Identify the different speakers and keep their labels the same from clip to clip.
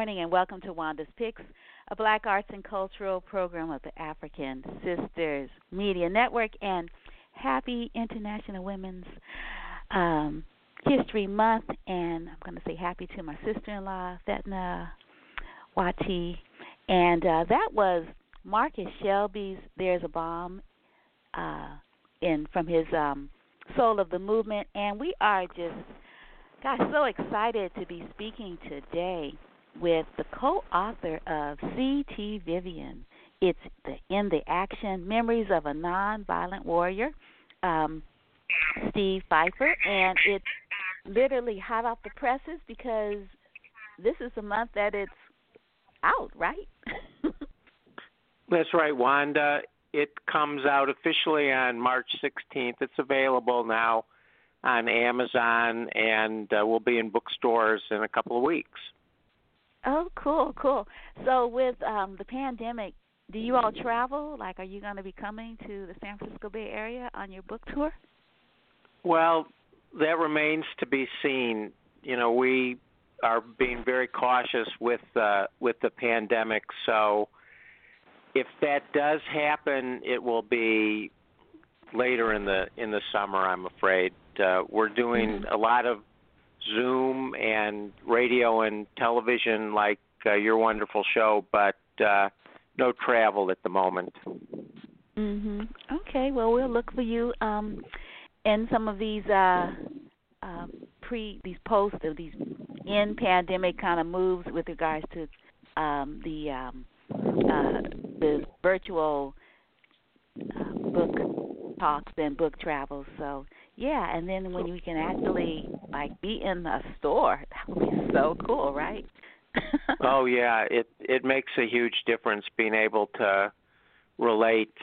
Speaker 1: Morning and welcome to Wanda's Picks, a black arts and cultural program of the African Sisters Media Network. And happy International Women's um, History Month. And I'm going to say happy to my sister in law, Fetna Wati. And uh, that was Marcus Shelby's There's a Bomb uh, in from his um, Soul of the Movement. And we are just Gosh, so excited to be speaking today with the co-author of C.T. Vivian. It's the In the Action: Memories of a Nonviolent Warrior, um, Steve Fiffer, and it's literally hot off the presses because this is the month that it's out, right?
Speaker 2: That's right, Wanda. It comes out officially on March 16th. It's available now on Amazon, and uh, we'll be in bookstores in a couple of weeks.
Speaker 1: Oh, cool, cool. So, with um, the pandemic, do you all travel? Like, are you going to be coming to the San Francisco Bay Area on your book tour?
Speaker 2: Well, that remains to be seen. You know, we are being very cautious with uh, with the pandemic. So, if that does happen, it will be later in the in the summer. I'm afraid uh, we're doing mm-hmm. a lot of Zoom and radio and television, like uh, your wonderful show, but uh, no travel at the moment.
Speaker 1: Mhm. Okay. Well, we'll look for you um, in some of these uh, uh, pre these posts of these in pandemic kind of moves with regards to um, the um, uh, the virtual uh, book talks and book travels. So yeah, and then when you can actually like be in the store, that would be so cool, right?
Speaker 2: oh yeah, it it makes a huge difference being able to relate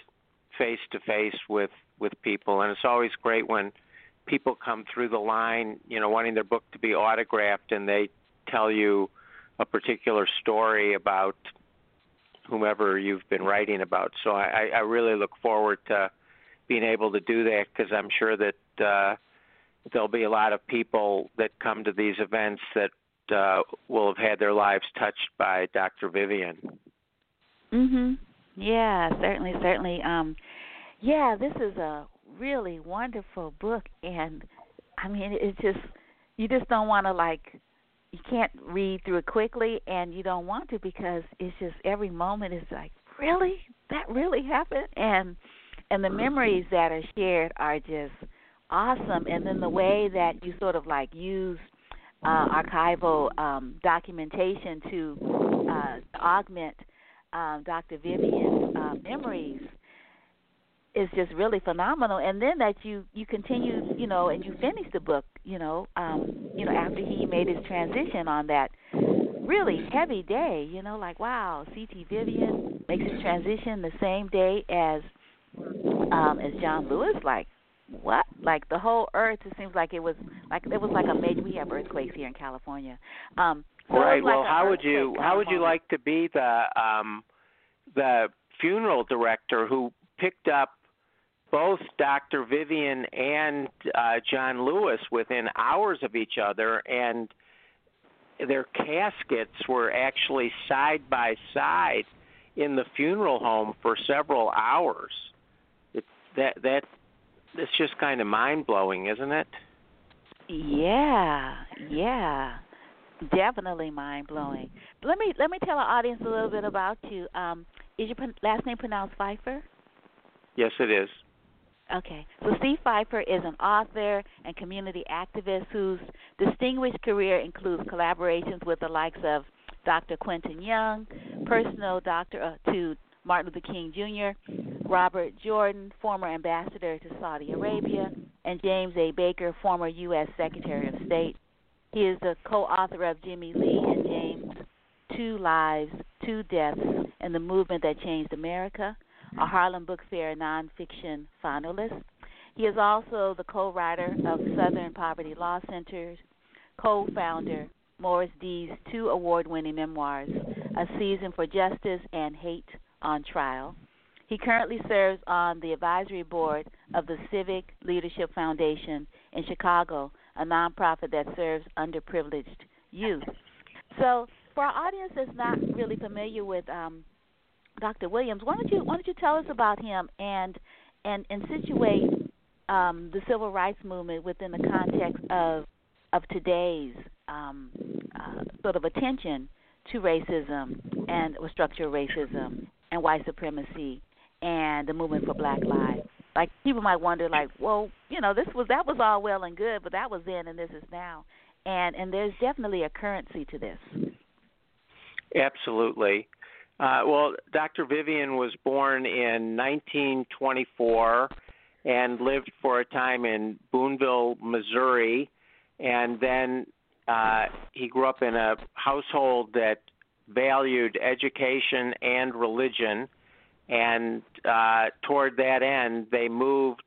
Speaker 2: face to face with with people, and it's always great when people come through the line, you know, wanting their book to be autographed, and they tell you a particular story about whomever you've been writing about. So I, I really look forward to being able to do that because I'm sure that uh, there'll be a lot of people that come to these events that uh, will have had their lives touched by Dr. Vivian.
Speaker 1: Mhm. Yeah, certainly, certainly. Um, yeah, this is a really wonderful book, and I mean, it's just you just don't want to like you can't read through it quickly, and you don't want to because it's just every moment is like really that really happened, and and the memories that are shared are just awesome. And then the way that you sort of like use uh, archival um, documentation to uh, augment um, Dr. Vivian's uh, memories is just really phenomenal. And then that you you continue, you know, and you finish the book, you know, um, you know, after he made his transition on that really heavy day, you know, like wow, C.T. Vivian makes his transition the same day as um as John Lewis, like what? Like the whole earth it seems like it was like it was like a major we have earthquakes here in California. Um so
Speaker 2: right.
Speaker 1: Like
Speaker 2: well how would you how would you like to be the um the funeral director who picked up both Dr. Vivian and uh, John Lewis within hours of each other, and their caskets were actually side by side in the funeral home for several hours. It, that that it's just kind of mind blowing, isn't it?
Speaker 1: Yeah, yeah, definitely mind blowing. Let me let me tell our audience a little bit about you. Um, is your last name pronounced Fiffer?
Speaker 2: Yes, it is.
Speaker 1: Okay. So Steve Fiffer is an author and community activist whose distinguished career includes collaborations with the likes of Dr. Quentin Young, personal doctor uh, to Martin Luther King Jr., Robert Jordan, former ambassador to Saudi Arabia, and James A. Baker, former U.S. Secretary of State. He is the co author of Jimmy Lee and James Two Lives, Two Deaths, and the Movement That Changed America, a Harlem Book Fair nonfiction finalist. He is also the co writer of Southern Poverty Law Center's, co founder Morris Dees' two award winning memoirs, A Season for Justice and Hate on trial. He currently serves on the advisory board of the Civic Leadership Foundation in Chicago, a nonprofit that serves underprivileged youth. So, for our audience that's not really familiar with um, Dr. Williams, why don't you why don't you tell us about him and and and situate um, the civil rights movement within the context of of today's um, uh, sort of attention to racism and structural racism and white supremacy and the movement for Black Lives. Like people might wonder, like, well, you know, this was that was all well and good, but that was then and this is now, and and there's definitely a currency to this.
Speaker 2: Absolutely. Uh, well, Dr. Vivian was born in 1924 and lived for a time in Boonville, Missouri, and then uh, he grew up in a household that valued education and religion. And uh, toward that end, they moved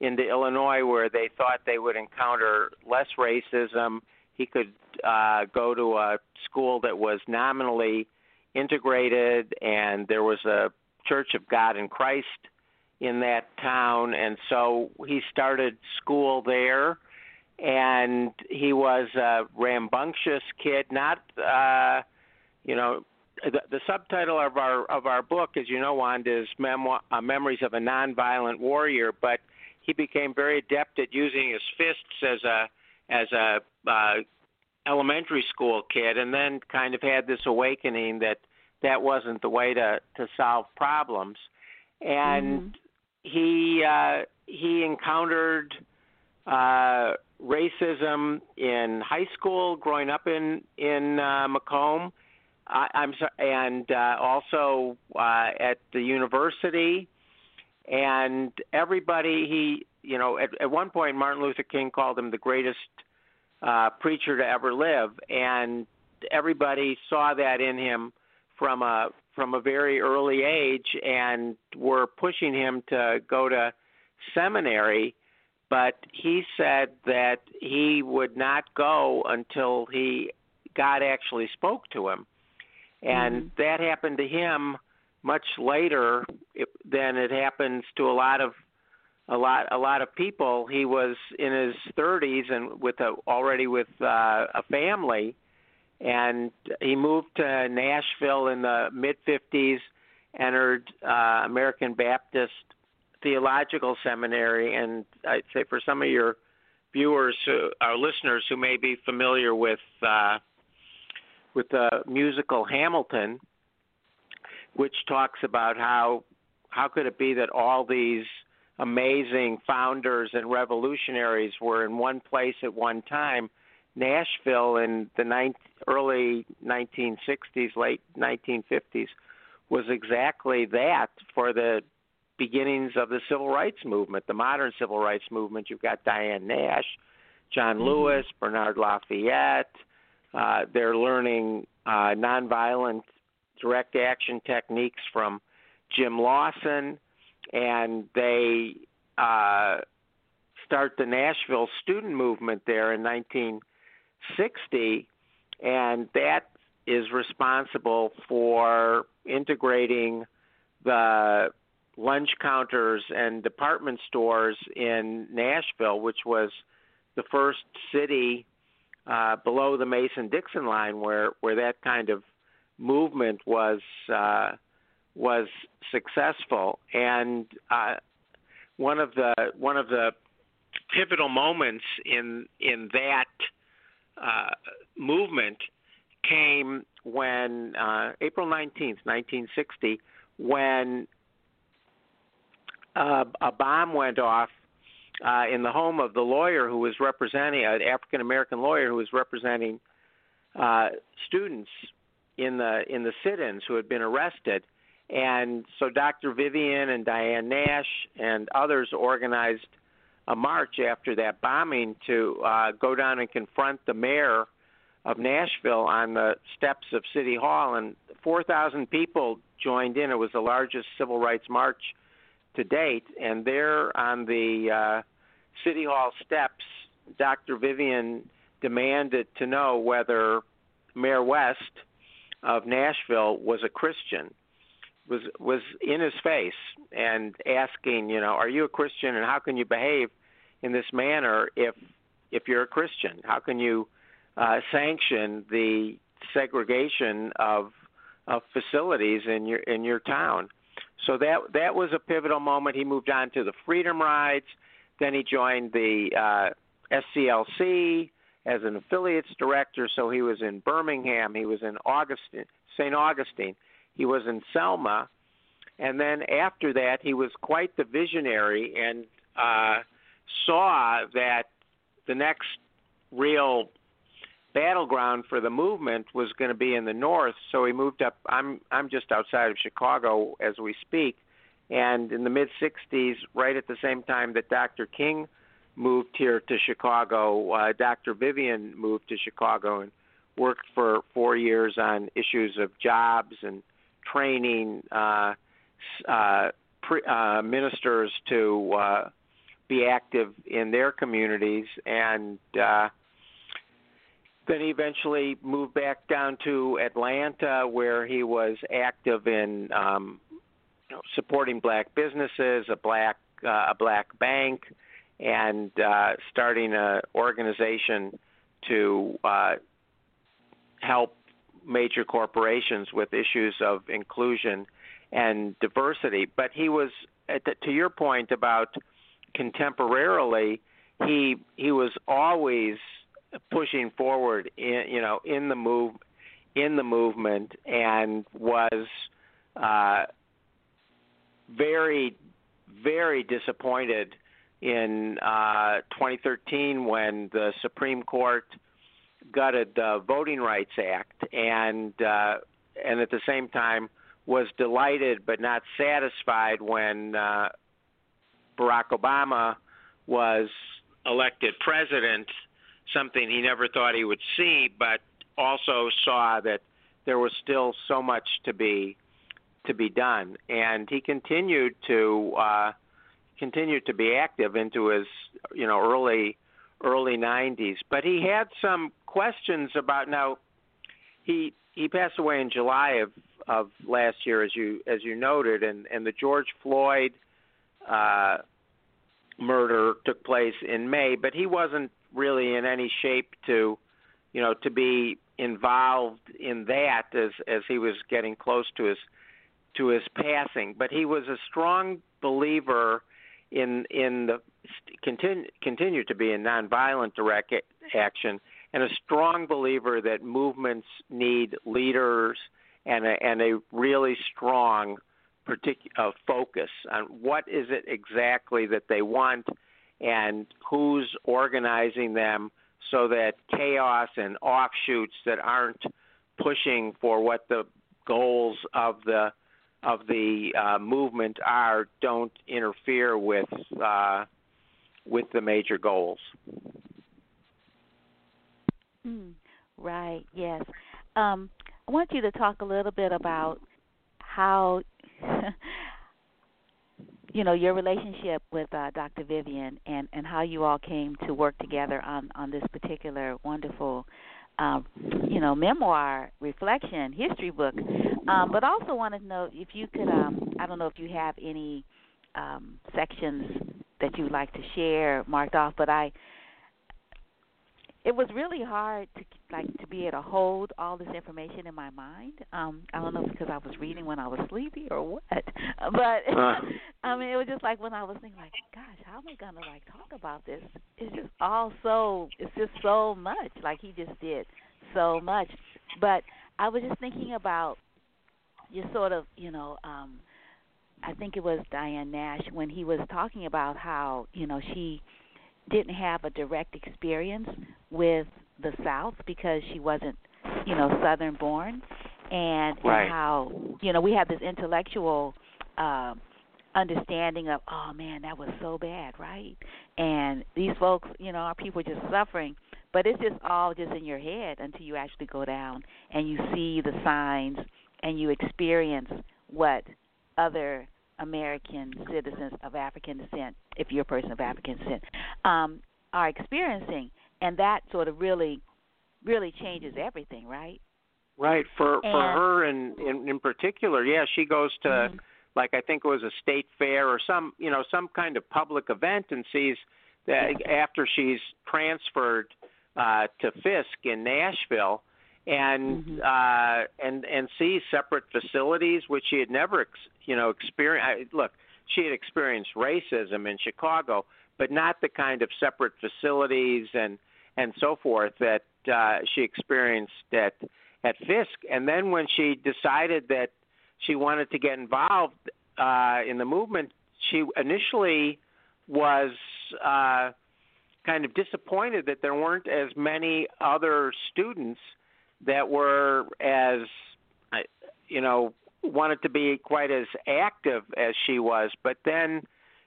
Speaker 2: into Illinois where they thought they would encounter less racism. He could uh, go to a school that was nominally integrated, and there was a Church of God in Christ in that town. And so he started school there and he was a rambunctious kid. Not, uh, you know, the, the subtitle of our of our book, as you know, Wanda, is uh, "Memories of a Nonviolent Warrior." But he became very adept at using his fists as a as a uh, elementary school kid, and then kind of had this awakening that that wasn't the way to to solve problems, and mm-hmm. he uh, he encountered. Uh, racism in high school, growing up in in uh, Macomb. I, I'm sorry, and uh, also uh, at the university, and everybody. He, you know, at, at one point, Martin Luther King called him the greatest uh, preacher to ever live, and everybody saw that in him from a from a very early age, and were pushing him to go to seminary but he said that he would not go until he God actually spoke to him, and mm-hmm. that happened to him much later than it happens to a lot of a lot a lot of people. He was in his 30s and with a already with uh, a family, and he moved to Nashville in the mid 50s, entered uh, American Baptist theological seminary, and I'd say for some of your viewers, who, our listeners who may be familiar with uh, with the musical Hamilton, which talks about how how could it be that all these amazing founders and revolutionaries were in one place at one time. Nashville in the ni- early 1960s, late 1950s was exactly that for the beginnings of the civil rights movement, the modern civil rights movement. You've got Diane Nash, John mm-hmm. Lewis, Bernard Lafayette. Uh, they're learning uh, nonviolent direct action techniques from Jim Lawson, and they uh, start the Nashville student movement there in 1960, and that is responsible for integrating the lunch counters and department stores in Nashville, which was the first city uh, below the Mason-Dixon line where where that kind of movement was uh, was successful. And uh, one of the one of the pivotal moments in in that uh, movement came when uh, April 19th, 1960, when uh, a bomb went off uh, in the home of the lawyer who was representing an African American lawyer who was representing uh, students in the in the sit-ins who had been arrested, and so Dr. Vivian and Diane Nash and others organized a march after that bombing to uh, go down and confront the mayor of Nashville on the steps of City Hall, and 4,000 people joined in. It was the largest civil rights march to date, and there on the uh, City Hall steps, Dr. Vivian demanded to know whether Mayor West of Nashville was a Christian. Was was in his face and asking, you know, are you a Christian and how can you behave in this manner if if you're a Christian? How can you uh, sanction the segregation of of facilities in your in your town. So that that was a pivotal moment. He moved on to the Freedom Rides. Then he joined the uh, SCLC as an affiliates director. So he was in Birmingham. He was in Augustine, St. Augustine. He was in Selma. And then after that, he was quite the visionary and uh, saw that the next real battleground for the movement was going to be in the north. So he moved up. I'm I'm just outside of Chicago as we speak, and in the mid '60s, right at the same time that Dr. King moved here to Chicago, uh, Dr. Vivian moved to Chicago and worked for four years on issues of jobs and training uh, uh, pre, uh, ministers to uh, be active in their communities and. Uh, then he eventually moved back down to Atlanta, where he was active in um, know, supporting black businesses, a black uh, a black bank, and uh, starting an organization to uh, help major corporations with issues of inclusion and diversity. But he was, the, to your point about contemporarily, he he was always pushing forward in you know in the move in the movement and was uh, very very disappointed in uh, 2013 when the Supreme Court gutted the Voting Rights Act and uh, and at the same time was delighted but not satisfied when uh, Barack Obama was elected president something he never thought he would see, but also saw that there was still so much to be to be done, and he continued to uh, continued to be active into his you know early early 90s. But he had some questions about now. He he passed away in July of of last year, as you as you noted, and and the George Floyd uh, murder took place in May, but he wasn't really in any shape to, you know, to be involved in that as as he was getting close to his to his passing. But he was a strong believer in in the continue continue to be in nonviolent direct action and a strong believer that movements need leaders and a, and a really strong particular uh, focus on what is it exactly that they want and who's organizing them so that chaos and offshoots that aren't pushing for what the goals of the of the uh, movement are don't interfere with uh, with the major goals.
Speaker 1: Mm, right. Yes. Um, I want you to talk a little bit about how you know your relationship with uh, Dr. Vivian and and how you all came to work together on on this particular wonderful um, you know memoir reflection history book. Um, but also wanted to know if you could um, I don't know if you have any um, sections that you'd like to share marked off but I it was really hard to like to be able to hold all this information in my mind. Um, I don't know if because I was reading when I was sleepy or what, but uh. I mean, it was just like when I was thinking, like, gosh, how am I gonna like talk about this? It's just all so, it's just so much. Like he just did so much, but I was just thinking about just sort of, you know. um I think it was Diane Nash when he was talking about how you know she didn't have a direct experience with the South because she wasn't, you know, Southern born, and,
Speaker 2: right.
Speaker 1: and how you know we have this intellectual uh, understanding of, oh man, that was so bad, right? And these folks, you know, our people are just suffering, but it's just all just in your head until you actually go down and you see the signs and you experience what other American citizens of African descent, if you're a person of African descent, um, are experiencing, and that sort of really, really changes everything, right?
Speaker 2: Right. For
Speaker 1: and,
Speaker 2: for her in, in in particular, yeah, she goes to
Speaker 1: mm-hmm.
Speaker 2: like I think it was a state fair or some you know some kind of public event and sees that after she's transferred uh, to Fisk in Nashville and
Speaker 1: Mhm.
Speaker 2: uh, and and see separate facilities, which she had never, ex- you know, experienced. Look, she had experienced racism in Chicago, but not the kind of separate facilities and and so forth that uh, she experienced at at Fisk. And then when she decided that she wanted to get involved uh, in the movement, she initially was uh, kind of disappointed that there weren't as many other students that were as you know wanted to be quite as active as she was. But then,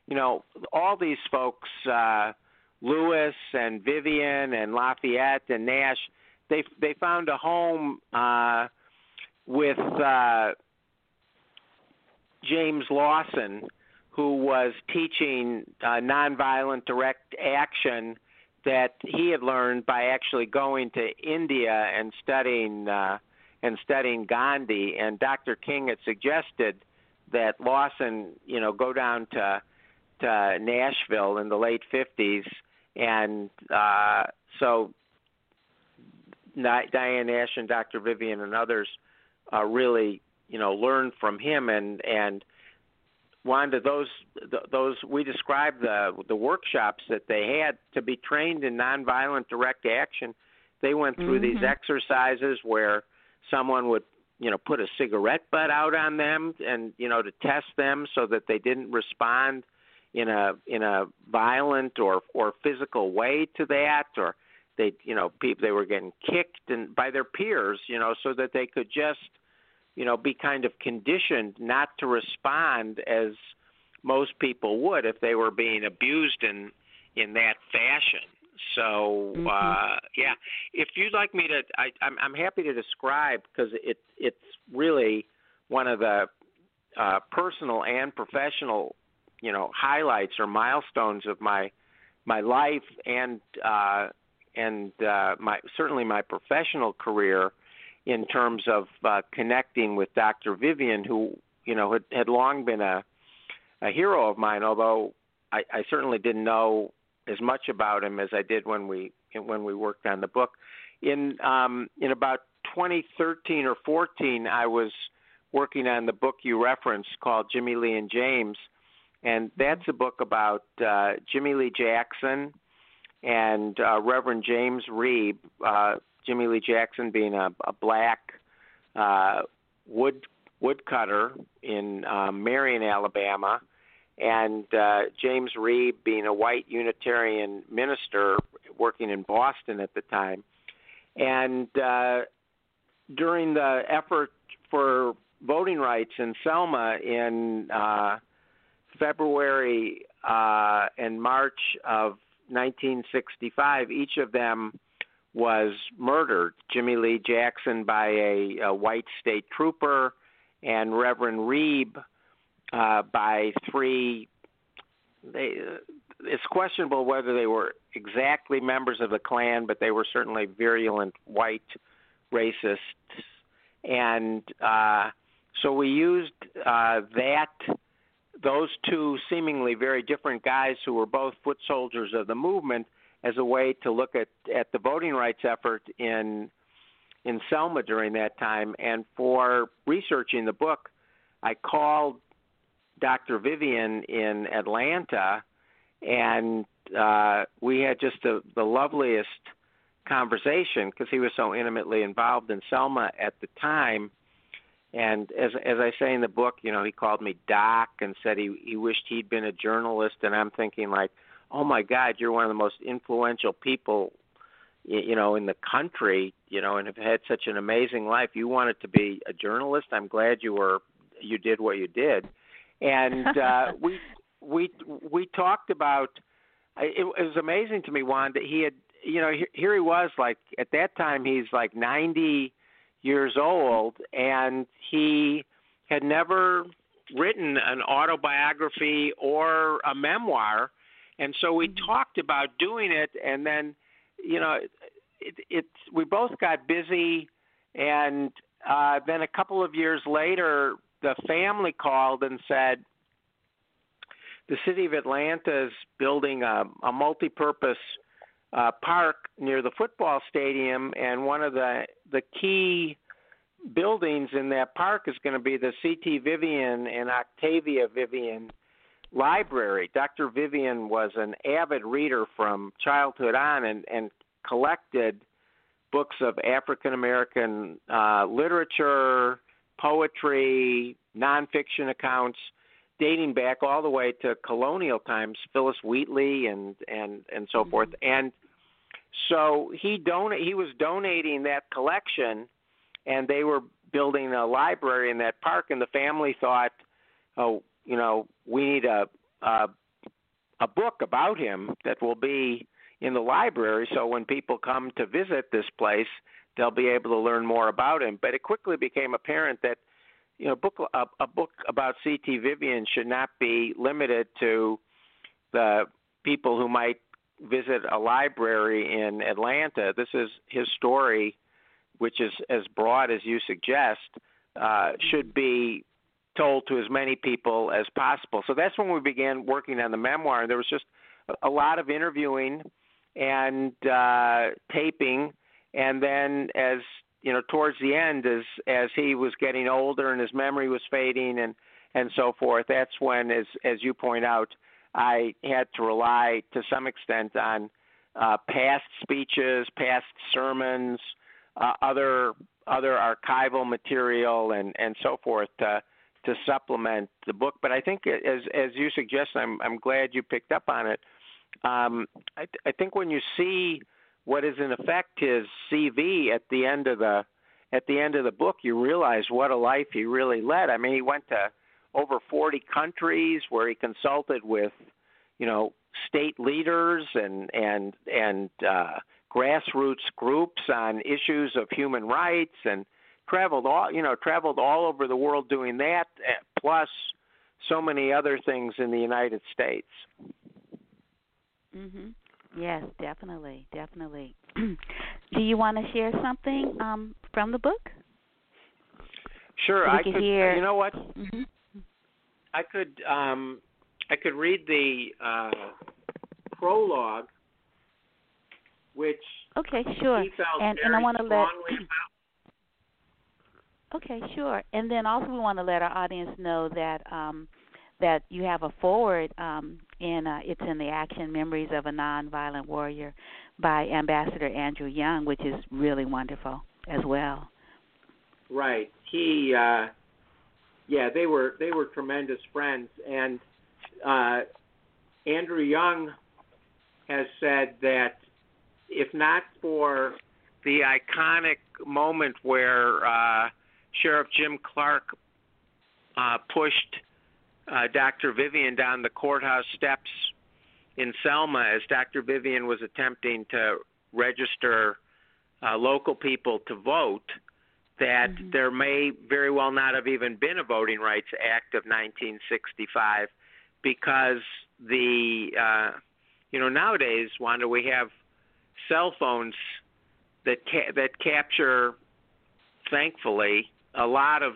Speaker 2: you know, all these folks, uh, Lewis and Vivian and Lafayette and Nash, they they found a home uh, with uh, James Lawson, who was teaching uh, nonviolent direct action that he had learned by actually going to India and studying uh, and studying Gandhi. And Dr. King had suggested that Lawson, you know, go down to to Nashville in the late '50s, and uh, so Di- Diane Nash and Dr. Vivian and others uh, really, you know, learned from him and and Wanda, those those we described the the workshops that they had to be trained in nonviolent direct action. They went through these
Speaker 1: Mhm.
Speaker 2: exercises where someone would you know put a cigarette butt out on them and you know to test them so that they didn't respond in a in a violent or or physical way to that or they you know people they were getting kicked and by their peers you know so that they could just you know be kind of conditioned not to respond as most people would if they were being abused in in that fashion. So
Speaker 1: Mhm.
Speaker 2: uh yeah. If you'd like me to i i'm i'm happy to describe because it it's really one of the uh personal and professional you know highlights or milestones of my my life and uh and uh my certainly my professional career in terms of uh, connecting with Dr. Vivian, who you know had, had long been a a hero of mine. Although I, I certainly didn't know as much about him as I did when we when we worked on the book. In um, in about 2013 or 14, I was working on the book you referenced called Jimmy Lee and James, and that's a book about uh, Jimmy Lee Jackson and uh, Reverend James Reeb. Uh, Jimmy Lee Jackson being a, a black uh, wood woodcutter in uh, Marion, Alabama, and uh, James Reeb being a white Unitarian minister working in Boston at the time. And uh, during the effort for voting rights in Selma in uh, February uh, and March of 1965, each of them was murdered. Jimmy Lee Jackson by a, a white state trooper, and Reverend Reeb uh, by three. They, it's questionable whether they were exactly members of the Klan, but they were certainly virulent white racists. And uh, so we used uh, that those two seemingly very different guys who were both foot soldiers of the movement as a way to look at at the voting rights effort in in Selma during that time. And for researching the book, I called Dr. Vivian in Atlanta, and uh, we had just the, the loveliest conversation because he was so intimately involved in Selma at the time. And as as I say in the book, you know, he called me Doc and said he he wished he'd been a journalist. And I'm thinking like, oh my God, you're one of the most influential people, you know, in the country, you know, and have had such an amazing life. You wanted to be a journalist. I'm glad you were, you did what you did, and uh, we we we talked about. It, it was amazing to me, Juan, that he had, you know, here he was, like at that time he's like 90 years old, and he had never written an autobiography or a memoir and so we talked about doing it and then you know it it we both got busy and uh then a couple of years later the family called and said the city of Atlanta is building a, a multi-purpose uh, park near the football stadium, and one of the the key buildings in that park is going to be the C.T. Vivian and Octavia Vivian library. Dr. Vivian was an avid reader from childhood on and, and collected books of African American uh, literature, poetry, nonfiction accounts dating back all the way to colonial times, Phillis Wheatley and and and so mm-hmm. forth. And so he don he was donating that collection, and they were building a library in that park. And the family thought, oh, you know, we need a a, a book about him that will be in the library. So when people come to visit this place, they'll be able to learn more about him. But it quickly became apparent that you know, book a, a book about C.T. Vivian should not be limited to the people who might visit a library in Atlanta. This is his story, which is as broad as you suggest, uh, should be told to as many people as possible. So that's when we began working on the memoir. And there was just a lot of interviewing and uh, taping. And then as you know, towards the end, as as he was getting older and his memory was fading and and so forth, that's when, as as you point out, I had to rely to some extent on uh, past speeches, past sermons, uh, other other archival material, and and so forth to supplement the book. But I think, as as you suggest, I'm I'm glad you picked up on it. Um, I, I think when you see what is in effect his CV at the end of the at the end of the book, you realize what a life he really led. I mean, he went to over 40 countries where he consulted with, you know, state leaders and and and uh, grassroots groups on issues of human rights and traveled all you know traveled all over the world doing that eh, plus so many other things in the United States.
Speaker 1: Mhm. Yes, definitely, definitely. Do you want to share something um, from the book?
Speaker 2: Sure,
Speaker 1: I
Speaker 2: could.
Speaker 1: Hear...
Speaker 2: You know what?
Speaker 1: Mm-hmm.
Speaker 2: I could. Um, I could read the uh, prologue, which
Speaker 1: okay, sure,
Speaker 2: and
Speaker 1: and I want to let. Okay, sure, and then also we want to let our audience know that um, that you have a forward um, in uh, it's in the action memories of a nonviolent warrior by ambassador andrew young which is really wonderful as well.
Speaker 2: Right. He uh yeah they were they were tremendous friends. And uh andrew young has said that if not for the iconic moment where uh sheriff jim clark uh pushed uh, Dr. Vivian down the courthouse steps in Selma as Dr. Vivian was attempting to register uh, local people to vote, that mm-hmm. there may very well not have even been a Voting Rights Act of 1965 because the, uh, you know, nowadays, Wanda, we have cell phones that ca- that capture, thankfully, a lot of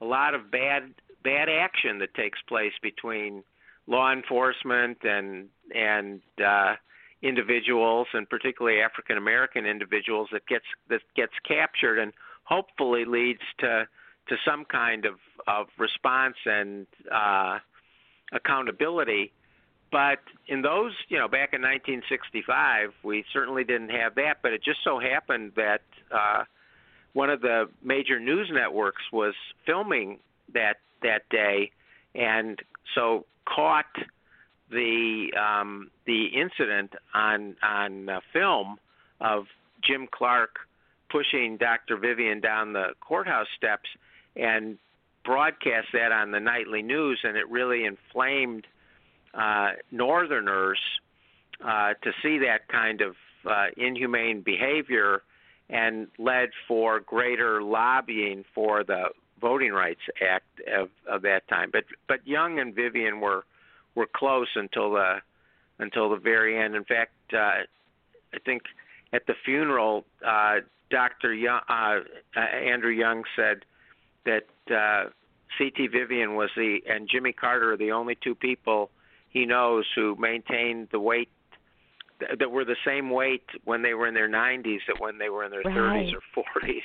Speaker 2: a lot of bad bad action that takes place between law enforcement and and uh, individuals, and particularly African American individuals, that gets that gets captured and hopefully leads to to some kind of of response and uh, accountability. But in those, you know, back in 1965, we certainly didn't have that. But it just so happened that uh, one of the major news networks was filming that that day, and so caught the um, the incident on on uh, film of Jim Clark pushing Dr. Vivian down the courthouse steps and broadcast that on the nightly news, and it really inflamed uh, Northerners uh, to see that kind of uh, inhumane behavior and led for greater lobbying for the Voting Rights Act of, of that time. But but Young and Vivian were were close until the until the very end. In fact, uh, I think at the funeral, uh, Dr. Young, uh, uh, Andrew Young said that uh, C.T. Vivian was the and Jimmy Carter are the only two people he knows who maintained the weight that were the same weight when they were in their 90s that when they were in their
Speaker 1: right.
Speaker 2: 30s or 40s.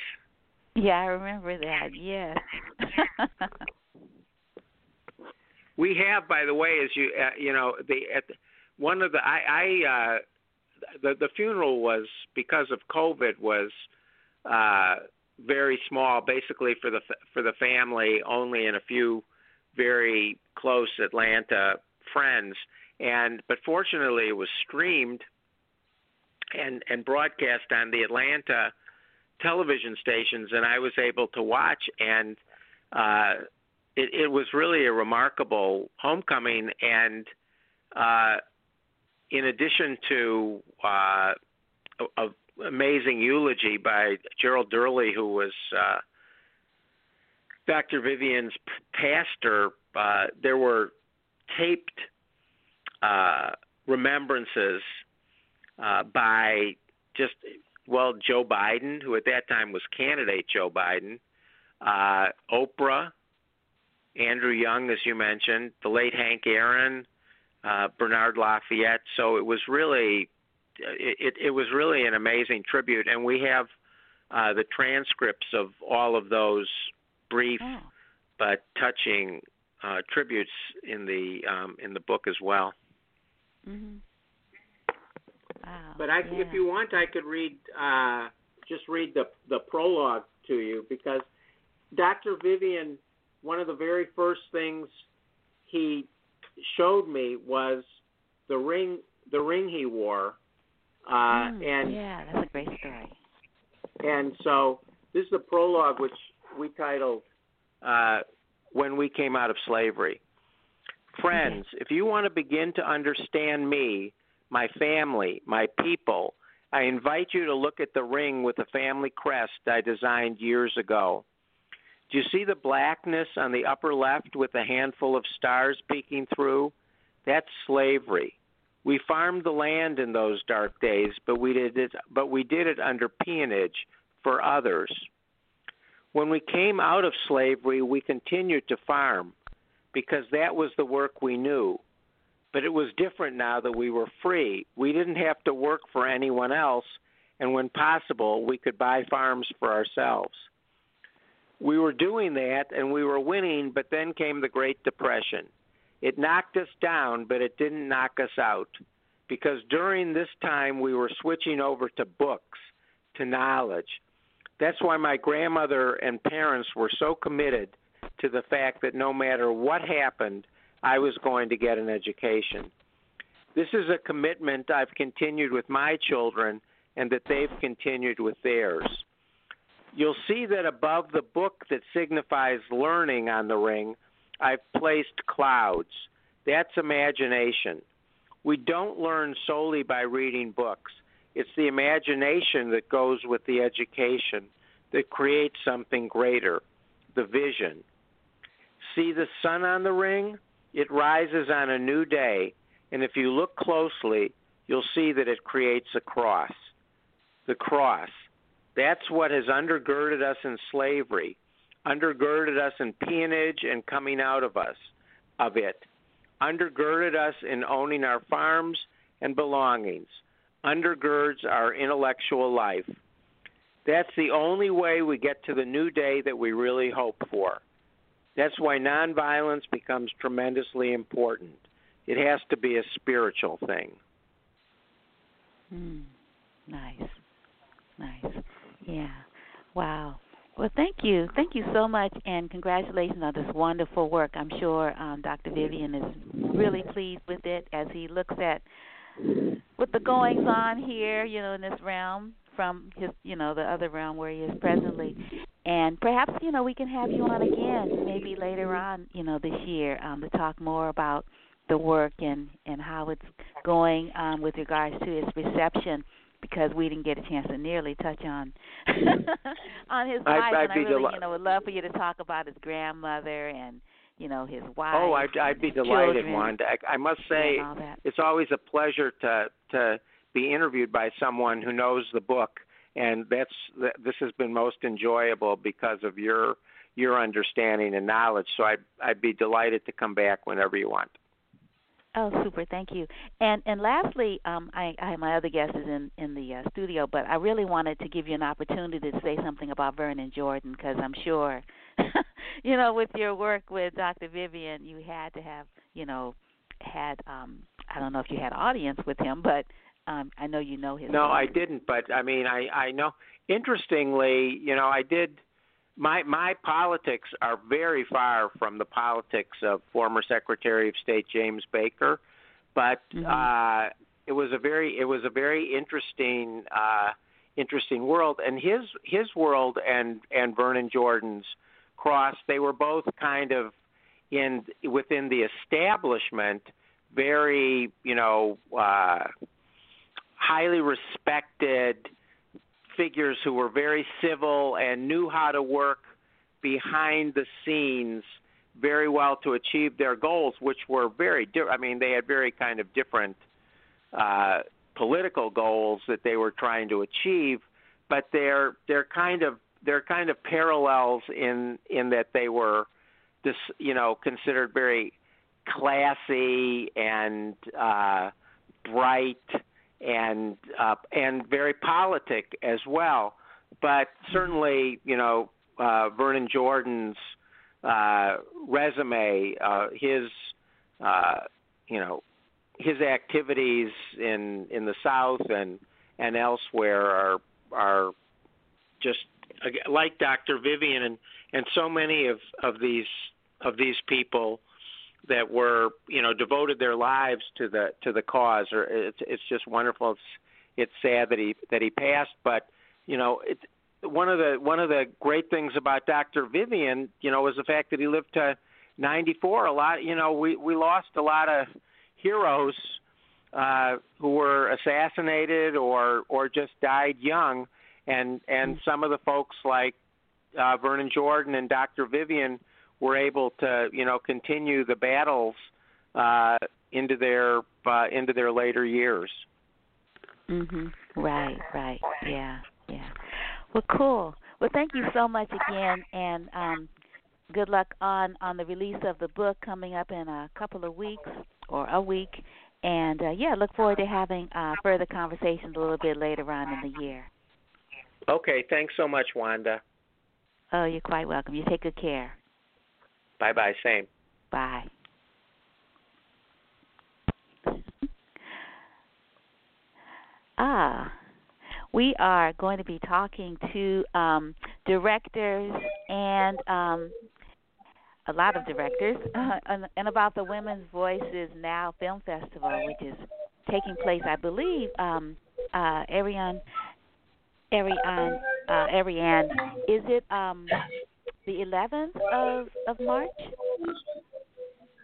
Speaker 1: Yeah, I remember that. Yes.
Speaker 2: we have, by the way, as you uh, you know, the at the, one of the I, I uh, the the funeral was because of COVID was uh, very small, basically for the for the family, only in a few very close Atlanta friends, and but fortunately it was streamed and and broadcast on the Atlanta television stations, and I was able to watch and. Uh, it, it was really a remarkable homecoming, and uh, in addition to uh, a, a amazing eulogy by Gerald Durley, who was uh, Dr. Vivian's pastor, uh, there were taped uh, remembrances uh, by just well Joe Biden, who at that time was candidate Joe Biden, uh, Oprah, Andrew Young, as you mentioned, the late Hank Aaron, uh, Bernard Lafayette. So it was really, it, it was really an amazing tribute, and we have uh, the transcripts of all of those brief
Speaker 1: oh.
Speaker 2: but touching uh, tributes in the um, in the book as well.
Speaker 1: Mm-hmm. Wow.
Speaker 2: But I,
Speaker 1: yeah.
Speaker 2: if you want, I could read uh, just read the the prologue to you because Dr. Vivian one of the very first things he showed me was the ring the ring he wore uh
Speaker 1: mm,
Speaker 2: and
Speaker 1: yeah that's a great story
Speaker 2: and so this is the prologue which we titled uh when we came out of slavery friends if you want to begin to understand me my family my people i invite you to look at the ring with the family crest i designed years ago do you see the blackness on the upper left with a handful of stars peeking through? That's slavery. We farmed the land in those dark days, but we did it but we did it under peonage for others. When we came out of slavery, we continued to farm because that was the work we knew. But it was different now that we were free. We didn't have to work for anyone else, and when possible, we could buy farms for ourselves we were doing that and we were winning, but then came the Great Depression. It knocked us down, but it didn't knock us out because during this time we were switching over to books, to knowledge. That's why my grandmother and parents were so committed to the fact that no matter what happened, I was going to get an education. This is a commitment I've continued with my children and that they've continued with theirs you'll see that above the book that signifies learning on the ring, I've placed clouds. That's imagination. We don't learn solely by reading books. It's the imagination that goes with the education that creates something greater, the vision. See the sun on the ring? It rises on a new day, and if you look closely, you'll see that it creates a cross. The cross. That's what has undergirded us in slavery, undergirded us in peonage and coming out of us of it, undergirded us in owning our farms and belongings, undergirds our intellectual life. That's the only way we get to the new day that we really hope for. That's why nonviolence becomes tremendously important. It has to be a spiritual thing.
Speaker 1: Mm, nice. Nice. Yeah. Wow. Well, thank you. Thank you so much, and congratulations on this wonderful work. I'm sure um, Dr. Vivian is really pleased with it as he looks at what the goings on here, you know, in this realm from his, you know, the other realm where he is presently. And perhaps, you know, we can have you on again, maybe later on, you know, this year, um, to talk more about the work and and how it's going um, with regards to its reception because we didn't get a chance to nearly touch on on his life.
Speaker 2: I'd
Speaker 1: and I really,
Speaker 2: deli-
Speaker 1: you know, would love for you to talk about his grandmother and you know his wife.
Speaker 2: Oh, I'd, I'd be delighted,
Speaker 1: children,
Speaker 2: Wanda. I, I must say,
Speaker 1: and all that.
Speaker 2: it's always a pleasure to to be interviewed by someone who knows the book, and that's this has been most enjoyable because of your your understanding and knowledge. So I'd I'd be delighted to come back whenever you want.
Speaker 1: Oh, super! Thank you. And and lastly, um, I, I my other guest is in in the uh, studio, but I really wanted to give you an opportunity to say something about Vernon Jordan because I'm sure, you know, with your work with Dr. Vivian, you had to have, you know, had um, I don't know if you had audience with him, but um, I know you know his.
Speaker 2: No,
Speaker 1: I
Speaker 2: didn't. But I mean, I I know. Interestingly, you know, I did my my politics are very far from the politics of former Secretary of State James Baker, but
Speaker 1: mm-hmm.
Speaker 2: uh, it was a very it was a very interesting uh, interesting world, and his his world and and Vernon Jordan's cross they were both kind of in within the establishment very you know uh, highly respected figures who were very civil and knew how to work behind the scenes very well to achieve their goals, which were very different. I mean, they had very kind of different uh, political goals that they were trying to achieve, but they're they're kind of they're kind of parallels in in that they were, this you know, considered very classy and uh, bright and uh, and very politic as well. But certainly, you know, uh, Vernon Jordan's uh, resume, uh, his uh, you know his activities in in the South and and elsewhere are are just like Dr. Vivian and and so many of of these of these people that were you know devoted their lives to the to the cause or it's it's just wonderful it's it's sad that he that he passed but you know it one of the one of the great things about Dr. Vivian you know was the fact that he lived to 94 a lot you know we we lost a lot of heroes uh who were assassinated or or just died young and and some of the folks like uh Vernon Jordan and Dr. Vivian were able to you know continue the battles uh, into their uh, into their later years.
Speaker 1: Mhm. Right. Right. Yeah. Yeah. Well, cool. Well, thank you so much again, and um, good luck on on the release of the book coming up in a couple of weeks or a week. And uh, yeah, look forward to having uh, further conversations a little bit later on in the year.
Speaker 2: Okay, thanks so much, Wanda.
Speaker 1: Oh, you're quite welcome. You take good care.
Speaker 2: Bye bye. Same.
Speaker 1: Bye. ah, we are going to be talking to um, directors and um, a lot of directors uh, and, about the Women's Voices Now Film Festival, which is taking place, I believe, um, uh, Ariane, Ariane, uh, Ariane, is it um, the 11th of of March.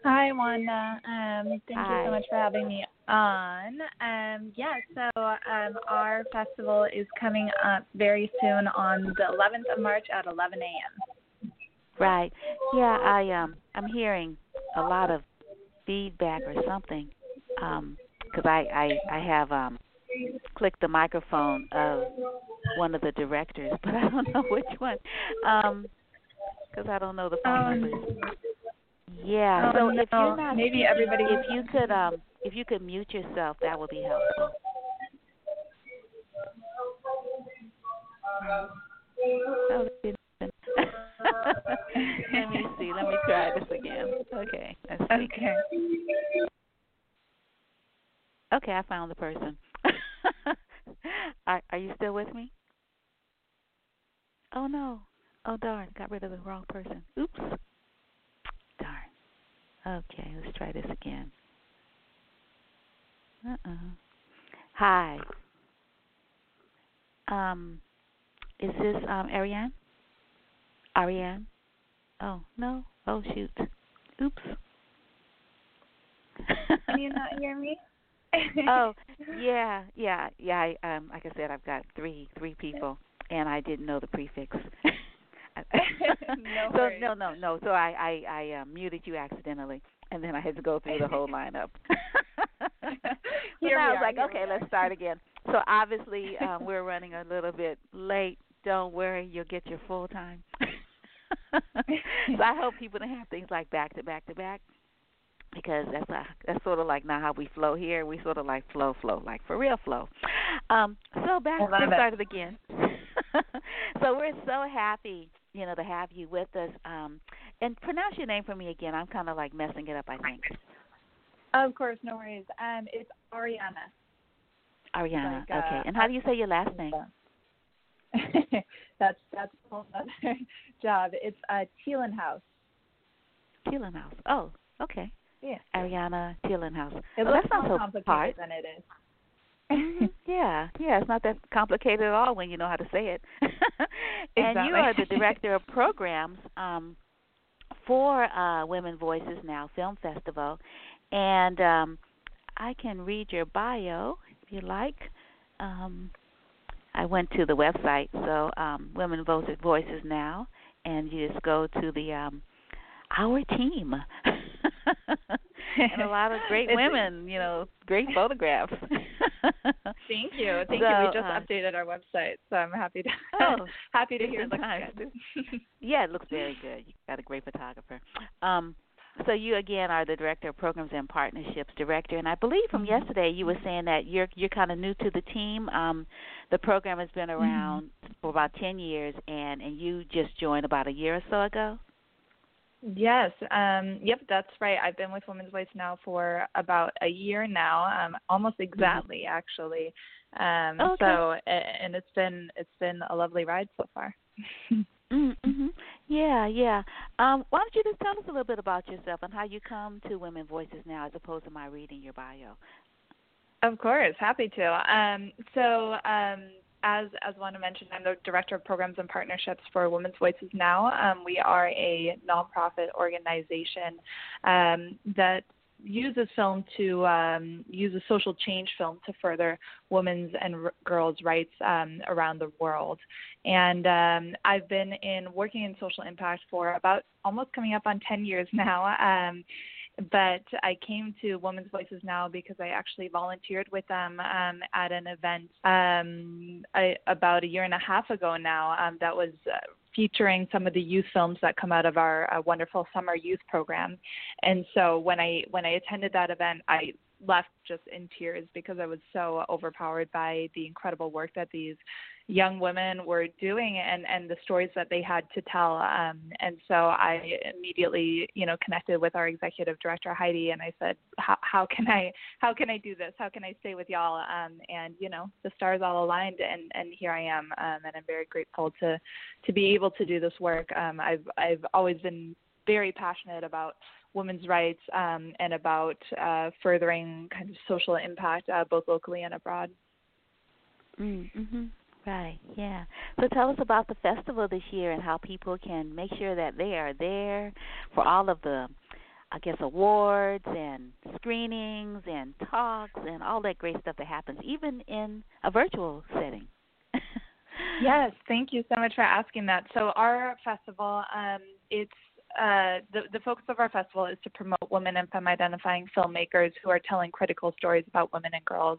Speaker 3: Hi, Wanda. Um, thank
Speaker 1: Hi.
Speaker 3: you so much for having me on. Um, yeah, so um, our festival is coming up very soon on the 11th of March at 11 a.m.
Speaker 1: Right. Yeah, I um I'm hearing a lot of feedback or something um because I I I have um clicked the microphone of one of the directors, but I don't know which one. Um because I don't know the phone
Speaker 3: um,
Speaker 1: numbers. Yeah.
Speaker 3: Oh,
Speaker 1: so if you're not,
Speaker 3: maybe everybody.
Speaker 1: if you could, um, if you could mute yourself, that would be helpful. Oh, let me see. Let me try this again. Okay. Let's see.
Speaker 3: Okay.
Speaker 1: Okay, I found the person. are Are you still with me? Oh no. Oh darn, got rid of the wrong person. Oops. Darn. Okay, let's try this again. Uh uh Hi. Um is this um Ariane? Ariane? Oh, no. Oh shoot. Oops.
Speaker 3: Can you not hear me?
Speaker 1: oh, yeah, yeah, yeah. I, um, like I said, I've got three three people, and I didn't know the prefix.
Speaker 3: no
Speaker 1: so
Speaker 3: worries.
Speaker 1: no, no, no. So I I, I uh, muted you accidentally, and then I had to go through the whole lineup. so
Speaker 3: Here
Speaker 1: I was
Speaker 3: are,
Speaker 1: like,
Speaker 3: here
Speaker 1: okay, let's start again. So obviously, um, we're running a little bit late. Don't worry, you'll get your full time. so I hope people don't have things like back to back to back. because that's a, that's sort of like not how we flow here. We sort of like flow, flow, like for real flow. Um, so back to started again. so we're so happy, you know, to have you with us. Um, and pronounce your name for me again. I'm kind of like messing it up. I think.
Speaker 3: Of course, no worries. Um, it's Ariana.
Speaker 1: Ariana. Like, uh, okay. And how do you say your last name?
Speaker 3: that's that's a whole other job. It's uh, Thielenhaus.
Speaker 1: Thielenhaus. Oh, okay.
Speaker 3: Yeah.
Speaker 1: Ariana Thielenhaus.
Speaker 3: It
Speaker 1: oh,
Speaker 3: looks
Speaker 1: that's
Speaker 3: more
Speaker 1: so
Speaker 3: complicated
Speaker 1: hard.
Speaker 3: than it is.
Speaker 1: Mm-hmm. yeah, yeah, it's not that complicated at all when you know how to say it. and
Speaker 3: exactly.
Speaker 1: you are the director of programs um, for uh, Women Voices Now Film Festival, and um, I can read your bio if you like. Um, I went to the website, so um, Women Voices Now, and you just go to the um, our team. And a lot of great women, you know, great photographs.
Speaker 3: Thank you, thank
Speaker 1: so,
Speaker 3: you. We just
Speaker 1: uh,
Speaker 3: updated our website, so I'm happy to
Speaker 1: oh,
Speaker 3: happy to hear it looks
Speaker 1: nice.
Speaker 3: good.
Speaker 1: yeah, it looks very good. You got a great photographer. Um, so you again are the director of programs and partnerships director, and I believe from
Speaker 3: mm-hmm.
Speaker 1: yesterday you were saying that you're you're kind of new to the team. Um, the program has been around
Speaker 3: mm-hmm.
Speaker 1: for about ten years, and and you just joined about a year or so ago.
Speaker 3: Yes, um, yep, that's right. I've been with Women's Voice now for about a year now, um, almost exactly mm-hmm. actually. Um,
Speaker 1: okay.
Speaker 3: So, and it's been it's been a lovely ride so far.
Speaker 1: mm-hmm. Yeah, yeah. Um, why don't you just tell us a little bit about yourself and how you come to Women Voices now, as opposed to my reading your bio?
Speaker 3: Of course, happy to. Um, so, um, as as Wanda mentioned, I'm the director of programs and partnerships for Women's Voices Now. Um, we are a nonprofit organization um, that uses film to um, use a social change film to further women's and r- girls' rights um, around the world. And um, I've been in working in social impact for about almost coming up on 10 years now. But I came to Women's Voices Now because I actually volunteered with them um, at an event um, I, about a year and a half ago now um, that was uh, featuring some of the youth films that come out of our uh, wonderful summer youth program. And so when I when I attended that event, I left just in tears because I was so overpowered by the incredible work that these young women were doing and and the stories that they had to tell um and so I immediately you know connected with our executive director Heidi and I said how how can I how can I do this how can I stay with y'all um and you know the stars all aligned and and here I am um and I'm very grateful to to be able to do this work um I've I've always been very passionate about women's rights um, and about uh, furthering kind of social impact uh, both locally and abroad.
Speaker 1: Mm-hmm. Right, yeah. So tell us about the festival this year and how people can make sure that they are there for all of the, I guess, awards and screenings and talks and all that great stuff that happens, even in a virtual setting.
Speaker 3: yes, thank you so much for asking that. So our festival, um, it's uh, the, the focus of our festival is to promote women and femme identifying filmmakers who are telling critical stories about women and girls.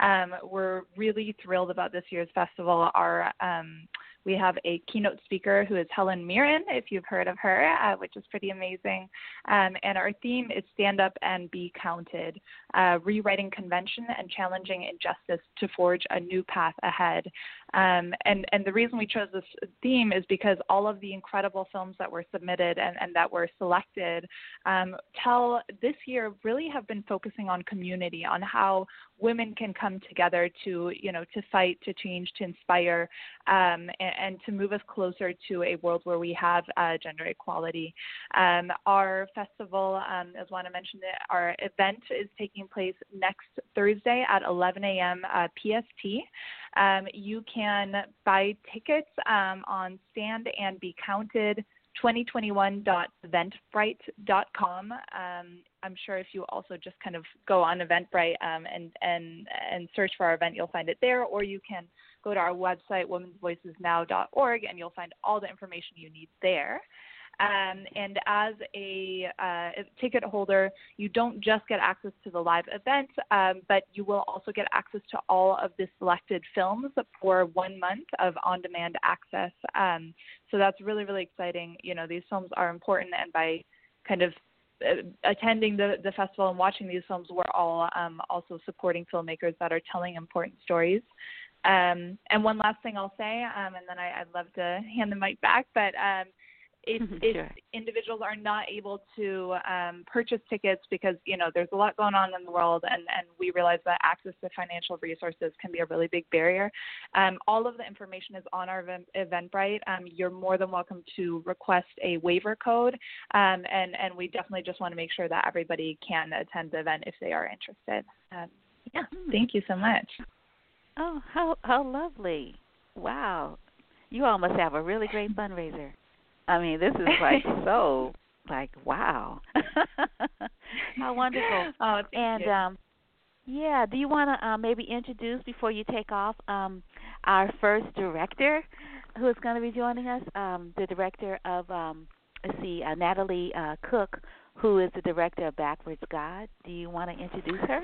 Speaker 3: Um, we're really thrilled about this year's festival. Our um, we have a keynote speaker who is Helen Mirren, if you've heard of her, uh, which is pretty amazing. Um, and our theme is Stand Up and Be Counted, uh, rewriting convention and challenging injustice to forge a new path ahead. Um, and, and the reason we chose this theme is because all of the incredible films that were submitted and, and that were selected um, tell this year really have been focusing on community, on how women can come together to you know to fight to change to inspire um, and, and, to move us closer to a world where we have uh, gender equality um, our festival um, as Wanda mentioned our event is taking place next Thursday at 11 a.m. Uh, PST um, you can buy tickets um, on stand and be counted 2021.eventbrite.com. Um, I'm sure if you also just kind of go on Eventbrite um, and and and search for our event, you'll find it there, or you can go to our website womensvoicesnow.org and you'll find all the information you need there. Um, and as a, uh, ticket holder, you don't just get access to the live event, um, but you will also get access to all of the selected films for one month of on demand access. Um, so that's really, really exciting. You know, these films are important, and by kind of uh, attending the the festival and watching these films, we're all um, also supporting filmmakers that are telling important stories. Um, and one last thing I'll say, um, and then I, would love to hand the mic back, but um, if,
Speaker 1: mm-hmm,
Speaker 3: if
Speaker 1: sure.
Speaker 3: individuals are not able to um, purchase tickets because you know there's a lot going on in the world, and and we realize that access to financial resources can be a really big barrier. Um, all of the information is on our Eventbrite. Um, you're more than welcome to request a waiver code, um, and and we definitely just want to make sure that everybody can attend the event if they are interested. Um, yeah,
Speaker 1: hmm.
Speaker 3: thank you so much.
Speaker 1: Oh, how how lovely! Wow, you all must have a really great fundraiser. I mean, this is like so like wow. How wonderful.
Speaker 3: Oh,
Speaker 1: and
Speaker 3: you.
Speaker 1: um yeah, do you want to uh, maybe introduce before you take off um our first director who is going to be joining us, um the director of um let's see, uh, Natalie uh Cook who is the director of Backwards God. Do you want to introduce her?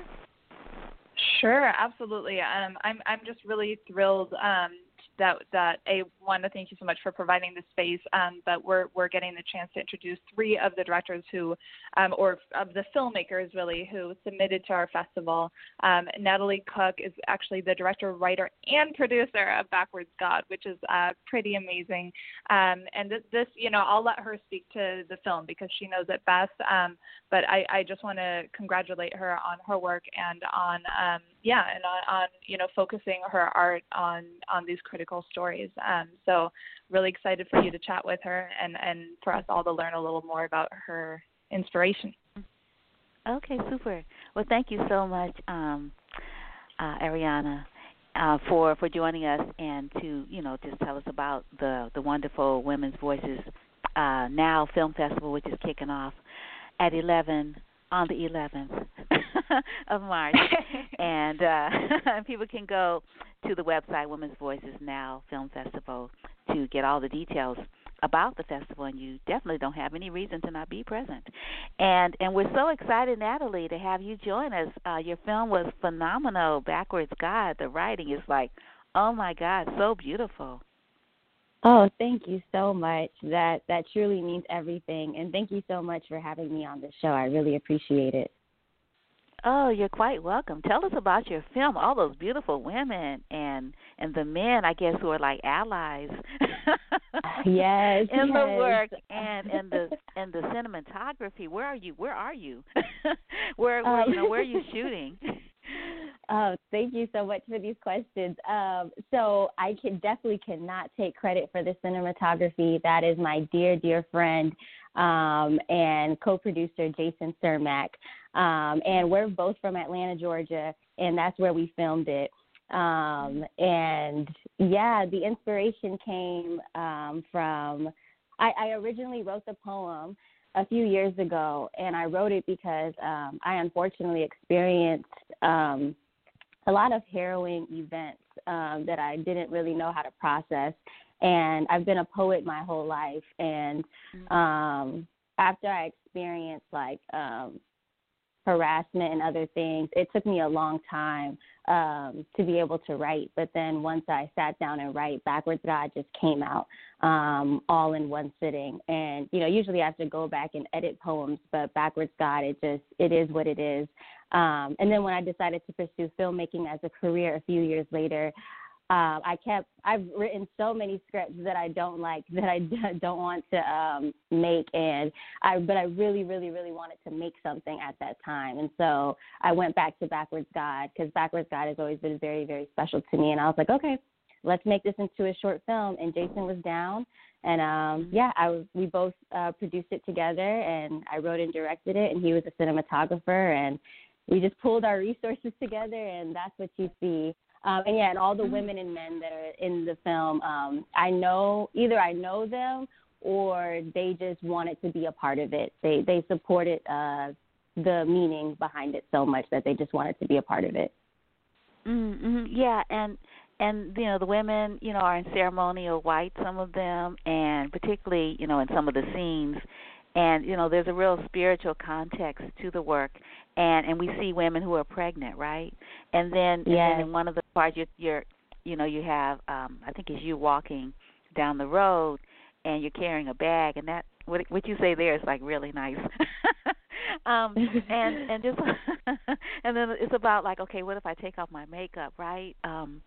Speaker 3: Sure, absolutely. Um, I'm I'm just really thrilled um, that that I want to thank you so much for providing the space. Um, but we're we're getting the chance to introduce three of the directors who, um, or of the filmmakers really, who submitted to our festival. Um, Natalie Cook is actually the director, writer, and producer of Backwards God, which is uh, pretty amazing. Um, and this, this, you know, I'll let her speak to the film because she knows it best. Um, but I, I just want to congratulate her on her work and on, um, yeah, and on, on you know focusing her art on on these critical stories. Um, so really excited for you to chat with her and, and for us all to learn a little more about her inspiration.
Speaker 1: Okay, super. Well, thank you so much, um, uh, Ariana, uh, for for joining us and to you know just tell us about the the wonderful Women's Voices uh, Now Film Festival, which is kicking off at 11 on the 11th of March, and uh, people can go to the website Women's Voices Now Film Festival to get all the details about the festival and you definitely don't have any reason to not be present. And and we're so excited, Natalie, to have you join us. Uh, your film was phenomenal. Backwards God, the writing is like, oh my God, so beautiful.
Speaker 4: Oh, thank you so much. That that truly means everything. And thank you so much for having me on the show. I really appreciate it.
Speaker 1: Oh, you're quite welcome. Tell us about your film. All those beautiful women and and the men, I guess, who are like allies.
Speaker 4: yes,
Speaker 1: in
Speaker 4: yes.
Speaker 1: the work and and the and the cinematography. Where are you? Where are you? where where um, you know where are you shooting?
Speaker 4: Oh, thank you so much for these questions. Um, so I can definitely cannot take credit for the cinematography. That is my dear, dear friend um, and co-producer Jason Cermak. Um, and we're both from Atlanta, Georgia, and that's where we filmed it. Um, and yeah, the inspiration came um, from. I, I originally wrote the poem a few years ago, and I wrote it because um, I unfortunately experienced um, a lot of harrowing events um, that I didn't really know how to process. And I've been a poet my whole life, and mm-hmm. um, after I experienced like um, harassment and other things, it took me a long time um, to be able to write. But then once I sat down and write, Backwards God just came out um, all in one sitting. And you know, usually I have to go back and edit poems, but Backwards God, it just it is what it is. Um, and then when I decided to pursue filmmaking as a career a few years later, um, I kept I've written so many scripts that I don't like that I don't want to um, make, and I but I really really really wanted to make something at that time, and so I went back to Backwards God because Backwards God has always been very very special to me, and I was like, okay, let's make this into a short film, and Jason was down, and um, yeah, I was, we both uh, produced it together, and I wrote and directed it, and he was a cinematographer, and we just pulled our resources together, and that's what you see um, and yeah, and all the mm-hmm. women and men that are in the film, um, I know either I know them or they just wanted to be a part of it. They they supported uh, the meaning behind it so much that they just wanted to be a part of it.
Speaker 1: Mm-hmm. Yeah, and and you know the women you know are in ceremonial white, some of them, and particularly you know in some of the scenes, and you know there's a real spiritual context to the work and and we see women who are pregnant, right? And then
Speaker 4: yes.
Speaker 1: and then in one of the parts you're, you're you know you have um I think it's you walking down the road and you're carrying a bag and that what what you say there is like really nice. um and and just and then it's about like okay what if i take off my makeup right um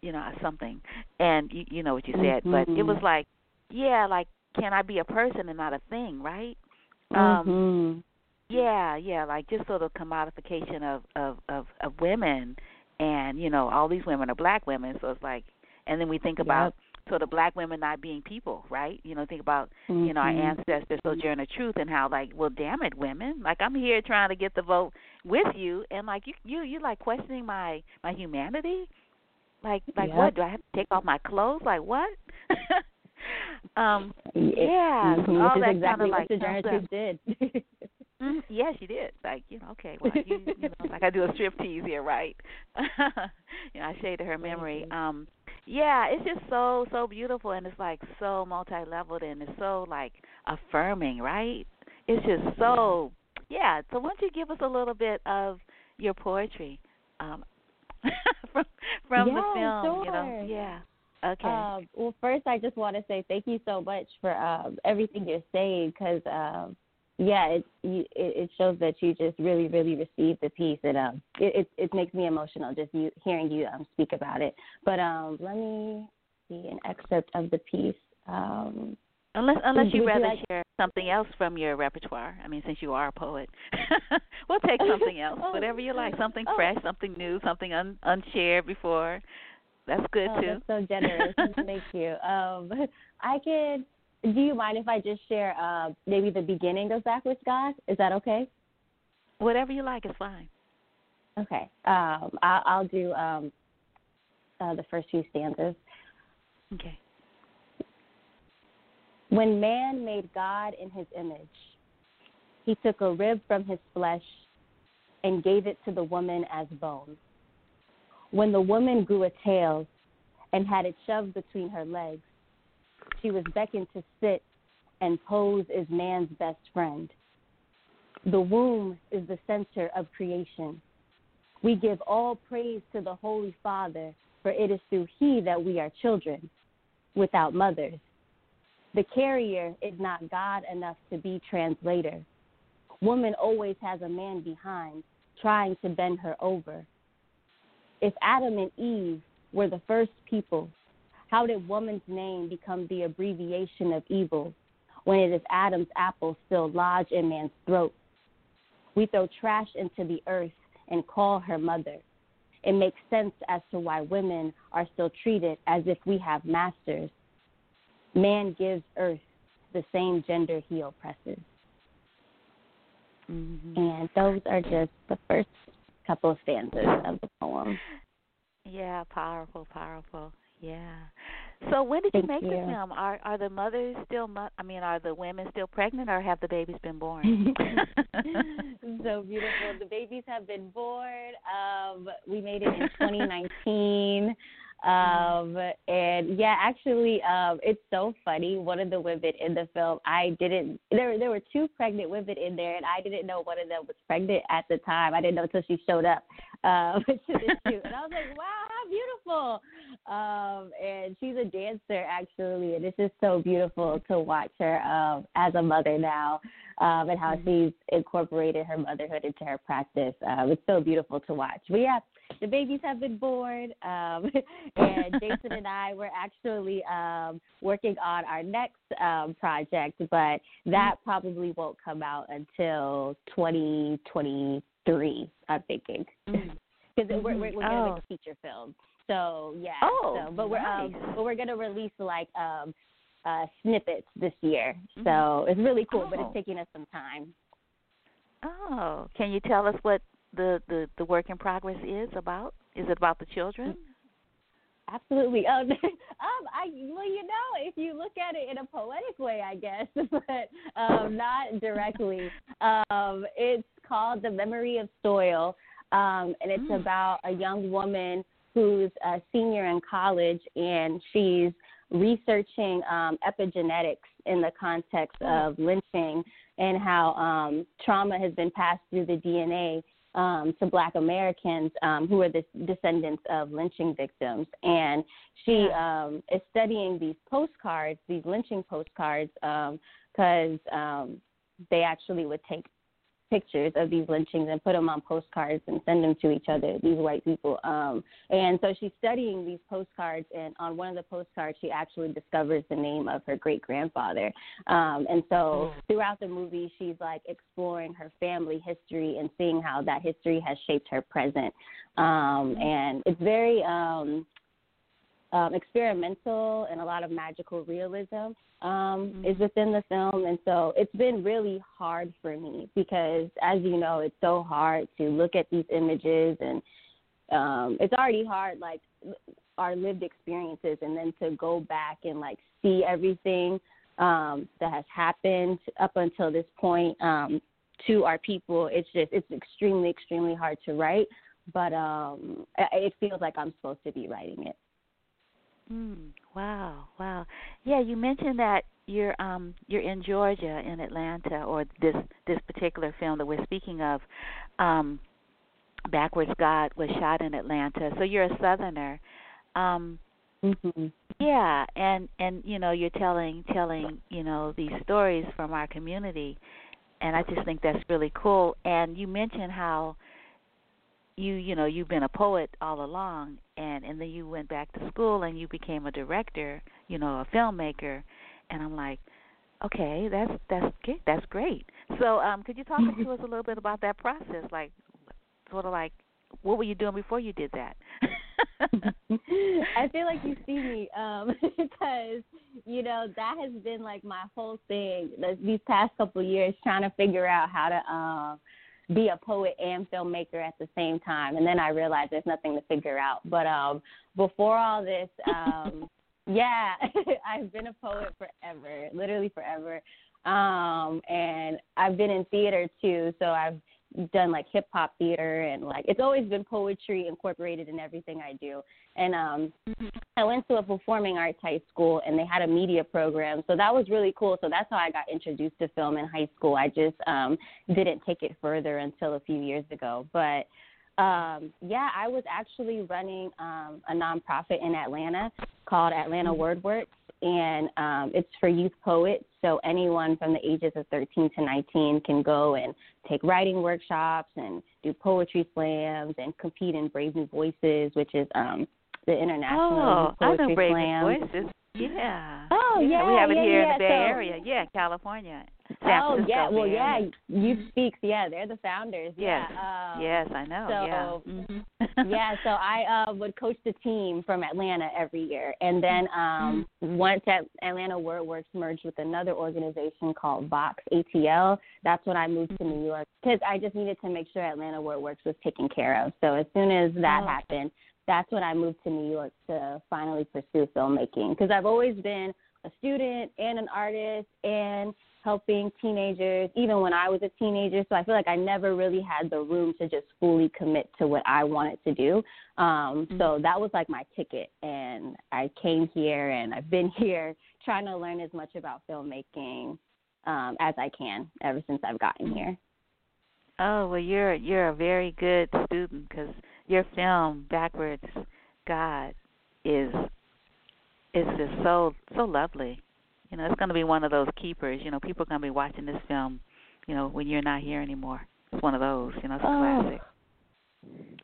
Speaker 1: you know something and you you know what you said
Speaker 4: mm-hmm.
Speaker 1: but it was
Speaker 4: Mm-hmm.
Speaker 1: like yeah like can i be a person and not a thing right
Speaker 4: um
Speaker 1: mm-hmm. yeah yeah like just sort of commodification of of of of women and you know all these women are black women so it's like and then we think about
Speaker 4: yep.
Speaker 1: sort of black women not being people right you know think about
Speaker 4: mm-hmm.
Speaker 1: you know our ancestors sojourner truth and how like well damn it women like i'm here trying to get the vote with you and like you you you like questioning my my humanity like like
Speaker 4: yep.
Speaker 1: what do i have to take off my clothes like what um yeah
Speaker 4: mm-hmm.
Speaker 1: all that
Speaker 4: exactly
Speaker 1: kind of
Speaker 4: what
Speaker 1: like
Speaker 4: Sojourner Truth did.
Speaker 1: mm, yeah, she did. Like you know, okay, well, you, you know, like I do a strip tease here, right? you know, I shaded her memory. Um, yeah, it's just so so beautiful, and it's like so multi-leveled, and it's so like affirming, right? It's just so yeah. So why don't you give us a little bit of your poetry um, from from
Speaker 4: yeah,
Speaker 1: the film?
Speaker 4: Sure.
Speaker 1: You know, yeah. Okay.
Speaker 4: Um, well, first, I just want to say thank you so much for um, everything you're saying because, um, yeah, it, you, it it shows that you just really, really received the piece, and um, it, it it makes me emotional just you hearing you um, speak about it. But um, let me see an excerpt of the piece. Um,
Speaker 1: Unless unless
Speaker 4: Would
Speaker 1: you
Speaker 4: you
Speaker 1: rather
Speaker 4: like-
Speaker 1: share something else from your repertoire. I mean, since you are a poet, we'll take something else,
Speaker 4: Oh,
Speaker 1: whatever you like, something
Speaker 4: oh.
Speaker 1: fresh, something new, something un- unshared before. That's good
Speaker 4: oh,
Speaker 1: too.
Speaker 4: that's so generous. Thank you. Um, I could. Do you mind if I just share uh, maybe the beginning of Backwards God? Is that okay?
Speaker 1: Whatever you like is fine.
Speaker 4: Okay. Um, I'll, I'll do um, uh, the first few stanzas.
Speaker 1: Okay.
Speaker 4: When man made God in his image, he took a rib from his flesh and gave it to the woman as bone. When the woman grew a tail and had it shoved between her legs, she was beckoned to sit and pose as man's best friend. The womb is the center of creation. We give all praise to the Holy Father, for it is through He that we are children, without mothers. The carrier is not God enough to be translator. Woman always has a man behind, trying to bend her over. If Adam and Eve were the first people, how did woman's name become the abbreviation of evil when it is Adam's apple still lodged in man's throat? We throw trash into the earth and call her mother. It makes sense as to why women are still treated as if we have masters. Man gives earth the same gender he oppresses.
Speaker 1: Mm-hmm.
Speaker 4: And those are just the first couple of stanzas of the poem.
Speaker 1: Yeah, powerful, powerful. Yeah. So when did you
Speaker 4: Thank
Speaker 1: make the film? Are are the mothers still? Mo- I mean, are the women still pregnant, or have the babies been born?
Speaker 4: so beautiful. The babies have been born. Um, we made it in 2019. Um, and yeah, actually, um, it's so funny. One of the women in the film, I didn't. There, there were two pregnant women in there, and I didn't know one of them was pregnant at the time. I didn't know until she showed up um, to the shoot, and I was like, "Wow, how beautiful!" Um, and she's a dancer actually, and it's just so beautiful to watch her um, as a mother now, um, and how she's incorporated her motherhood into her practice. Um, it's so beautiful to watch. But yeah, the babies have been born, um, and Jason and I were actually um, working on our next um, project, but that probably won't come out until 2023. I'm thinking
Speaker 1: Mm.
Speaker 4: because we're, we're, we're gonna
Speaker 1: Oh.
Speaker 4: make a feature film. So yeah.
Speaker 1: Oh,
Speaker 4: so, but we're um, but we're gonna release like um, uh, snippets this year.
Speaker 1: Mhm.
Speaker 4: So it's really cool, but
Speaker 1: Oh.
Speaker 4: it's taking us some time.
Speaker 1: Oh, can you tell us what the the the work in progress is about? Is it about the children?
Speaker 4: Absolutely. Um, um, I well, you know, if you look at it in a poetic way, I guess, but um, not directly. Um, it's called "The Memory of Soil," um, and it's
Speaker 1: Mm.
Speaker 4: about a young woman who's a senior in college, and she's researching um, epigenetics in the context
Speaker 1: Oh.
Speaker 4: of lynching and how um, trauma has been passed through the DNA um, to Black Americans um, who are the descendants of lynching victims. And she um, is studying these postcards, these lynching postcards, because um, they actually would take pictures of these lynchings and put them on postcards and send them to each other, these white people. Um, and so she's studying these postcards, and on one of the postcards, she actually discovers the name of her great grandfather. Um, and so throughout the movie, she's like exploring her family history and seeing how that history has shaped her present. Um, and it's very um, um, experimental and a lot of magical realism um, mm-hmm. is within the film, and so it's been really hard for me because, as you know, it's so hard to look at these images, and um, it's already hard, like our lived experiences, and then to go back and like see everything um, that has happened up until this point um, to our people. It's just it's extremely, extremely hard to write, but um, it feels like I'm supposed to be writing it.
Speaker 1: Mm, wow, wow. Yeah, you mentioned that you're um you're in Georgia in Atlanta or this this particular film that we're speaking of um Backwards God was shot in Atlanta. So you're a southerner. Um
Speaker 4: mm-hmm.
Speaker 1: yeah, and and you know, you're telling telling, you know, these stories from our community and I just think that's really cool. And you mentioned how you you know you've been a poet all along and and then you went back to school and you became a director you know a filmmaker. And i'm like okay that's that's good that's great. So um could you talk to us a little bit about that process? Like sort of like what were you doing before you did that?
Speaker 4: I feel like you see me um because you know that has been like my whole thing these past couple of years trying to figure out how to um be a poet and filmmaker at the same time. And then I realized there's nothing to figure out. But um, before all this, um, yeah, I've been a poet forever, literally forever. Um, and I've been in theater too, so I've done like hip hop theater and like it's always been poetry incorporated in everything I do. And um mm-hmm. I went to a performing arts high school and they had a media program. So that was really cool. So that's how I got introduced to film in high school. I just um didn't take it further until a few years ago. But um yeah, I was actually running um a nonprofit in Atlanta called Atlanta mm-hmm. WordWorks and um, it's for youth poets. So anyone from the ages of 13 to 19 can go and take writing workshops and do poetry slams and compete in Brave New Voices, which is um, the international
Speaker 1: oh,
Speaker 4: poetry
Speaker 1: I know Brave
Speaker 4: slam.
Speaker 1: New Voices. Yeah.
Speaker 4: Oh yeah,
Speaker 1: we have it
Speaker 4: yeah,
Speaker 1: here
Speaker 4: yeah.
Speaker 1: in the Bay
Speaker 4: so,
Speaker 1: Area. Yeah, California. San
Speaker 4: oh
Speaker 1: Francisco
Speaker 4: yeah, well
Speaker 1: Bay
Speaker 4: yeah, Youth Speaks. Yeah, they're the founders.
Speaker 1: Yes.
Speaker 4: Yeah. Um,
Speaker 1: yes, I know.
Speaker 4: So,
Speaker 1: yeah. Mm-hmm.
Speaker 4: Yeah, so I uh, would coach the team from Atlanta every year, and then um,
Speaker 1: mm-hmm.
Speaker 4: once at Atlanta WordWorks merged with another organization called Vox ATL, that's when I moved to New York because I just needed to make sure Atlanta WordWorks was taken care of. So as soon as that
Speaker 1: Oh.
Speaker 4: happened, that's when I moved to New York to finally pursue filmmaking because I've always been a student and an artist and helping teenagers even when I was a teenager. So I feel like I never really had the room to just fully commit to what I wanted to do. Um,
Speaker 1: Mm-hmm.
Speaker 4: So that was like my ticket. And I came here and I've been here trying to learn as much about filmmaking um, as I can ever since I've gotten here.
Speaker 1: Oh well, you're you're a very good student because your film backwards God is is just so so lovely. You know, it's going to be one of those keepers. You know, people are going to be watching this film. You know, when you're not here anymore, it's one of those. You know, it's a
Speaker 4: Oh,
Speaker 1: classic.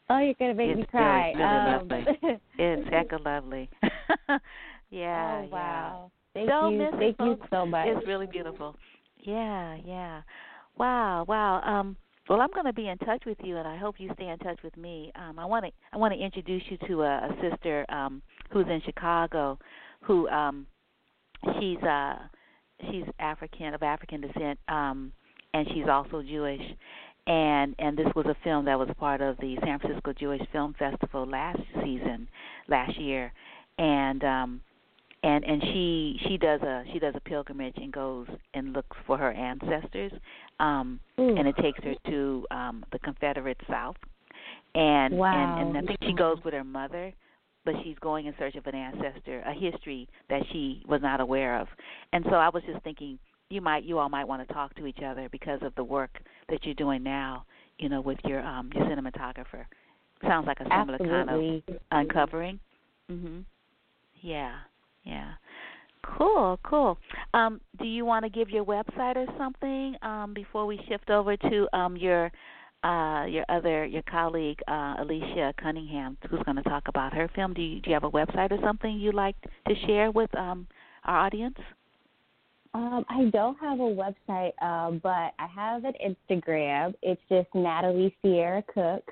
Speaker 4: Oh, you're gonna make
Speaker 1: It's
Speaker 4: me cry.
Speaker 1: really, really
Speaker 4: um,
Speaker 1: lovely. It's hecka lovely. yeah.
Speaker 4: oh wow! Thank
Speaker 1: Don't
Speaker 4: you,
Speaker 1: miss it,
Speaker 4: thank you
Speaker 1: folks.
Speaker 4: so much.
Speaker 1: It's really beautiful. Yeah, yeah. Wow, wow. Um well, I'm going to be in touch with you, and I hope you stay in touch with me. Um, I want to I want to introduce you to a, a sister um, who's in Chicago, who um, she's uh, she's African of African descent, um, and she's also Jewish. And and this was a film that was part of the San Francisco Jewish Film Festival last season, last year, and um, and and she she does a she does a pilgrimage and goes and looks for her ancestors um
Speaker 4: Ooh.
Speaker 1: and it takes her to um the confederate south and
Speaker 4: Wow.
Speaker 1: and and i think she goes with her mother but she's going in search of an ancestor a history that she was not aware of. And so i was just thinking you might you all might want to talk to each other because of the work that you're doing now you know with your um your cinematographer. Sounds like a similar kind of
Speaker 4: Absolutely.
Speaker 1: uncovering. Mhm yeah yeah. Cool, cool. Um, do you want to give your website or something um, before we shift over to um, your uh, your other your colleague uh, Alyscia Cunningham, who's going to talk about her film? Do you do you have a website or something you'd like to share with um, our audience?
Speaker 4: Um, I don't have a website, uh, but I have an Instagram. It's just Natalie Sierra Cook.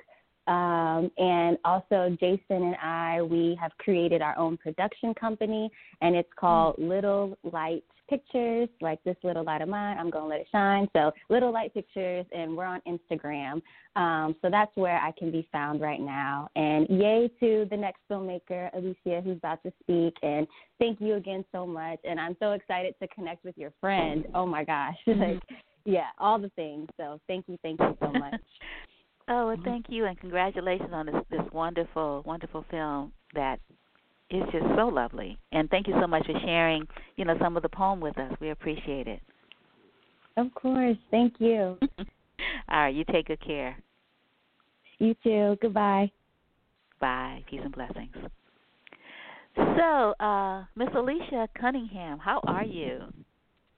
Speaker 4: Um, and also, Jason and I, we have created our own production company, and it's called mm-hmm. Little Light Pictures, like this little light of mine. I'm going to let it shine. So, Little Light Pictures, and we're on Instagram. Um, so, that's where I can be found right now. And yay to the next filmmaker, Alyscia, who's about to speak. And thank you again so much. And I'm so excited to connect with your friend. Oh my gosh. like, yeah, all the things. So, thank you, thank you so much.
Speaker 1: Oh, well, thank you, and congratulations on this this wonderful, wonderful film that is just so lovely. And thank you so much for sharing, you know, some of the poem with us. We appreciate it.
Speaker 4: Of course, thank you.
Speaker 1: All right, you take good care.
Speaker 4: You too. Goodbye.
Speaker 1: Bye. Peace and blessings. So, uh, Miss Alyscia Cunningham, how are you?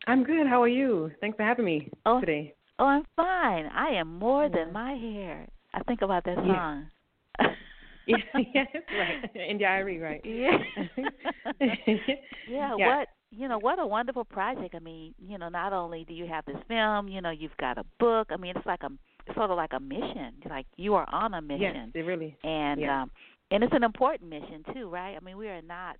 Speaker 5: I'm good. How are you? Thanks for having me
Speaker 1: oh,
Speaker 5: today.
Speaker 1: Oh, I'm fine. I am more than my hair. I think about that song.
Speaker 5: Yeah. yes, right. India.Arie, right.
Speaker 1: Yeah. yeah. Yeah. What you know, what a wonderful project. I mean, you know, not only do you have this film, you know, you've got a book. I mean, it's like a it's sort of like a mission. Like you are on a mission.
Speaker 5: Yes, it really.
Speaker 1: And
Speaker 5: yeah.
Speaker 1: um and it's an important mission too, right? I mean, we are not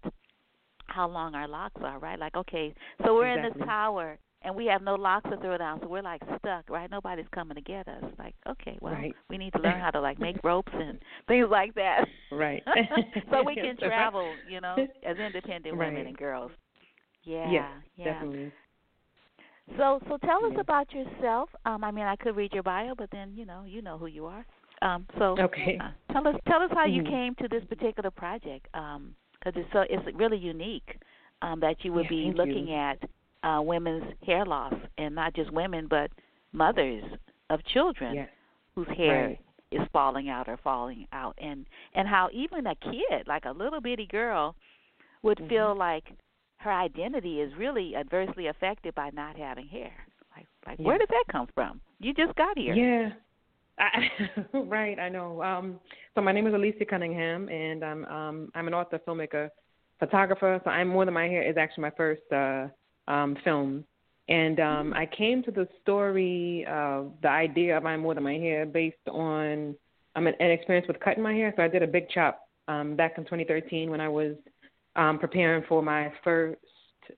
Speaker 1: how long our locks are, right? Like, okay, so we're
Speaker 5: exactly.
Speaker 1: in this tower and we have no locks to throw down, so we're like stuck, right? Nobody's coming to get us. Like, okay, well,
Speaker 5: right.
Speaker 1: we need to learn how to like make ropes and things like that.
Speaker 5: Right.
Speaker 1: so we can travel, you know, as independent
Speaker 5: right.
Speaker 1: women and girls. Yeah.
Speaker 5: Yeah,
Speaker 1: yeah.
Speaker 5: definitely.
Speaker 1: So, so tell us
Speaker 5: yeah.
Speaker 1: about yourself. Um, I mean, I could read your bio, but then you know, you know who you are. Um, so,
Speaker 5: okay.
Speaker 1: Uh, tell us, tell us how you
Speaker 5: mm-hmm.
Speaker 1: came to this particular project. Um, because it's so, it's really unique. Um, that you would
Speaker 5: yeah,
Speaker 1: be looking
Speaker 5: you.
Speaker 1: at uh, women's hair loss, and not just women, but mothers of children
Speaker 5: yes.
Speaker 1: whose hair
Speaker 5: right.
Speaker 1: is falling out or falling out, and and how even a kid, like a little bitty girl, would
Speaker 5: mm-hmm.
Speaker 1: feel like her identity is really adversely affected by not having hair. Like, like
Speaker 5: yeah.
Speaker 1: where did that come from? You just got here.
Speaker 5: Yeah. I, right, I know. Um, so my name is Alyscia Cunningham, and I'm um, I'm an author, filmmaker, photographer. So I'm more than my hair is actually my first uh, um, film. And um, I came to the story, uh, the idea of I'm More Than My Hair, based on um, an, an experience with cutting my hair. So I did a big chop um, back in 2013 when I was um, preparing for my first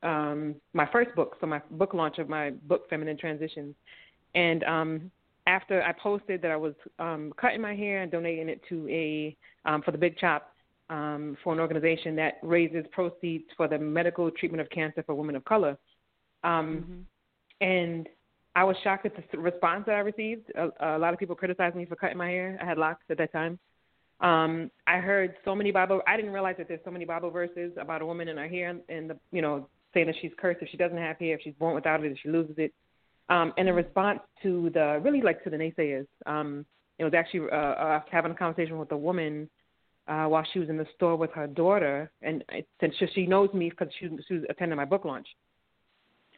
Speaker 5: um, my first book, so my book launch of my book Feminine Transitions. And um, after I posted that I was um, cutting my hair and donating it to a um, for the big chop um, for an organization that raises proceeds for the medical treatment of cancer for women of color. Um, mm-hmm. And I was shocked at the response that I received. A, a lot of people criticized me for cutting my hair. I had locks at that time. Um, I heard so many Bible. I didn't realize that there's so many Bible verses about a woman and her hair, and the you know saying that she's cursed if she doesn't have hair, if she's born without it, if she loses it. Um, and in response to the really like to the naysayers, um, it was actually uh, uh, having a conversation with a woman uh, while she was in the store with her daughter, and since she knows me because she, she was attending my book launch,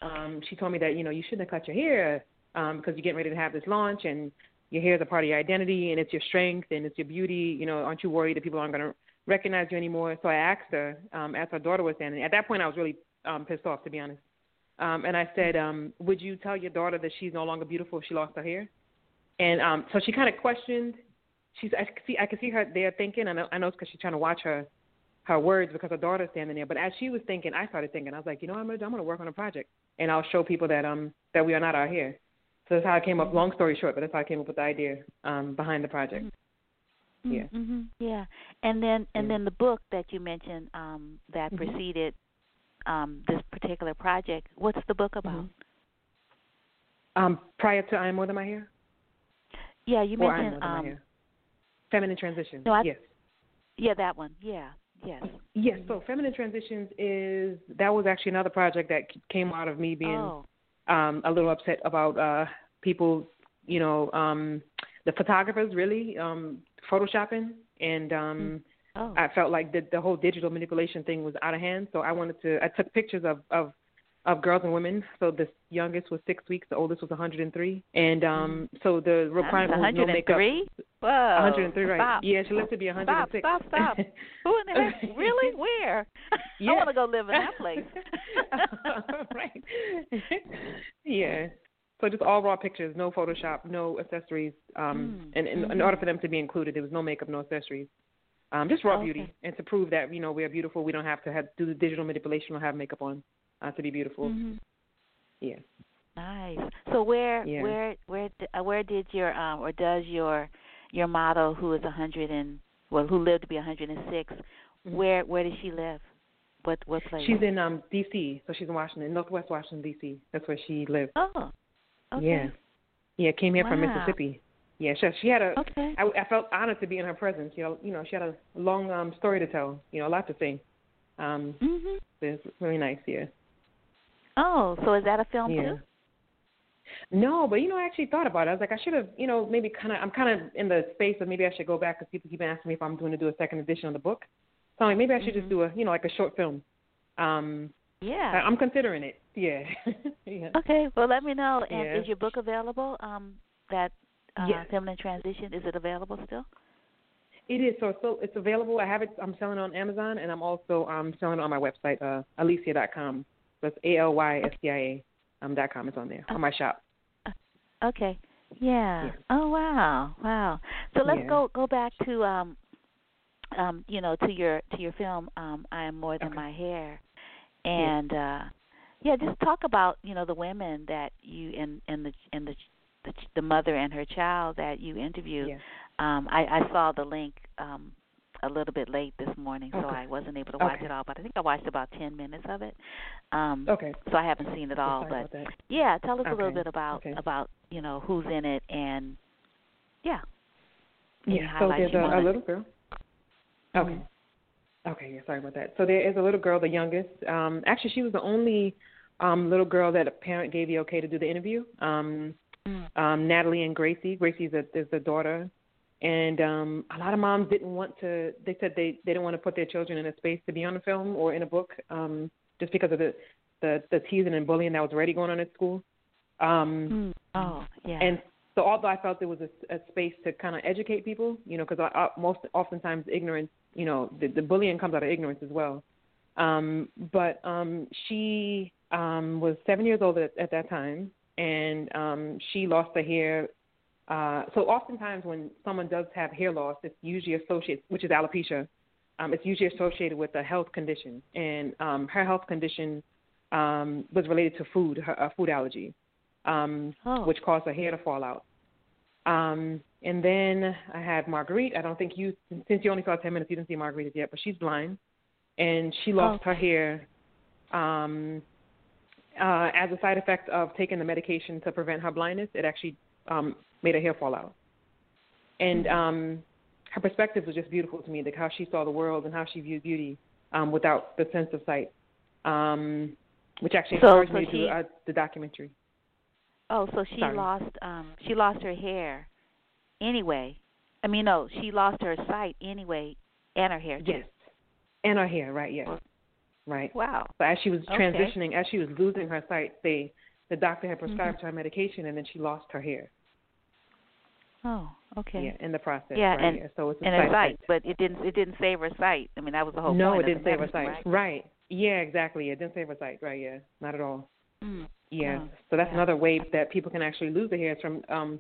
Speaker 5: um, she told me that you know you shouldn't have cut your hair um, because you're getting ready to have this launch, and your hair is a part of your identity, and it's your strength, and it's your beauty. You know, aren't you worried that people aren't going to recognize you anymore? So I asked her, um, as her daughter was standing. At that point, I was really um, pissed off, to be honest. Um, and I said, um, "Would you tell your daughter that she's no longer beautiful if she lost her hair?" And um, so she kind of questioned she's I see I can see her there thinking. I know I know it's because she's trying to watch her her words because her daughter's standing there. But as she was thinking, I started thinking. I was like, you know, I'm gonna I'm gonna work on a project and I'll show people that um that we are not out here. So that's how I came up. Long story short, but that's how I came up with the idea um behind the project.
Speaker 1: Mm-hmm. Yeah. Mm-hmm. Yeah. And then and then the book that you mentioned um that mm-hmm. preceded um this particular project. What's the book about?
Speaker 5: Mm-hmm. Um prior to I am more than my hair.
Speaker 1: Yeah, you mentioned um
Speaker 5: Feminine Transitions.
Speaker 1: No, I,
Speaker 5: yes.
Speaker 1: Yeah, that one. Yeah. Yes.
Speaker 5: Yes. So Feminine Transitions is that was actually another project that came out of me being
Speaker 1: oh.
Speaker 5: um, a little upset about uh, people, you know, um, the photographers really um, photoshopping and um,
Speaker 1: Oh.
Speaker 5: I felt like the the whole digital manipulation thing was out of hand. So I wanted to. I took pictures of of of girls and women. So the youngest was six weeks, the oldest was 103, and um, so the requirement was no makeup.
Speaker 1: 103? Whoa.
Speaker 5: 103, right?
Speaker 1: Stop.
Speaker 5: Yeah, she lived to be 106.
Speaker 1: Stop, stop, stop. Who in the heck? Really? Where?
Speaker 5: Yeah.
Speaker 1: I want to go live in that place.
Speaker 5: right. yeah. So just all raw pictures, no Photoshop, no accessories. Um,
Speaker 1: Mm,
Speaker 5: and, and in
Speaker 1: mhm.
Speaker 5: order for them to be included, there was no makeup, no accessories. Um, just raw
Speaker 1: Okay.
Speaker 5: beauty, and to prove that you know we are beautiful, we don't have to have do the digital manipulation or have makeup on uh, to be beautiful.
Speaker 1: Mhm.
Speaker 5: Yeah.
Speaker 1: Nice. So where
Speaker 5: Yeah.
Speaker 1: where where uh, where did your um or does your your model who is a hundred and well who lived to be a hundred and six
Speaker 5: Mhm.
Speaker 1: where where does she live? What what place?
Speaker 5: She's in um D.C., so she's in Washington, Northwest Washington D.C. That's where she lives.
Speaker 1: Oh. Okay.
Speaker 5: Yeah. Yeah, came here from Mississippi. Yeah, she she had a
Speaker 1: Okay.
Speaker 5: I, I felt honored to be in her presence. You know, you know, she had a long um story to tell. You know, a lot to say. Um,
Speaker 1: Mhm.
Speaker 5: it's really nice. Yeah.
Speaker 1: Oh, so is that a film
Speaker 5: Yeah.
Speaker 1: too?
Speaker 5: No, but you know, I actually thought about it. I was like, I should have, you know, maybe kind of. I'm kind of in the space of maybe I should go back because people keep asking me if I'm going to do a second edition of the book. So like, maybe I should
Speaker 1: Mhm.
Speaker 5: just do a, you know, like a short film. Um, I,
Speaker 1: Yeah.
Speaker 5: I'm considering it. Yeah. yeah.
Speaker 1: Okay. Well, let me know. And
Speaker 5: Yeah.
Speaker 1: is your book available? Um, that uh,
Speaker 5: Yes.
Speaker 1: feminine transition is it available still?
Speaker 5: It is. So, so it's available. I have it. I'm selling it on Amazon, and I'm also um selling it on my website, uh, Alyscia.com. That's A L Y S C I A um dot com. It's on there on my shop.
Speaker 1: Okay. Yeah.
Speaker 5: Yeah.
Speaker 1: Oh wow, wow. So let's
Speaker 5: Yeah.
Speaker 1: go go back to um um you know to your to your film um I am more than
Speaker 5: Okay.
Speaker 1: my hair, and uh yeah, just talk about you know the women that you and and the and the the, the mother and her child that you interviewed.
Speaker 5: Yeah.
Speaker 1: Um I I saw the link um a little bit late this morning, so I wasn't able to watch
Speaker 5: Okay.
Speaker 1: it all, but I think I watched about 10 minutes of it. Um
Speaker 5: Okay.
Speaker 1: so I haven't seen it all,
Speaker 5: Sorry
Speaker 1: but yeah, tell us a little bit about
Speaker 5: okay.
Speaker 1: about you know who's in it and yeah. Any
Speaker 5: Yeah. So there's a, a little girl. Okay.
Speaker 1: Mhm.
Speaker 5: Okay. Yeah. Sorry about that. So there is a little girl, the youngest. Um, actually, she was the only um little girl that a parent gave the okay to do the interview. Um,
Speaker 1: Mm.
Speaker 5: um, Natalie and Gracie. Gracie's a, is the daughter, and um, a lot of moms didn't want to. They said they they didn't want to put their children in a space to be on a film or in a book, um, just because of the the, the teasing and bullying that was already going on at school. Um,
Speaker 1: Mm. Oh, yeah.
Speaker 5: and so, although I felt there was a, a space to kind of educate people, you know, because I, I, most oftentimes ignorance, you know, the, the bullying comes out of ignorance as well. Um, but um, she um, was seven years old at, at that time, and um, she lost her hair. Uh, so, oftentimes when someone does have hair loss, it's usually associated, which is alopecia. Um, it's usually associated with a health condition, and um, her health condition um, was related to food, her a food allergy um,
Speaker 1: Oh.
Speaker 5: which caused her hair to fall out. Um, and then I have Marguerite. I don't think you, since you only saw 10 minutes, you didn't see Marguerite yet, but she's blind. And she lost her hair um, uh, as a side effect of taking the medication to prevent her blindness. It actually um, made her hair fall out. And um, her perspective was just beautiful to me, like how she saw the world and how she viewed beauty um, without the sense of sight, um, which actually
Speaker 1: So-
Speaker 5: encouraged
Speaker 1: so
Speaker 5: me to do uh, the documentary.
Speaker 1: oh, so she
Speaker 5: sorry.
Speaker 1: lost um she lost her hair anyway. I mean, no, she lost her sight anyway and her hair too.
Speaker 5: Yes. And her hair, right, yes. Right.
Speaker 1: Wow.
Speaker 5: So as she was
Speaker 1: Okay.
Speaker 5: transitioning, as she was losing her sight, they the doctor had prescribed
Speaker 1: Mm-hmm.
Speaker 5: her medication and then she lost her hair.
Speaker 1: Oh, okay.
Speaker 5: Yeah, in the process.
Speaker 1: Yeah,
Speaker 5: right,
Speaker 1: and-
Speaker 5: yeah. so it's a
Speaker 1: and sight, but it didn't it didn't save her sight. I mean, that was the whole point.
Speaker 5: no,
Speaker 1: it
Speaker 5: didn't save her sight.
Speaker 1: Right?
Speaker 5: Right. Yeah, exactly. It didn't save her sight. Right, yeah. Not at all.
Speaker 1: Mm.
Speaker 5: Yeah.
Speaker 1: Oh,
Speaker 5: so that's
Speaker 1: yeah.
Speaker 5: another way that people can actually lose their hair is from um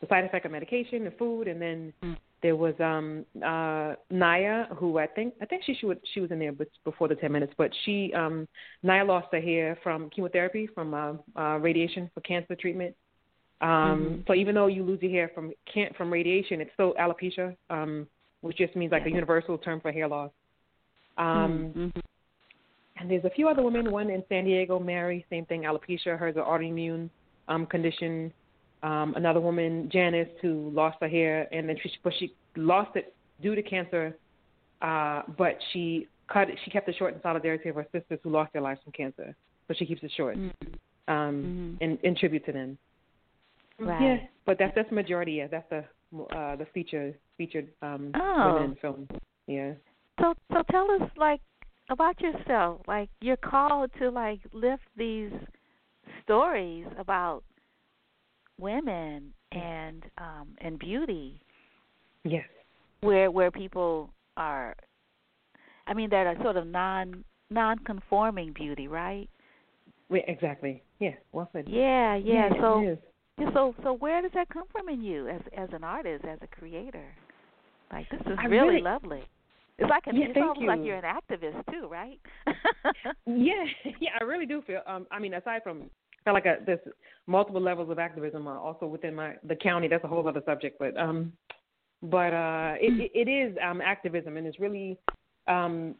Speaker 5: the side effect of medication, the food, and then
Speaker 1: Mm.
Speaker 5: there was um uh Naya who I think I think she she, would, she was in there but before the 10 minutes, but she um Naya lost her hair from chemotherapy from uh, uh radiation for cancer treatment. Um
Speaker 1: Mhm.
Speaker 5: so even though you lose your hair from can't from radiation, it's still alopecia, um which just means like a universal term for hair loss. Um
Speaker 1: mm-hmm.
Speaker 5: and there's a few other women, one in San Diego, Mary, same thing, alopecia, hers an autoimmune um, condition. Um, another woman, Janice, who lost her hair, and then she, but she lost it due to cancer, uh, but she cut it, she kept it short in solidarity of her sisters who lost their lives from cancer. So she keeps it short,
Speaker 1: Mm-hmm.
Speaker 5: um, in, in tribute to them.
Speaker 1: Right.
Speaker 5: Yeah, but that's that's majority. Yeah, that's the uh, the feature featured um,
Speaker 1: Oh.
Speaker 5: women film. Yeah.
Speaker 1: So so tell us like about yourself. Like you're called to like lift these stories about women and um and beauty.
Speaker 5: Yes.
Speaker 1: Where where people are I mean that are sort of non non conforming beauty, right?
Speaker 5: Wait, exactly. Yeah. Well said.
Speaker 1: Yeah, yeah.
Speaker 5: yeah
Speaker 1: so so so where does that come from in you as as an artist, as a creator? Like this is really,
Speaker 5: really
Speaker 1: lovely. It's like an,
Speaker 5: Yeah,
Speaker 1: it's almost
Speaker 5: you.
Speaker 1: like you're an activist too, right?
Speaker 5: Yeah, yeah, I really do feel. Um, I mean, aside from I feel like a, there's multiple levels of activism uh, also within my the county. That's a whole other subject, but um, but uh, it, it it is um activism, and it's really um,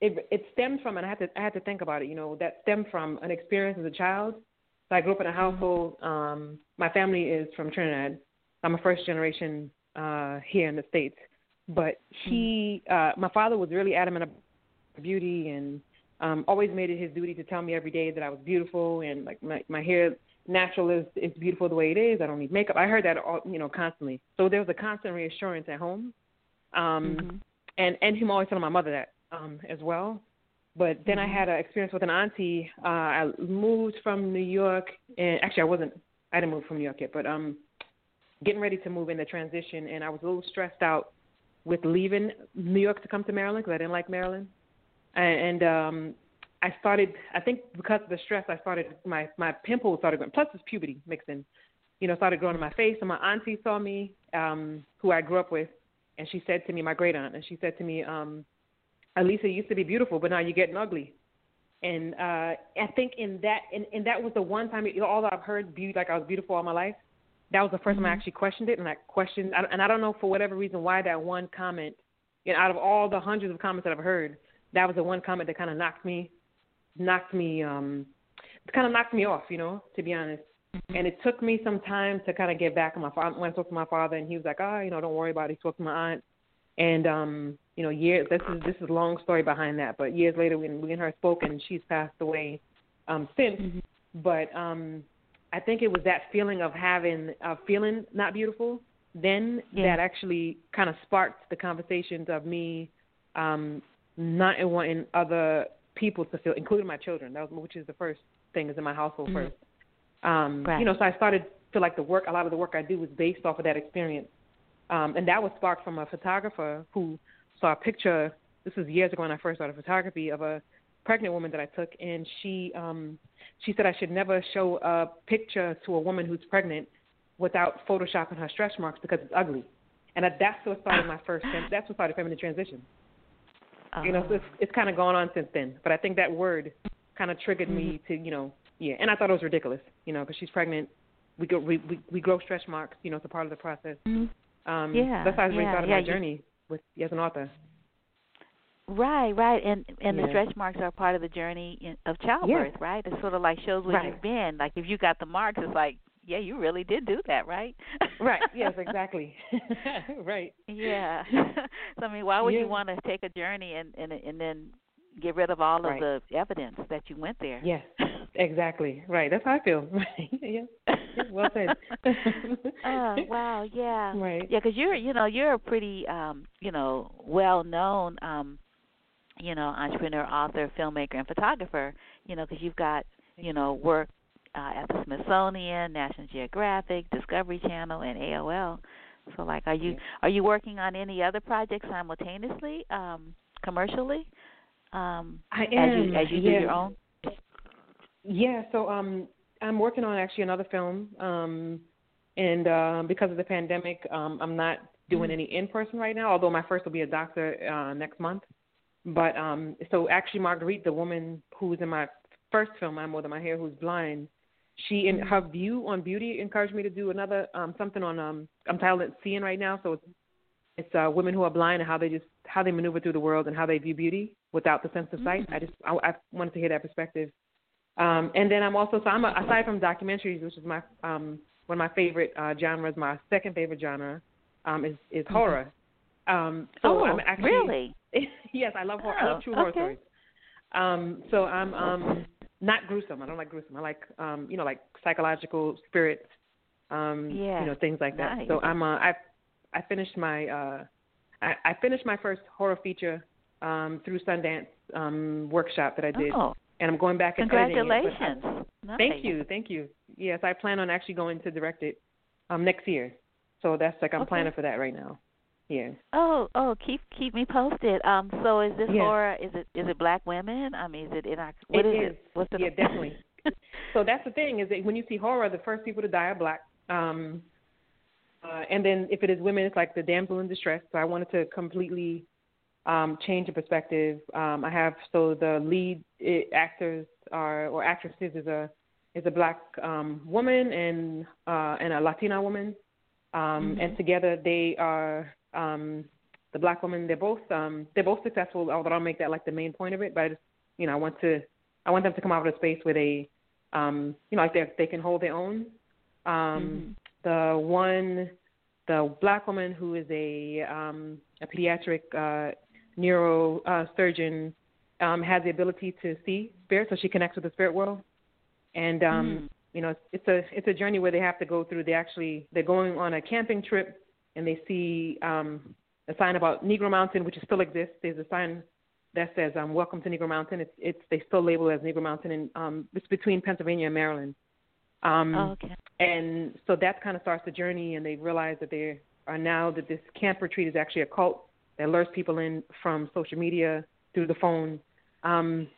Speaker 5: it it stemmed from, and I had to I had to think about it. You know, that stemmed from an experience as a child. So I grew up in a household. Um, my family is from Trinidad. I'm a first generation uh here in the states, but he uh my father was really adamant about beauty and um always made it his duty to tell me every day that I was beautiful and like my my hair natural is is beautiful the way it is. I don't need makeup. I heard that all you know constantly. So there was a constant reassurance at home. Um
Speaker 1: Mhm.
Speaker 5: and and him always telling my mother that um as well. But then I had an experience with an auntie. Uh I moved from New York and actually I wasn't I didn't move from New York yet, but um getting ready to move in the transition and I was a little stressed out with leaving New York to come to Maryland because I didn't like Maryland. And, and um I started I think because of the stress I started my my pimples started going plus it's puberty mixing. You know, started growing in my face and my auntie saw me, um, who I grew up with, and she said to me, my great aunt, and she said to me, um, Alisa you used to be beautiful, but now you're getting ugly. And uh I think in that and, and that was the one time you know, although I've heard beauty like I was beautiful all my life, that was the 1st time I actually questioned it and I questioned and I don't know for whatever reason why that one comment you know, out of all the hundreds of comments that I've heard, that was the one comment that kind of knocked me knocked me um kind of knocked me off, you know, to be honest. And it took me some time to kind of get back on my father when I spoke to my father and he was like, "Ah, you know, don't worry about it." He spoke to my aunt and um, you know, years this is this is a long story behind that, but years later when we and her spoke and she's passed away um since. But um I think it was that feeling of having uh feeling not beautiful then
Speaker 1: Yeah.
Speaker 5: that actually kind of sparked the conversations of me um not wanting other people to feel including my children. That was which is the first thing is in my household
Speaker 1: Mhm.
Speaker 5: first. Um
Speaker 1: Right.
Speaker 5: you know, so I started to feel like the work a lot of the work I do was based off of that experience. Um, and that was sparked from a photographer who saw a picture. This was years ago when I first started photography of a pregnant woman that I took, and she um, she said I should never show a picture to a woman who's pregnant without photoshopping her stretch marks because it's ugly. And that- that's what started my first. That's what started feminine transition. You know, so it's it's kind of gone on since then. But I think that word kind of triggered me to you know yeah. And I thought it was ridiculous, you know, because she's pregnant. We go we, we we grow stretch marks, you know, it's a part of the process.
Speaker 1: Mhm.
Speaker 5: Um,
Speaker 1: Yeah,
Speaker 5: that's how I really
Speaker 1: yeah,
Speaker 5: started
Speaker 1: yeah,
Speaker 5: my
Speaker 1: you-
Speaker 5: journey with as an author.
Speaker 1: Right, right, and and the stretch marks are part of the journey in, of childbirth, right? It sort of like shows where
Speaker 5: Right.
Speaker 1: you've been. Like if you got the marks, it's like, yeah, you really did do that, right?
Speaker 5: Right. Yes. Exactly. right.
Speaker 1: yeah. so I mean, why would
Speaker 5: Yeah.
Speaker 1: you want to take a journey and and and then get rid of all
Speaker 5: Right.
Speaker 1: of the evidence that you went there?
Speaker 5: Yes. Exactly. Right. That's how I feel. Right. yeah. Yeah, Well said.
Speaker 1: oh wow, yeah,
Speaker 5: Right.
Speaker 1: yeah. Because you're, you know, you're a pretty, um, you know, well-known, um, you know, entrepreneur, author, filmmaker, and photographer. You know, because you've got, you know, work uh, at the Smithsonian, National Geographic, Discovery Channel, and AOL. So, like, are you
Speaker 5: Yeah.
Speaker 1: are you working on any other projects simultaneously, um, commercially? Um,
Speaker 5: I
Speaker 1: as
Speaker 5: am.
Speaker 1: you as you
Speaker 5: yeah.
Speaker 1: do your own.
Speaker 5: Yeah, so um I'm working on actually another film. Um and um because of the pandemic, um I'm not doing
Speaker 1: Mhm.
Speaker 5: any in person right now, although my first will be a doctor uh next month. But um so actually Marguerite, the woman who's in my first film, I'm more my hair, who's blind, she and her view on beauty encouraged me to do another um something on um I'm titled it Seeing right now, so it's it's uh women who are blind and how they just how they maneuver through the world and how they view beauty without the sense of sight. I just I, I wanted to hear that perspective. Um, and then I'm also so I'm a, aside from documentaries, which is my um, one of my favorite uh, genres. My second favorite genre um, is is horror. Um, so
Speaker 1: oh,
Speaker 5: I'm actually
Speaker 1: really?
Speaker 5: yes, I love horror. I love
Speaker 1: Oh,
Speaker 5: true horror
Speaker 1: okay.
Speaker 5: stories. Um, so I'm um, not gruesome. I don't like gruesome. I like um, you know like psychological spirits. Um,
Speaker 1: Yeah,
Speaker 5: you know things like that.
Speaker 1: nice.
Speaker 5: So I'm uh, I I finished my uh, I, I finished my first horror feature um, through Sundance um, workshop that I did,
Speaker 1: oh,
Speaker 5: and I'm going back and
Speaker 1: congratulations!
Speaker 5: editing it.
Speaker 1: Nice.
Speaker 5: Thank you, thank you. Yes, I plan on actually going to direct it um, next year. So that's like I'm
Speaker 1: Okay.
Speaker 5: planning for that right now. Yeah.
Speaker 1: Oh, oh, keep keep me posted. Um, so is this
Speaker 5: Yeah.
Speaker 1: horror? Is it is it black women? I mean, is it in our? What
Speaker 5: It
Speaker 1: is
Speaker 5: is.
Speaker 1: it? What's the
Speaker 5: Yeah, definitely. so that's the thing is that when you see horror, the first people to die are black. Um, uh, and then if it is women, it's like the damsel in distress. So I wanted to completely um, change the perspective. Um, I have so the lead eh, actors are or actresses is a is a black um, woman and uh, and a Latina woman, um,
Speaker 1: Mhm.
Speaker 5: and together they are um, the black woman. They're both um, they're both successful. Although I don't make that like the main point of it, but I just you know I want to I want them to come out of a space where they um, you know like they they can hold their own. Um, The one the black woman who is a um, a pediatric uh, neuro uh, surgeon um, has the ability to see spirit, so she connects with the spirit world. And um,
Speaker 1: Mhm.
Speaker 5: you know, it's a it's a journey where they have to go through. They actually they're going on a camping trip, and they see um, a sign about Negro Mountain, which still exists. There's a sign that says um, "Welcome to Negro Mountain." It's it's they still label it as Negro Mountain, and um, it's between Pennsylvania and Maryland. Um,
Speaker 1: Oh, okay.
Speaker 5: and so that kind of starts the journey, and they realize that they are now that this camp retreat is actually a cult that lures people in from social media through the phone. Um,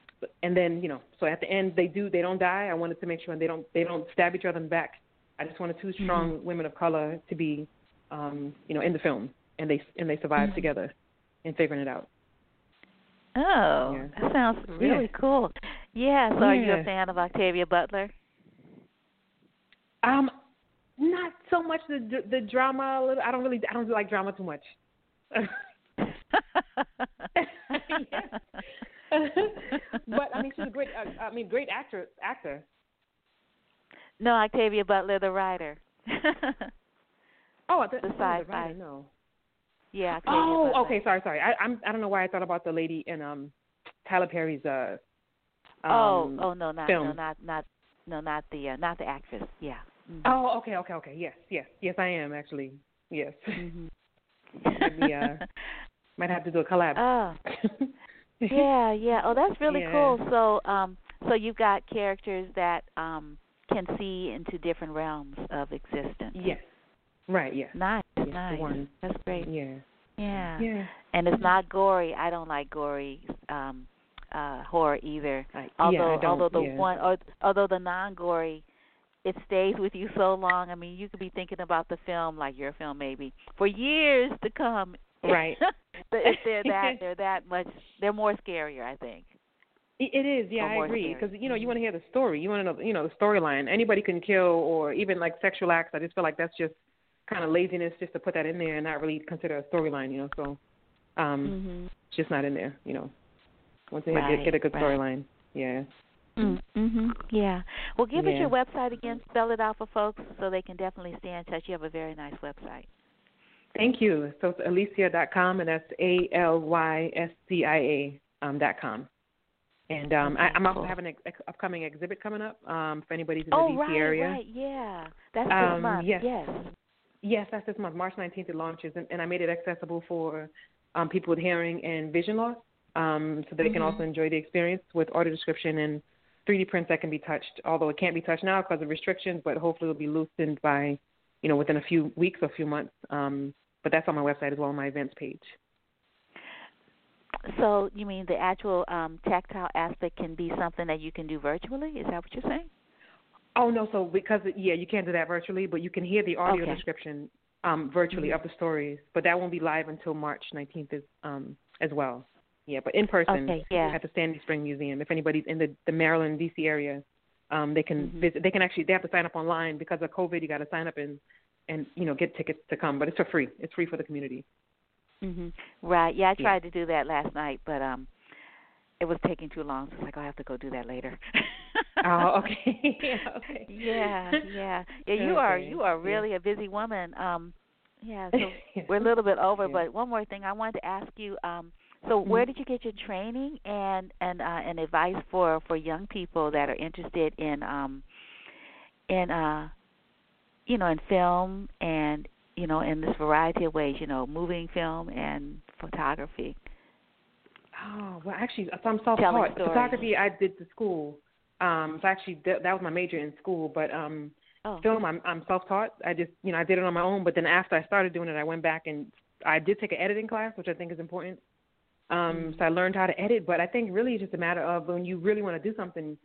Speaker 5: and then you know, so at the end they do they don't die. I wanted to make sure they don't they don't stab each other in the back. I just wanted two strong women of color to be, um, you know, in the film, and they and they survive
Speaker 1: Mhm.
Speaker 5: together and figuring it out.
Speaker 1: Oh,
Speaker 5: Yeah.
Speaker 1: that sounds really
Speaker 5: Yeah.
Speaker 1: cool. Yeah. So, are you a fan of Octavia Butler?
Speaker 5: Um, not so much the the drama. a little- I don't really I don't like drama too much. but I mean, she's a great. Uh, I mean, great actor. Actor.
Speaker 1: no, Octavia Butler, the writer.
Speaker 5: Oh, the,
Speaker 1: The
Speaker 5: oh,
Speaker 1: sci-fi.
Speaker 5: writer, No.
Speaker 1: yeah. Octavia
Speaker 5: Oh,
Speaker 1: Butler.
Speaker 5: okay. Sorry, sorry. I, I'm. I don't know why I thought about the lady in um Tyler Perry's uh.
Speaker 1: oh,
Speaker 5: um,
Speaker 1: oh no, not no,
Speaker 5: film.
Speaker 1: not not no, not the uh, not the actress. Yeah. Mhm.
Speaker 5: Oh, okay, okay, okay. Yes, yes, yes. I am actually. Yes.
Speaker 1: Mhm.
Speaker 5: Maybe, uh, Might have to do a collab.
Speaker 1: Oh, yeah, yeah. Oh, that's really
Speaker 5: Yeah.
Speaker 1: cool. So, um, so you've got characters that um can see into different realms of existence.
Speaker 5: Yes. Right. Yes.
Speaker 1: Nice,
Speaker 5: Yes,
Speaker 1: nice.
Speaker 5: one.
Speaker 1: That's great.
Speaker 5: Yeah.
Speaker 1: Yeah.
Speaker 5: Yeah.
Speaker 1: And it's not gory. I don't like gory um uh horror either. Although
Speaker 5: yeah,
Speaker 1: although the
Speaker 5: yeah.
Speaker 1: one or, although the non gory it stays with you so long. I mean, you could be thinking about the film like your film maybe for years to come.
Speaker 5: Right.
Speaker 1: But if they're that they're that much they're more scarier, I think.
Speaker 5: It is, yeah, I agree. Because you know, you want to hear the story. You want to know, you know, the storyline. Anybody can kill, or even like sexual acts. I just feel like that's just kind of laziness, just to put that in there and not really consider a storyline. You know, so um,
Speaker 1: Mhm.
Speaker 5: it's just not in there. You know, once they
Speaker 1: Right,
Speaker 5: get, get a good
Speaker 1: right.
Speaker 5: storyline, yeah.
Speaker 1: Mm, Mhm. Yeah. Well, give us your website again. Spell it out for folks so they can definitely stay in touch. You have a very nice website.
Speaker 5: Thank you. So it's Alyscia.com, and that's A L Y S C I A um, dot com. And um, I,
Speaker 1: Okay,
Speaker 5: I'm also
Speaker 1: cool.
Speaker 5: having an ex- upcoming exhibit coming up um, for anybody's in the
Speaker 1: Oh,
Speaker 5: DC
Speaker 1: right,
Speaker 5: area.
Speaker 1: right. Yeah. That's this
Speaker 5: Um,
Speaker 1: month.
Speaker 5: yes.
Speaker 1: Yes.
Speaker 5: Yes, that's this month, March 19th. It launches, and, and I made it accessible for um, people with hearing and vision loss, um, so they can
Speaker 1: Mhm.
Speaker 5: also enjoy the experience with audio description and 3D prints that can be touched. Although it can't be touched now because of restrictions, but hopefully it'll be loosened by, you know, within a few weeks or a few months. Um, but that's on my website as well, on my events page.
Speaker 1: So you mean the actual um tactile aspect can be something that you can do virtually? Is that what you're saying?
Speaker 5: Oh no, so because yeah, you can't do that virtually, but you can hear the audio
Speaker 1: Okay.
Speaker 5: description um, virtually
Speaker 1: Mhm.
Speaker 5: of the stories. But that won't be live until March 19th as um, as well. Yeah, but in person
Speaker 1: Okay, yeah.
Speaker 5: at the Sandy Spring Museum. If anybody's in the the Maryland D.C. area, um, they can
Speaker 1: Mhm.
Speaker 5: visit. They can actually they have to sign up online because of COVID. You got to sign up and and you know get tickets to come, but it's for free. It's free for the community.
Speaker 1: Mhm. Right. Yeah, I
Speaker 5: Yeah.
Speaker 1: tried to do that last night, but um it was taking too long. So I was like, I'll have to go do that later.
Speaker 5: Oh, okay. yeah, okay.
Speaker 1: Yeah, yeah. Yeah, you are you are
Speaker 5: yeah.
Speaker 1: really a busy woman. Um yeah, so
Speaker 5: Yeah.
Speaker 1: we're a little bit over,
Speaker 5: Yeah.
Speaker 1: but one more thing I wanted to ask you um so where
Speaker 5: Mhm.
Speaker 1: did you get your training and and uh and advice for for young people that are interested in um in uh you know in film and you know, in this variety of ways, you know, moving film and photography.
Speaker 5: Oh well, actually, I'm self-taught. Photography I did to school. Um, so actually that, that was my major in school, but um, oh. film I'm I'm self-taught. I just you know I did it on my own. But then after I started doing it, I went back and I did take an editing class, which I think is important. Um, mm-hmm. so I learned how to edit. But I think really it's just a matter of when you really want to do something.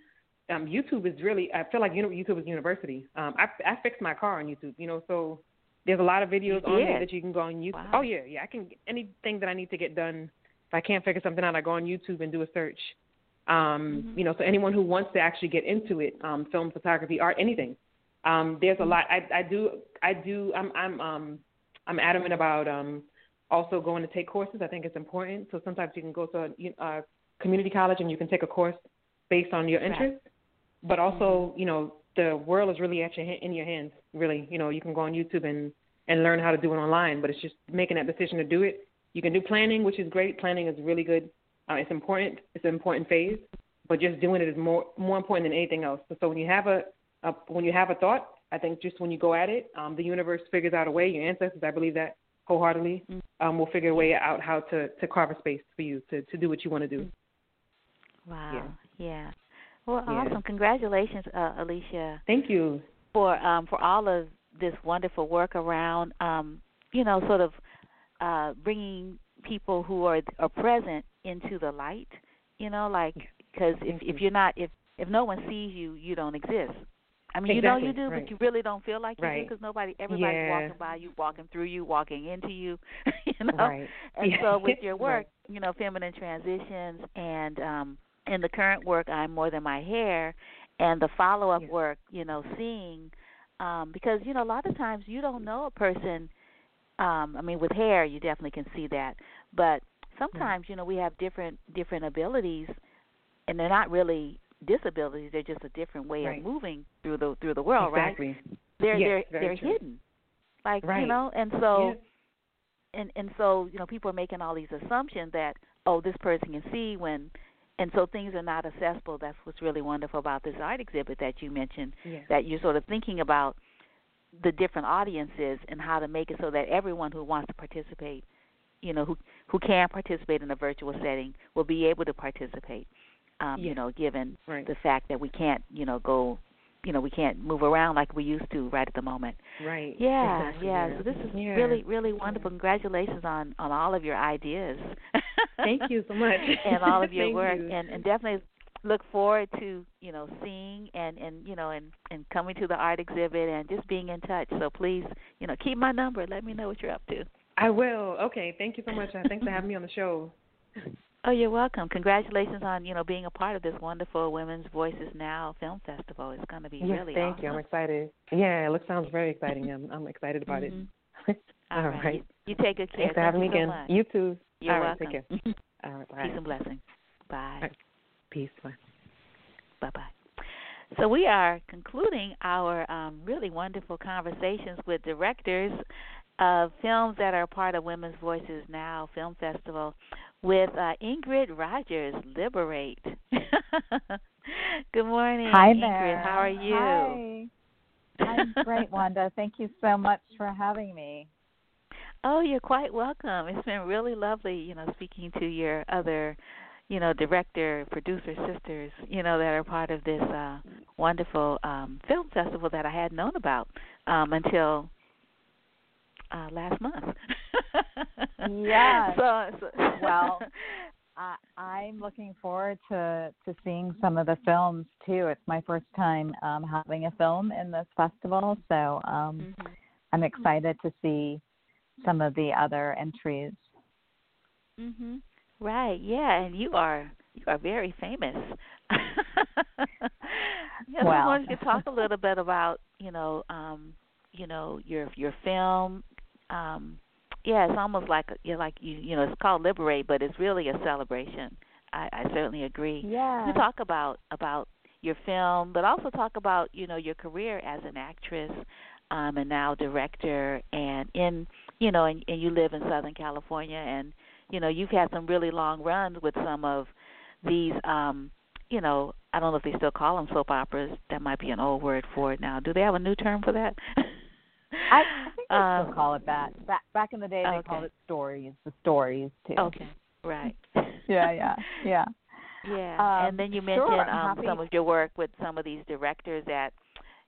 Speaker 5: Um, YouTube is really I feel like YouTube is university. Um, I I fixed my car on YouTube, you know, so there's a lot of videos on there that you can go on YouTube. Wow. Oh yeah, yeah. I can anything that I need to get done. If I can't figure something out, I go on YouTube and do a search. Um, mm-hmm. You know, so anyone who wants to actually get into it, um, film, photography, art, anything. Um, there's a mm-hmm. lot. I, I do. I do. I'm. I'm. Um, I'm adamant about um, also going to take courses. I think it's important. So sometimes you can go to a, a community college and you can take a course based on your interest. Right. But also, mm-hmm. you know, the world is really at your in your hands. Really, you know, you can go on YouTube and and learn how to do it online. But it's just making that decision to do it. You can do planning, which is great. Planning is really good. Uh, it's important. It's an important phase. But just doing it is more more important than anything else. So, so when you have a, a when you have a thought, I think just when you go at it, um, the universe figures out a way. Your ancestors, I believe that wholeheartedly, mm-hmm. um, will figure a way out how to to carve a space for you to to do what you want to do.
Speaker 1: Wow. Yeah. yeah. Well, awesome. Congratulations, uh, Alyscia.
Speaker 5: Thank you
Speaker 1: for um, for all of this wonderful work around, um, you know, sort of uh, bringing people who are are present into the light. You know, like because if if you're not if if no one sees you, you don't exist. I mean,
Speaker 5: exactly,
Speaker 1: you know you do,
Speaker 5: right.
Speaker 1: but you really don't feel like you
Speaker 5: right.
Speaker 1: do because nobody, everybody's
Speaker 5: yeah.
Speaker 1: walking by you, walking through you, walking into you, you know.
Speaker 5: Right.
Speaker 1: And
Speaker 5: yeah.
Speaker 1: so with your work, you know, feminine transitions, and um in the current work, I'm more than my hair, and the follow up
Speaker 5: yeah.
Speaker 1: work, you know, seeing, um because you know a lot of times you don't know a person. Um I mean, with hair, you definitely can see that, but sometimes you know we have different different abilities, and they're not really disabilities they're just a different way
Speaker 5: right.
Speaker 1: of moving through the through the world
Speaker 5: exactly.
Speaker 1: right they're
Speaker 5: yes,
Speaker 1: they're they're
Speaker 5: true.
Speaker 1: hidden like
Speaker 5: right.
Speaker 1: you know and so
Speaker 5: yes.
Speaker 1: and and so you know people are making all these assumptions that oh this person can see when and so things are not accessible that's what's really wonderful about this art exhibit that you mentioned
Speaker 5: yes.
Speaker 1: that you're sort of thinking about the different audiences and how to make it so that everyone who wants to participate you know who who can participate in a virtual setting will be able to participate um,
Speaker 5: yes.
Speaker 1: you know, given
Speaker 5: right.
Speaker 1: the fact that we can't, you know, go, you know, we can't move around like we used to right at the moment.
Speaker 5: Right.
Speaker 1: Yeah,
Speaker 5: exactly.
Speaker 1: yeah. So this is
Speaker 5: yeah.
Speaker 1: really, really wonderful. Congratulations on on all of your ideas.
Speaker 5: Thank you so much.
Speaker 1: and all of your work,
Speaker 5: you.
Speaker 1: and and definitely look forward to you know seeing and and you know and and coming to the art exhibit and just being in touch. So please, you know, keep my number. Let me know what you're up to.
Speaker 5: I will. Okay. Thank you so much. Thanks for having me on the show.
Speaker 1: Oh, you're welcome. Congratulations on you know being a part of this wonderful Women's Voices Now Film Festival. It's going to be
Speaker 5: yes,
Speaker 1: really
Speaker 5: thank
Speaker 1: awesome.
Speaker 5: you. I'm excited. Yeah, it looks sounds very exciting. I'm I'm excited about
Speaker 1: mm-hmm.
Speaker 5: it.
Speaker 1: All,
Speaker 5: All
Speaker 1: right.
Speaker 5: right.
Speaker 1: You, you take good care.
Speaker 5: Thanks for having
Speaker 1: me
Speaker 5: again.
Speaker 1: Much.
Speaker 5: You too.
Speaker 1: You're
Speaker 5: All
Speaker 1: welcome.
Speaker 5: Right, take care. All right. Bye.
Speaker 1: Peace and blessings. Bye.
Speaker 5: Right. Peace. Bye.
Speaker 1: Bye bye. So we are concluding our um, really wonderful conversations with directors of films that are part of Women's Voices Now Film Festival with uh, Ingrid Rogers, Liberate. Good morning,
Speaker 6: Hi
Speaker 1: Ingrid. How are you?
Speaker 6: Hi. I'm great, Wanda. Thank you so much for having me.
Speaker 1: Oh, you're quite welcome. It's been really lovely, you know, speaking to your other, you know, director, producer sisters, you know, that are part of this uh wonderful um film festival that I had known about um until uh last month.
Speaker 6: yeah.
Speaker 1: So, so
Speaker 6: well, I, I'm looking forward to to seeing some of the films too. It's my first time um, having a film in this festival, so um,
Speaker 1: mhm.
Speaker 6: I'm excited to see some of the other entries.
Speaker 1: Mhm. Right. Yeah, and you are you are very famous. yeah, so I
Speaker 6: Well.
Speaker 1: wanted you to talk a little bit about, you know, um, you know, your your film. Um yeah, it's almost like you're like you you know, it's called Liberate, but it's really a celebration. I, I certainly agree.
Speaker 6: Yeah.
Speaker 1: you talk about about your film, but also talk about, you know, your career as an actress, um, and now director and in you know, and, and you live in Southern California and you know, you've had some really long runs with some of these um you know, I don't know if they still call them soap operas. That might be an old word for it now. Do they have a new term for that?
Speaker 6: I, I think they
Speaker 1: um,
Speaker 6: still call it that. Back back in the day, they
Speaker 1: okay.
Speaker 6: called it stories. The stories too.
Speaker 1: Okay, right.
Speaker 6: Yeah, yeah, yeah.
Speaker 1: Yeah,
Speaker 6: Um,
Speaker 1: and then you mentioned
Speaker 6: I'm
Speaker 1: um some of your work with some of these directors that,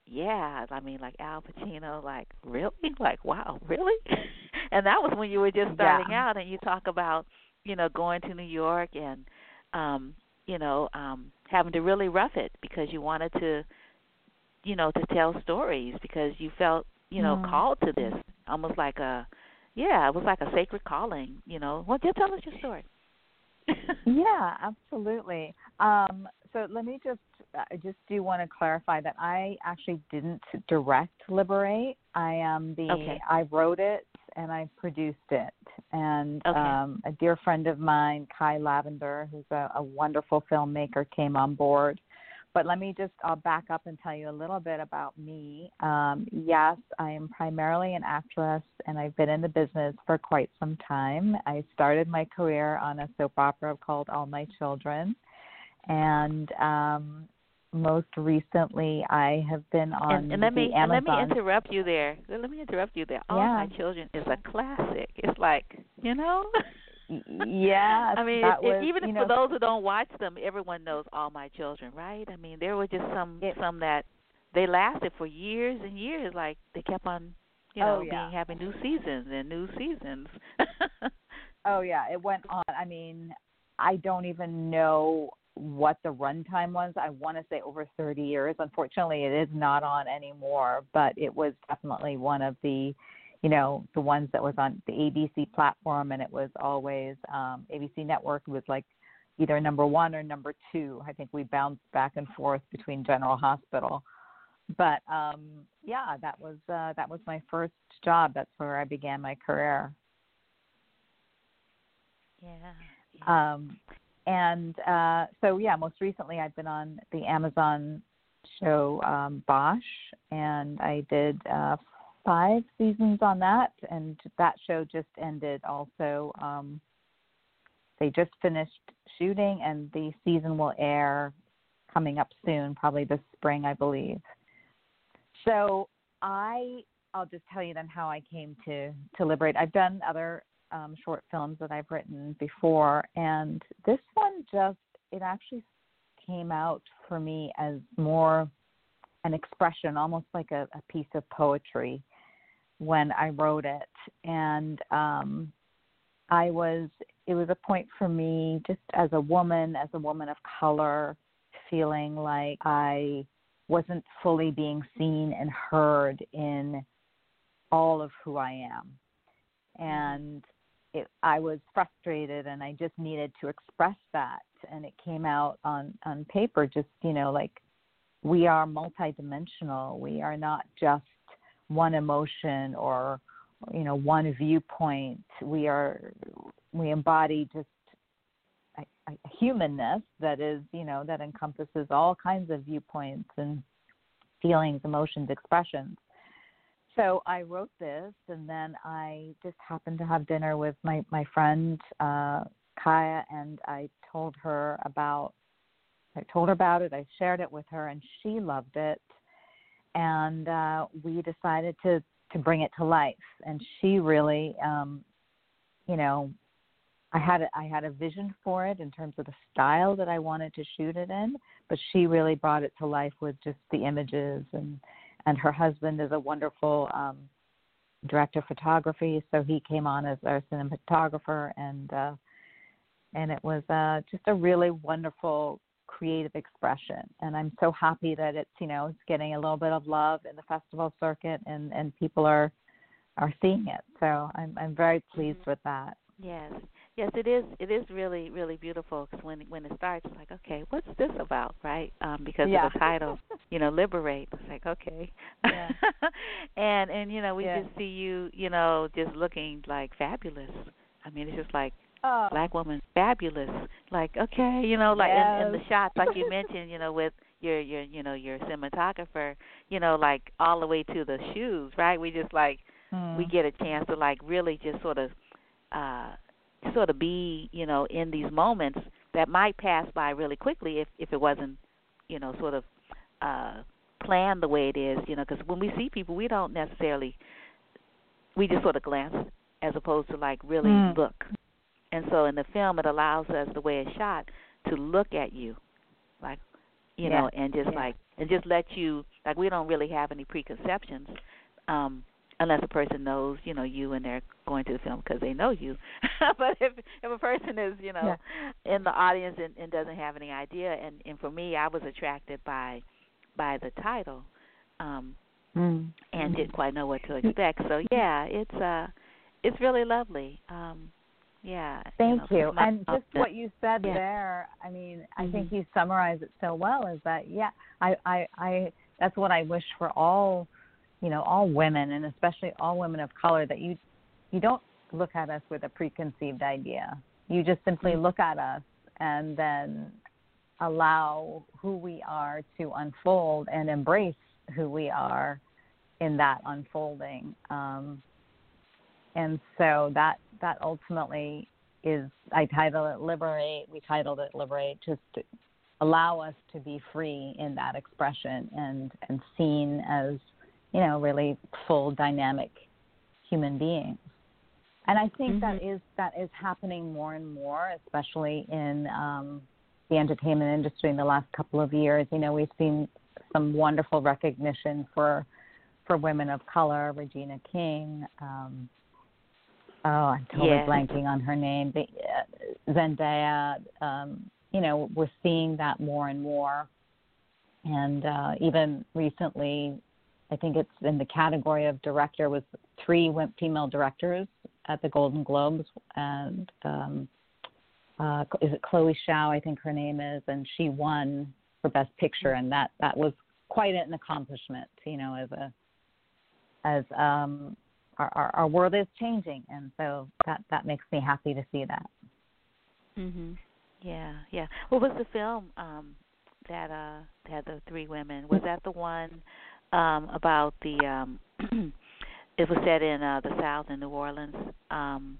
Speaker 1: yeah, I mean like Al Pacino, like really, like wow, really, and that was when you were just starting
Speaker 6: Yeah.
Speaker 1: out, and you talk about you know going to New York and um you know um having to really rough it because you wanted to you know to tell stories because you felt you know
Speaker 6: Mm.
Speaker 1: called to this almost like a yeah it was like a sacred calling you know well just tell us your story
Speaker 6: Yeah, absolutely. Um, so let me just I just do want to clarify that I actually didn't direct Liberate. I am the
Speaker 1: Okay.
Speaker 6: I wrote it and I produced it. And
Speaker 1: Okay.
Speaker 6: um, a dear friend of mine, Kai Lavender, who's a, a wonderful filmmaker, came on board. But let me just I'll back up and tell you a little bit about me. Um, yes, I am primarily an actress, and I've been in the business for quite some time. I started my career on a soap opera called All My Children, and um, most recently I have been on
Speaker 1: and, and let me
Speaker 6: the
Speaker 1: and let me interrupt you there. Let me interrupt you there. All
Speaker 6: Yeah.
Speaker 1: my children is a classic. It's like you know.
Speaker 6: yes,
Speaker 1: I mean, it,
Speaker 6: was,
Speaker 1: even if
Speaker 6: know,
Speaker 1: for those who don't watch them, everyone knows All My Children, right? I mean, there were just some
Speaker 6: It-
Speaker 1: some that they lasted for years and years. Like they kept on, you oh, know,
Speaker 6: Oh, yeah.
Speaker 1: being having new seasons and new seasons.
Speaker 6: Oh yeah, it went on. I mean, I don't even know what the runtime was. I want to say over 30 years. Unfortunately, it is not on anymore, but it was definitely one of the, you know, the ones that was on the ABC platform, and it was always um, ABC Network was like either number one or number two. I think we bounced back and forth between General Hospital. But um yeah, that was uh that was my first job. That's where I began my career.
Speaker 1: yeah.
Speaker 6: Um, and uh, so, yeah, most recently I've been on the Amazon show um, Bosch, and I did uh, five seasons on that, and that show just ended also. Um, they just finished shooting, and the season will air coming up soon, probably this spring, I believe. So I, I'll just tell you then how I came to to Liberate. I've done other um, short films that I've written before, and this one just it actually came out for me as more an expression, almost like a, a piece of poetry when I wrote it, and um, I was it was a point for me just as a woman, as a woman of color, feeling like I wasn't fully being seen and heard in all of who I am. And it, I was frustrated and I just needed to express that. And it came out on, on paper, just, you know, like we are multidimensional. We are not just one emotion or, you know, one viewpoint. We are, we embody just a, a humanness that is, you know, that encompasses all kinds of viewpoints and feelings, emotions, expressions. So I wrote this, and then I just happened to have dinner with my my friend uh, Kaya, and I told her about. I told her about it. I shared it with her, and she loved it. And uh, we decided to to bring it to life. And she really, um, you know, I had a, I had a vision for it in terms of the style that I wanted to shoot it in, but she really brought it to life with just the images and and her husband is a wonderful um director of photography, so he came on as our cinematographer and uh and it was uh just a really wonderful creative expression and I'm so happy that it's you know it's getting a little bit of love in the festival circuit and and people are are seeing it. So I'm I'm very pleased with that.
Speaker 1: Yes, yes, it is. It is really, really beautiful because when when it starts, it's like, okay, what's this about, right? Um, because
Speaker 6: Yeah.
Speaker 1: of the title, you know, liberate. It's like, okay,
Speaker 6: Yeah.
Speaker 1: and and you know, we
Speaker 6: Yeah.
Speaker 1: just see you, you know, just looking like fabulous. I mean, it's just like
Speaker 6: Oh,
Speaker 1: black woman, fabulous. Like, okay, you know, like in, in the shots, like you mentioned, you know, with your your you know your cinematographer, you know, like all the way to the shoes, right? We just like we
Speaker 6: mm.
Speaker 1: get a chance to like really just sort of uh sort of be you know in these moments that might pass by really quickly if if it wasn't you know sort of uh planned the way it is you know because when we see people we don't necessarily we just sort of glance as opposed to like really
Speaker 6: Mm.
Speaker 1: look. And so in the film, it allows us the way it's shot to look at you, like you
Speaker 6: Yeah.
Speaker 1: know, and just
Speaker 6: Yeah.
Speaker 1: like and just let you like we don't really have any preconceptions. um unless a person knows you know you and they're going to the film because they know you but if if a person is you know in the audience and, and doesn't have any idea and and for me i was attracted by by the title um
Speaker 6: Mm.
Speaker 1: and didn't quite know what to expect so yeah it's uh it's really lovely um yeah
Speaker 6: Thank
Speaker 1: you,
Speaker 6: you.
Speaker 1: know, my-
Speaker 6: And just what you said
Speaker 1: Yeah.
Speaker 6: there, I mean, I think
Speaker 1: Mhm.
Speaker 6: you summarized it so well is that yeah, I I I that's what I wish for all, you know, all women and especially all women of color that you you don't look at us with a preconceived idea. You just simply
Speaker 1: Mhm.
Speaker 6: look at us and then allow who we are to unfold and embrace who we are in that unfolding. Um, and so that that ultimately is I title it liberate. We titled it liberate, just to allow us to be free in that expression and and seen as you know really full dynamic human beings. And I think that is that is happening more and more, especially in um, the entertainment industry in the last couple of years. You know, we've seen some wonderful recognition for for women of color, Regina King. Um, oh, I'm totally
Speaker 1: Yes.
Speaker 6: blanking on her name. The, uh, Zendaya. Um, you know, we're seeing that more and more. And uh, even recently, I think it's in the category of director was three female directors at the Golden Globes, and um, uh, is it Chloe Zhao? I think her name is, and she won for Best Picture, and that that was quite an accomplishment. You know, as a as um, our, our our world is changing, and so that that makes me happy to see that.
Speaker 1: Mhm. Yeah, yeah. What was the film um that uh had the three women? Was that the one um about the um it was set in uh the South in New Orleans? Um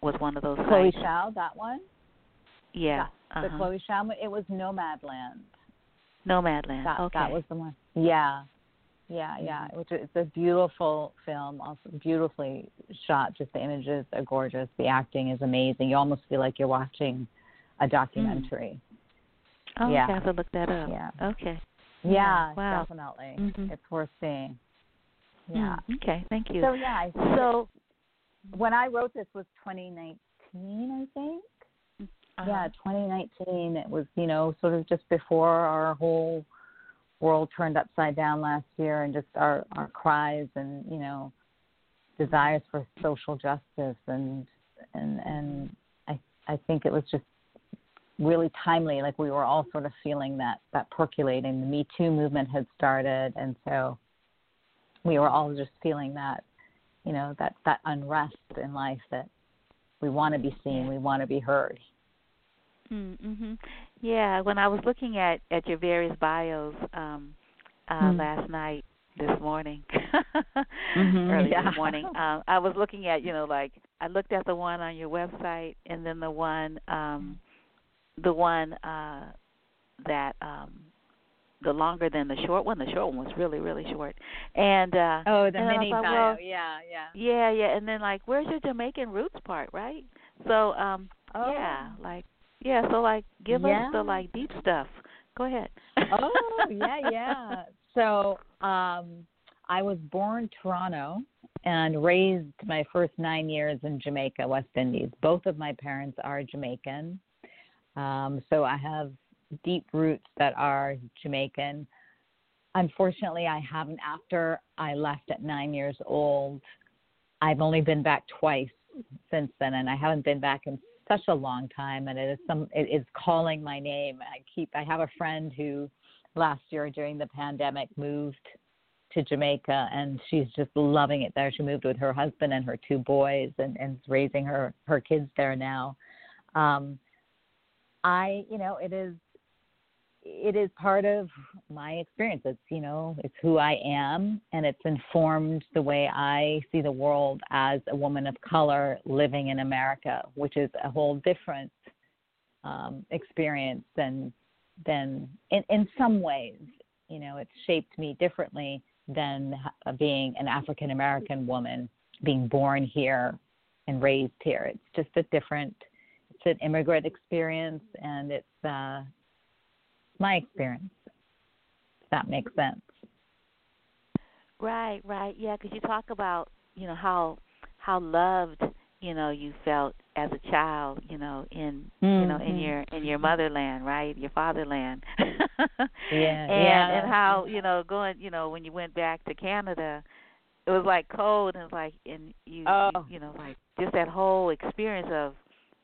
Speaker 1: was one of those
Speaker 6: Chloe
Speaker 1: sites?
Speaker 6: Zhao, that one.
Speaker 1: Yeah.
Speaker 6: The
Speaker 1: uh-huh.
Speaker 6: Chloe Zhao. It was Nomadland.
Speaker 1: Nomadland.
Speaker 6: That
Speaker 1: okay.
Speaker 6: that was the one. Yeah, yeah, yeah. Which is it's a beautiful film, also beautifully shot. Just the images are gorgeous. The acting is amazing. You almost feel like you're watching a documentary.
Speaker 1: oh,
Speaker 6: yeah.
Speaker 1: okay, I have to look that up.
Speaker 6: Yeah.
Speaker 1: Okay.
Speaker 6: Yeah,
Speaker 1: Wow.
Speaker 6: definitely.
Speaker 1: Mhm.
Speaker 6: It's worth seeing. Yeah.
Speaker 1: Mm, okay, thank you.
Speaker 6: So yeah, I
Speaker 1: so
Speaker 6: when I wrote this was 2019, I think.
Speaker 1: uh
Speaker 6: Yeah, 2019. It was, you know, sort of just before our whole world turned upside down last year, and just our our cries and you know desires for social justice and and and I I think it was just really timely. Like we were all sort of feeling that that percolating. The Me Too movement had started, and so we were all just feeling that, you know, that that unrest in life that we want to be seen, we want to be heard.
Speaker 1: Mm-hmm. Yeah, when I was looking at at your various bios um uh
Speaker 6: Mm.
Speaker 1: last night, this morning,
Speaker 6: Mhm,
Speaker 1: early
Speaker 6: yeah.
Speaker 1: this morning, um I was looking at, you know, like I looked at the one on your website and then the one um the one uh that um the longer than the short one. The short one was really, really short. And uh
Speaker 6: Oh, the
Speaker 1: and then I
Speaker 6: mini
Speaker 1: thought,
Speaker 6: bio.
Speaker 1: well,
Speaker 6: yeah, yeah.
Speaker 1: yeah, yeah, and then like where's your Jamaican roots part, right? So um
Speaker 6: Oh.
Speaker 1: yeah, like yeah, so like give
Speaker 6: Yeah.
Speaker 1: us the like deep stuff. Go ahead.
Speaker 6: oh, yeah, yeah. So, um I was born Toronto and raised my first 9 years in Jamaica, West Indies. Both of my parents are Jamaican. Um so I have deep roots that are Jamaican. Unfortunately, I haven't after I left at 9 years old. I've only been back twice since then and I haven't been back in such a long time and it is some it is calling my name. I keep I have a friend who last year during the pandemic moved to Jamaica and she's just loving it there. She moved with her husband and her two boys and, and is raising her, her kids there now. Um I you know, it is it is part of my experience. It's you know, it's who I am, and it's informed the way I see the world as a woman of color living in America, which is a whole different um, experience than than in in some ways. You know, it's shaped me differently than being an African American woman being born here and raised here. It's just a different, it's an immigrant experience, and it's uh, my experience. If that makes sense.
Speaker 1: Right, right, yeah, because you talk about you know how how loved you know you felt as a child, you know, in
Speaker 6: mm-hmm.
Speaker 1: you know in your in your motherland, right, your fatherland.
Speaker 6: yeah,
Speaker 1: and
Speaker 6: yeah.
Speaker 1: and how you know going, you know, when you went back to Canada, it was like cold and like and you,
Speaker 6: oh.
Speaker 1: you you know like just that whole experience of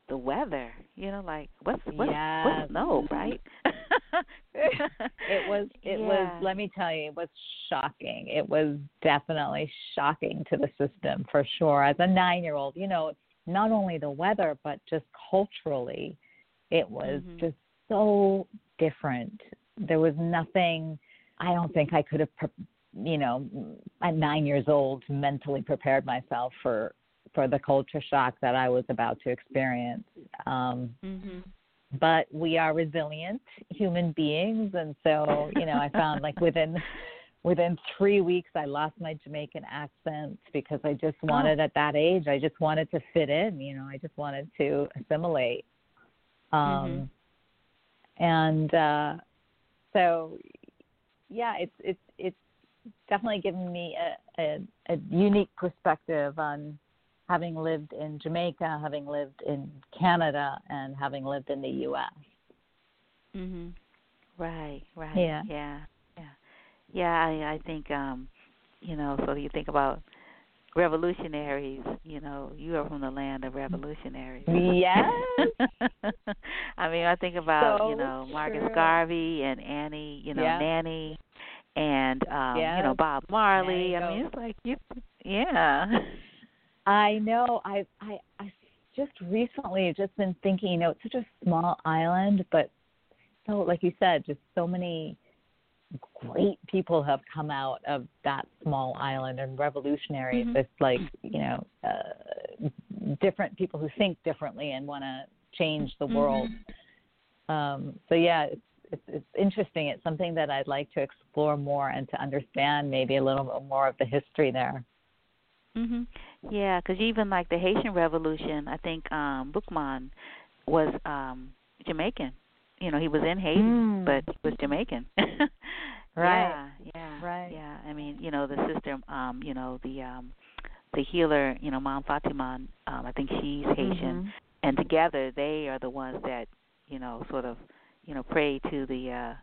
Speaker 1: the weather, you know, like what's what's
Speaker 6: yes.
Speaker 1: what's snow, right?
Speaker 6: It was it
Speaker 1: yeah.
Speaker 6: was let me tell you it was shocking. It was definitely shocking to the system for sure. As a nine year old you know not only the weather but just culturally it was
Speaker 1: mm-hmm.
Speaker 6: just so different. There was nothing i don't think i could have you know at nine years old mentally prepared myself for for the culture shock that i was about to experience. Um
Speaker 1: mm-hmm
Speaker 6: but we are resilient human beings. And so you know i found like within within three weeks i lost my jamaican accent because i just
Speaker 1: Oh.
Speaker 6: wanted at that age i just wanted to fit in you know i just wanted to assimilate. Um and uh so yeah it's it's it's definitely given me a, a a unique perspective on having lived in Jamaica, having lived in Canada, and having lived in the U.S.
Speaker 1: Mhm. Right. Right.
Speaker 6: Yeah.
Speaker 1: Yeah. Yeah. Yeah. I, I think, um, you know, so you think about revolutionaries. You know, you are from the land of revolutionaries.
Speaker 6: Yes.
Speaker 1: I mean, I think about
Speaker 6: So
Speaker 1: you know Marcus
Speaker 6: true.
Speaker 1: Garvey and Annie, you know
Speaker 6: Yeah.
Speaker 1: Nanny, and um, you know Bob Marley. I mean, it's like you, yeah.
Speaker 6: I know. I I I just recently just been thinking. You know, it's such a small island, but so like you said, just so many great people have come out of that small island and revolutionaries.
Speaker 1: Mhm.
Speaker 6: It's like you know, uh, different people who think differently and want to change the world. Um, so yeah, it's, it's it's interesting. It's something that I'd like to explore more and to understand maybe a little bit more of the history there.
Speaker 1: Mhm. Yeah, because even like the Haitian Revolution, I think um Boukman was um Jamaican. You know, he was in Haiti,
Speaker 6: Mm.
Speaker 1: but he was Jamaican.
Speaker 6: Right.
Speaker 1: Yeah, yeah.
Speaker 6: Right.
Speaker 1: Yeah. I mean, you know, the sister um, you know, the um the healer, you know, Mom Fatima, um, I think she's Haitian.
Speaker 6: Mhm.
Speaker 1: And together they are the ones that, you know, sort of, you know, pray to the uh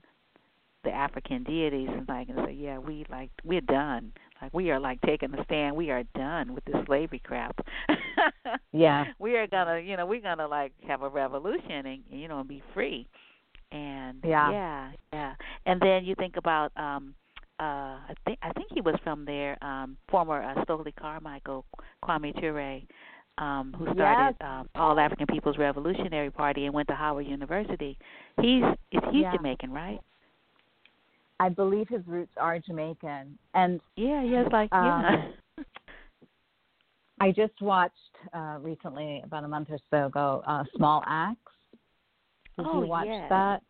Speaker 1: the African deities and like and say, Yeah, we like we're done. Like we are like taking a stand. We are done with this slavery crap.
Speaker 6: Yeah.
Speaker 1: we are gonna, you know, we're gonna like have a revolution and you know and be free. And
Speaker 6: Yeah.
Speaker 1: yeah, yeah. And then you think about, um, uh, I think I think he was from there, um, former uh, Stokely Carmichael, Kwame Ture, um, who started um, All African People's Revolutionary Party and went to Howard University. He's is he's
Speaker 6: Yeah.
Speaker 1: Jamaican, right?
Speaker 6: I believe his roots are Jamaican. And
Speaker 1: Yeah, yeah, like yeah.
Speaker 6: Um, I just watched uh recently, about a month or so ago, uh Small Axe. Did
Speaker 1: Oh,
Speaker 6: you watch
Speaker 1: yes.
Speaker 6: that?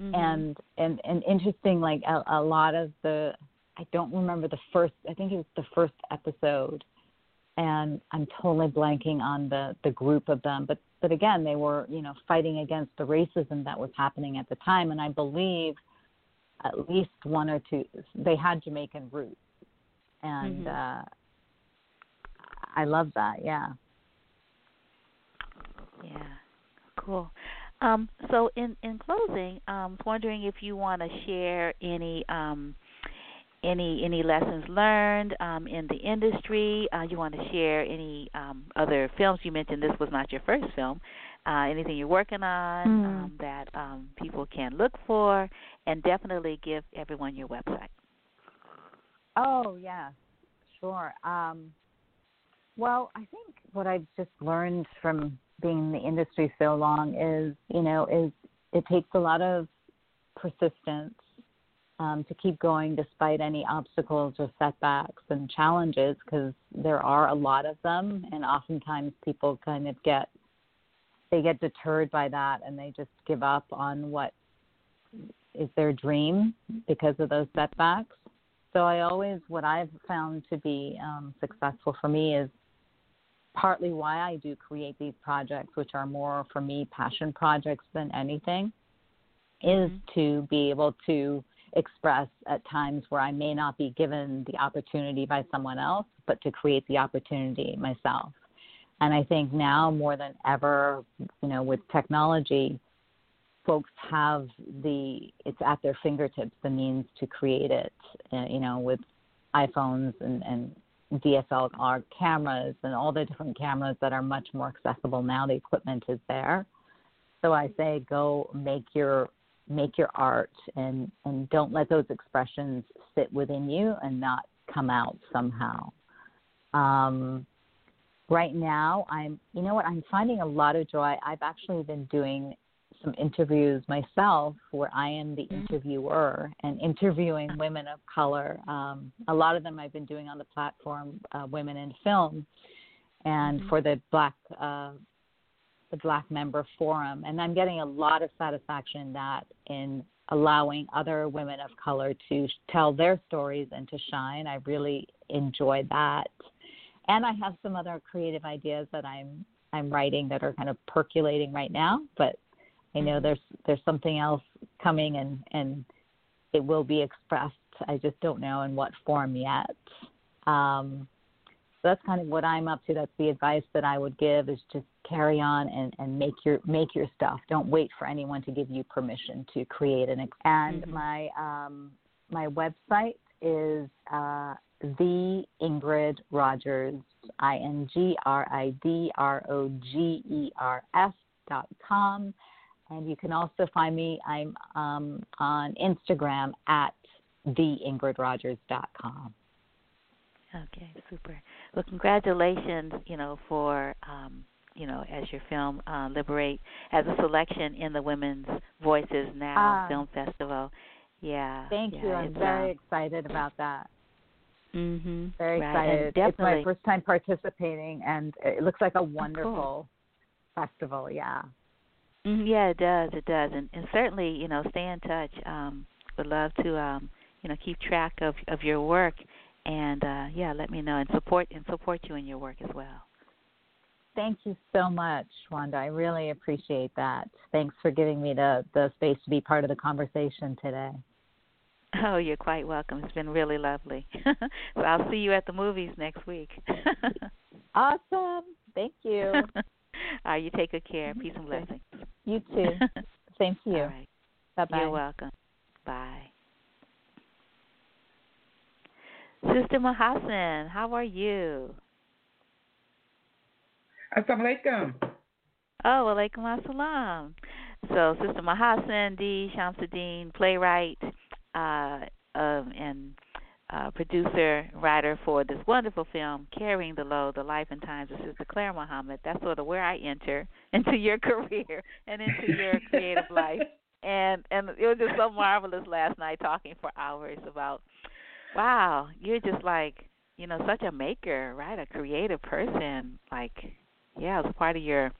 Speaker 1: Mhm.
Speaker 6: And and and interesting, like a, a lot of the I don't remember the first I think it was the first episode and I'm totally blanking on the the group of them, but but again they were, you know, fighting against the racism that was happening at the time and I believe at least one or two they had Jamaican roots. And
Speaker 1: Mhm.
Speaker 6: uh I love that, yeah.
Speaker 1: Yeah, cool. Um, so in in closing, um, I was wondering if you want to share any um, any any lessons learned um, in the industry. Uh, you want to share any um, other films? You mentioned this was not your first film. Uh, anything you're working on
Speaker 6: Mm.
Speaker 1: um, that um, people can look for, and definitely give everyone your website.
Speaker 6: Oh yeah, sure. Um, well, I think what I've just learned from being in the industry so long is, you know, is it takes a lot of persistence um, to keep going despite any obstacles or setbacks and challenges, because there are a lot of them, and oftentimes people kind of get they get deterred by that and they just give up on what is their dream because of those setbacks. So I always, what I've found to be um, successful for me is partly why I do create these projects, which are more for me passion projects than anything, is
Speaker 1: Mm-hmm.
Speaker 6: to be able to express at times where I may not be given the opportunity by someone else, but to create the opportunity myself. And I think now more than ever, you know, with technology, folks have the it's at their fingertips the means to create it. Uh, you know, with iPhones and, and DSLR cameras and all the different cameras that are much more accessible now. The equipment is there. So I say go make your make your art and and don't let those expressions sit within you and not come out somehow. Um, right now, I'm you know what I'm finding a lot of joy. I've actually been doing some interviews myself where I am the interviewer and interviewing women of color. Um, a lot of them I've been doing on the platform uh, Women in Film, and for the Black uh, the Black Member Forum, and I'm getting a lot of satisfaction in that in allowing other women of color to tell their stories and to shine. I really enjoy that, and I have some other creative ideas that I'm I'm writing that are kind of percolating right now, but I know there's there's something else coming and and it will be expressed. I just don't know in what form yet. Um, so that's kind of what I'm up to. That's the advice that I would give is just carry on and, and make your make your stuff. Don't wait for anyone to give you permission to create an and
Speaker 1: Mhm.
Speaker 6: my um, my website is uh, the Ingrid Rogers I N G R I D R O G E R S dot com. And you can also find me. I'm um, on Instagram at theingridrogers.com.
Speaker 1: Okay, super. Well, congratulations, you know, for um, you know, as your film uh, Liberate as a selection in the Women's Voices Now
Speaker 6: Ah.
Speaker 1: Film Festival. Yeah.
Speaker 6: Thank
Speaker 1: yeah,
Speaker 6: you. I'm very
Speaker 1: um,
Speaker 6: excited about that.
Speaker 1: mhm.
Speaker 6: Very
Speaker 1: right.
Speaker 6: excited. It's my first time participating, and it looks like a
Speaker 1: cool.
Speaker 6: wonderful festival. Yeah.
Speaker 1: Mhm, Yeah, it does. It does, and, and certainly, you know, stay in touch. Um, would love to, um, you know, keep track of of your work, and uh, yeah, let me know and support and support you in your work as well.
Speaker 6: Thank you so much, Wanda. I really appreciate that. Thanks for giving me the, the space to be part of the conversation today.
Speaker 1: Oh, you're quite welcome. It's been really lovely. so I'll see you at the movies next week.
Speaker 6: Awesome. Thank you.
Speaker 1: All right, you take good care. Peace and blessings.
Speaker 6: You too. Same to you.
Speaker 1: All right.
Speaker 6: Bye bye.
Speaker 1: You're welcome. Bye. Sister Mahasin, how are you?
Speaker 7: Assalamualaikum.
Speaker 1: Oh, walaikum assalam. So, Sister Mahasin D. Shamsid-Deen, playwright uh, um, and uh, producer, writer for this wonderful film, Carrying the Load, The Life and Times of Sister Clara Muhammad. That's sort of where I enter into your career and into your creative life. And and it was just so marvelous last night talking for hours about, wow, you're just like, you know, such a maker, right? A creative person. Like, yeah, it was part of your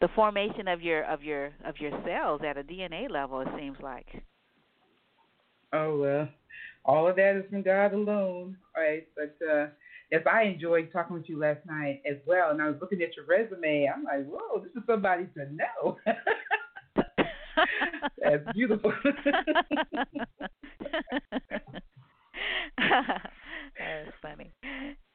Speaker 1: the formation of your of your of your cells at a DNA level. It seems like.
Speaker 7: Oh well, all of that is from God alone, right? But uh, yes, I enjoyed talking with you last night as well. And I was looking at your resume. I'm like, whoa, this is somebody to know. That's beautiful.
Speaker 1: That's funny.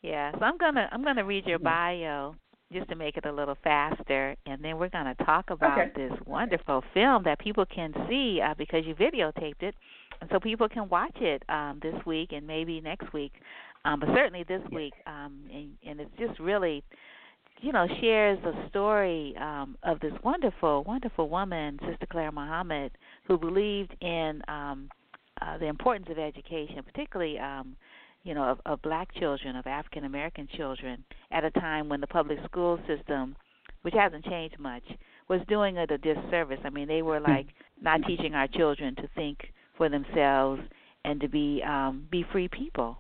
Speaker 1: Yeah, so I'm gonna I'm gonna read your bio just to make it a little faster, and then we're gonna talk about
Speaker 7: Okay.
Speaker 1: this wonderful film that people can see uh, because you videotaped it, and so people can watch it um, this week and maybe next week, um, but certainly this week. Um, and, and it's just really, you know, shares the story um, of this wonderful, wonderful woman, Sister Clara Muhammad, who believed in um, uh, the importance of education, particularly. Um, you know, of, of black children, of African American children, at a time when the public school system, which hasn't changed much, was doing it a disservice. I mean, they were like not teaching our children to think for themselves and to be um, be free people,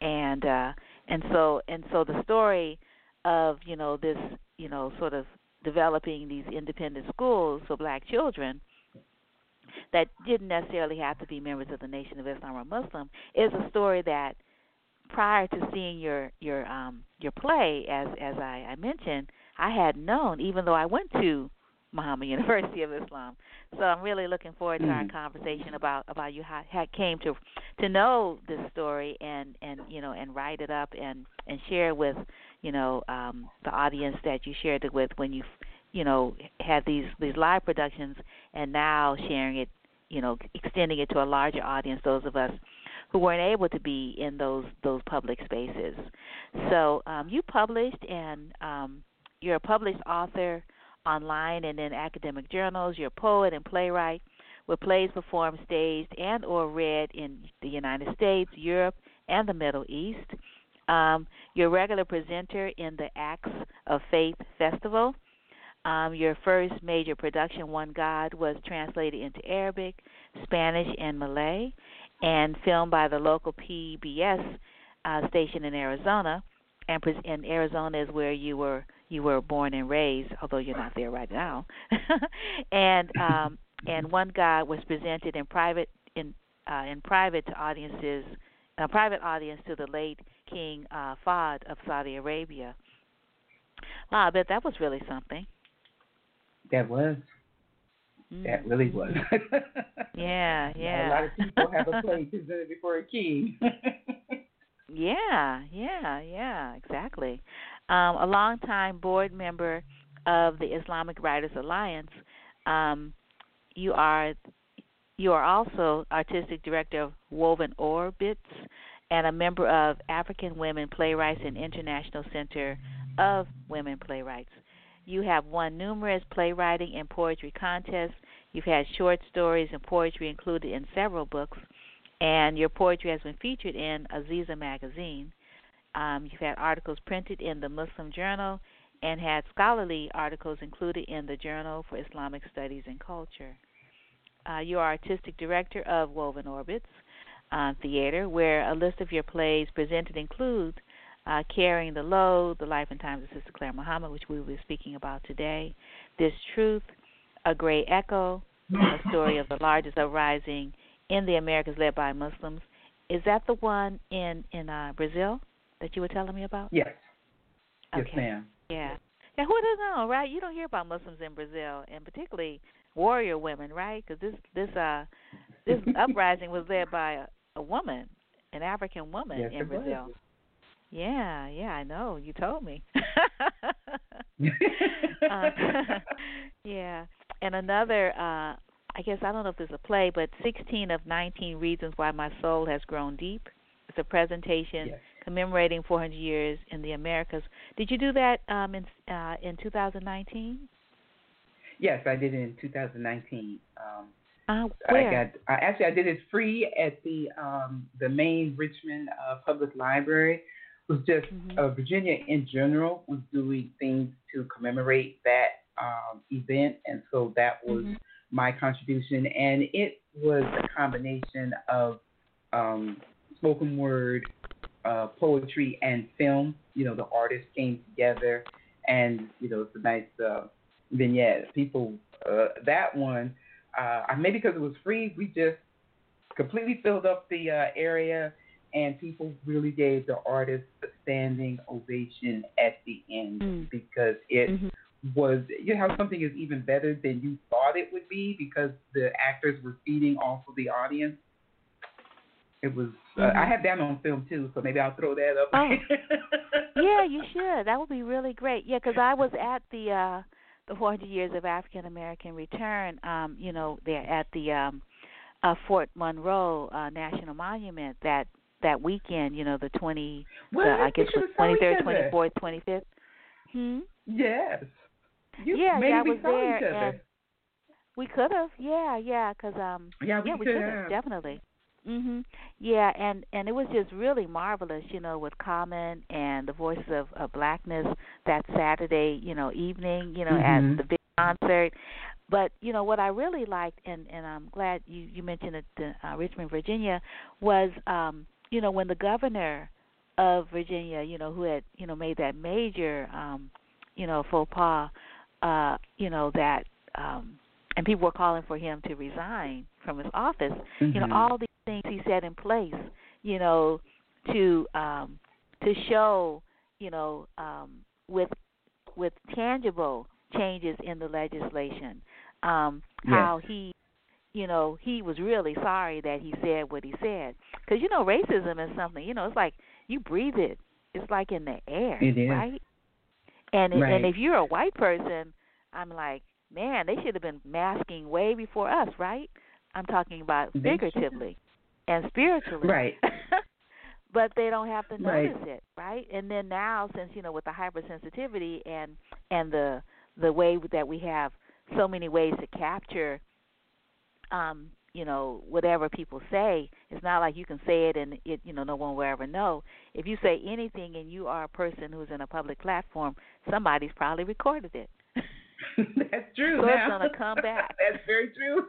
Speaker 1: and uh, and so and so the story of you know this you know sort of developing these independent schools for black children that didn't necessarily have to be members of the Nation of Islam or Muslim is a story that prior to seeing your your um your play, as as I, I mentioned, I had known, even though I went to Muhammad University of Islam. So I'm really looking forward to
Speaker 7: mm-hmm.
Speaker 1: our conversation about about you how, how came to to know this story and and you know and write it up and and share it with you know um the audience that you shared it with when you you know had these these live productions and now sharing it you know extending it to a larger audience those of us who weren't able to be in those those public spaces so um you published and um you're a published author online and in academic journals you're a poet and playwright with plays performed staged and or read in the united states europe and the middle east um, you're a regular presenter in the acts of faith festival um, your first major production, One God, was translated into Arabic, Spanish, and Malay, and filmed by the local PBS uh, station in Arizona. And, and Arizona is where you were you were born and raised, although you're not there right now. and um, and One God was presented in private in uh, in private to audiences, a private audience to the late King uh, Fahd of Saudi Arabia. Wow, I bet that was really something.
Speaker 7: That was. Mm. That really was.
Speaker 1: yeah, yeah.
Speaker 7: a lot of people have a play presented before a king.
Speaker 1: yeah, yeah, yeah, exactly. Um, a longtime board member of the Islamic Writers Alliance, um, you are you are also artistic director of Woven Orbits and a member of African Women Playwrights and International Center of Women Playwrights. You have won numerous playwriting and poetry contests. You've had short stories and poetry included in several books, and your poetry has been featured in Azizah magazine. Um, you've had articles printed in the Muslim Journal and had scholarly articles included in the Journal for Islamic Studies and Culture. Uh, you are artistic director of Woven Orbits uh, Theater, where a list of your plays presented include uh, Carrying the Load, The Life and Times of Sister Clara Muhammad, which we will be speaking about today, This Truth, A Gray Echo, a story of the largest uprising in the Americas led by Muslims. Is that the one in in uh, Brazil that you were telling me about?
Speaker 7: Yes.
Speaker 1: Okay.
Speaker 7: Yes, ma'am.
Speaker 1: Yeah. Yeah. Who doesn't know, right? You don't hear about Muslims in Brazil, and particularly warrior women, right? Because this this uh this uprising was led by a, a woman, an African woman
Speaker 7: yes,
Speaker 1: in Brazil.
Speaker 7: Was.
Speaker 1: Yeah, yeah, I know. You told me. uh, yeah, and another. uh I guess I don't know if there's a play, but 16 of 19 reasons why my soul has grown deep. It's a presentation
Speaker 7: yes.
Speaker 1: Commemorating 400 years in the Americas. Did you do that um in uh in 2019?
Speaker 7: Yes, I did it in 2019. Um
Speaker 1: uh, where?
Speaker 7: I got actually I did it free at the um the main Richmond uh, Public Library It was just
Speaker 1: mm-hmm.
Speaker 7: uh, Virginia in general was doing things to commemorate that um, event, and so that was
Speaker 1: mm-hmm.
Speaker 7: my contribution. And it was a combination of um, spoken word, uh, poetry, and film. You know, the artists came together, and you know, it's a nice uh, vignette. People, uh, that one, uh, maybe because it was free, we just completely filled up the uh, area and people really gave the artist a standing ovation at the end
Speaker 1: mm.
Speaker 7: because it
Speaker 1: mm-hmm.
Speaker 7: was you know how something is even better than you thought it would be because the actors were feeding off of the audience. It was. Uh,
Speaker 1: mm-hmm.
Speaker 7: I have that on film too, so maybe I'll throw that up.
Speaker 1: Oh. yeah, you should. That would be really great. Yeah, because I was at the uh the 400 years of African American return. Um, you know, there at the um uh Fort Monroe uh National Monument that that weekend, you know, the twenty,
Speaker 7: well,
Speaker 1: the, I guess
Speaker 7: the
Speaker 1: twenty third, twenty fourth, twenty fifth. Hmm.
Speaker 7: Yes. You,
Speaker 1: yeah,
Speaker 7: maybe
Speaker 1: yeah, I
Speaker 7: we
Speaker 1: was there, and we could have. Yeah, yeah, because um,
Speaker 7: yeah, we
Speaker 1: yeah, we
Speaker 7: could
Speaker 1: have definitely. Mhm. Yeah, and and it was just really marvelous, you know, with Common and the Voices of, of Blackness that Saturday, you know, evening, you know,
Speaker 7: mm-hmm.
Speaker 1: at the big concert. But you know what I really liked, and and I'm glad you you mentioned it, uh, Richmond, Virginia, was um you know, when the governor of Virginia, you know, who had, you know, made that major um, you know, faux pas, uh, you know, that um and people were calling for him to resign from his office.
Speaker 7: Mm-hmm.
Speaker 1: You know, all these things he set in place, you know, to um, to show, you know, um, with with tangible changes in the legislation, um,
Speaker 7: yes.
Speaker 1: how he, you know, he was really sorry that he said what he said. Because you know, racism is something. You know, it's like you breathe it. It's like in the air, right? And
Speaker 7: Right.
Speaker 1: and if you're a white person, I'm like, man, they should have been masking way before us, right? I'm talking about figuratively and spiritually.
Speaker 7: Right.
Speaker 1: but they don't have to
Speaker 7: Right.
Speaker 1: notice it, right? And then now, since you know, with the hypersensitivity and and the the way that we have so many ways to capture, um, you know, whatever people say, it's not like you can say it and it, you know, no one will ever know. If you say anything and you are a person who's in a public platform, somebody's probably recorded it.
Speaker 7: That's true.
Speaker 1: So it's
Speaker 7: now.
Speaker 1: gonna come back.
Speaker 7: That's very true.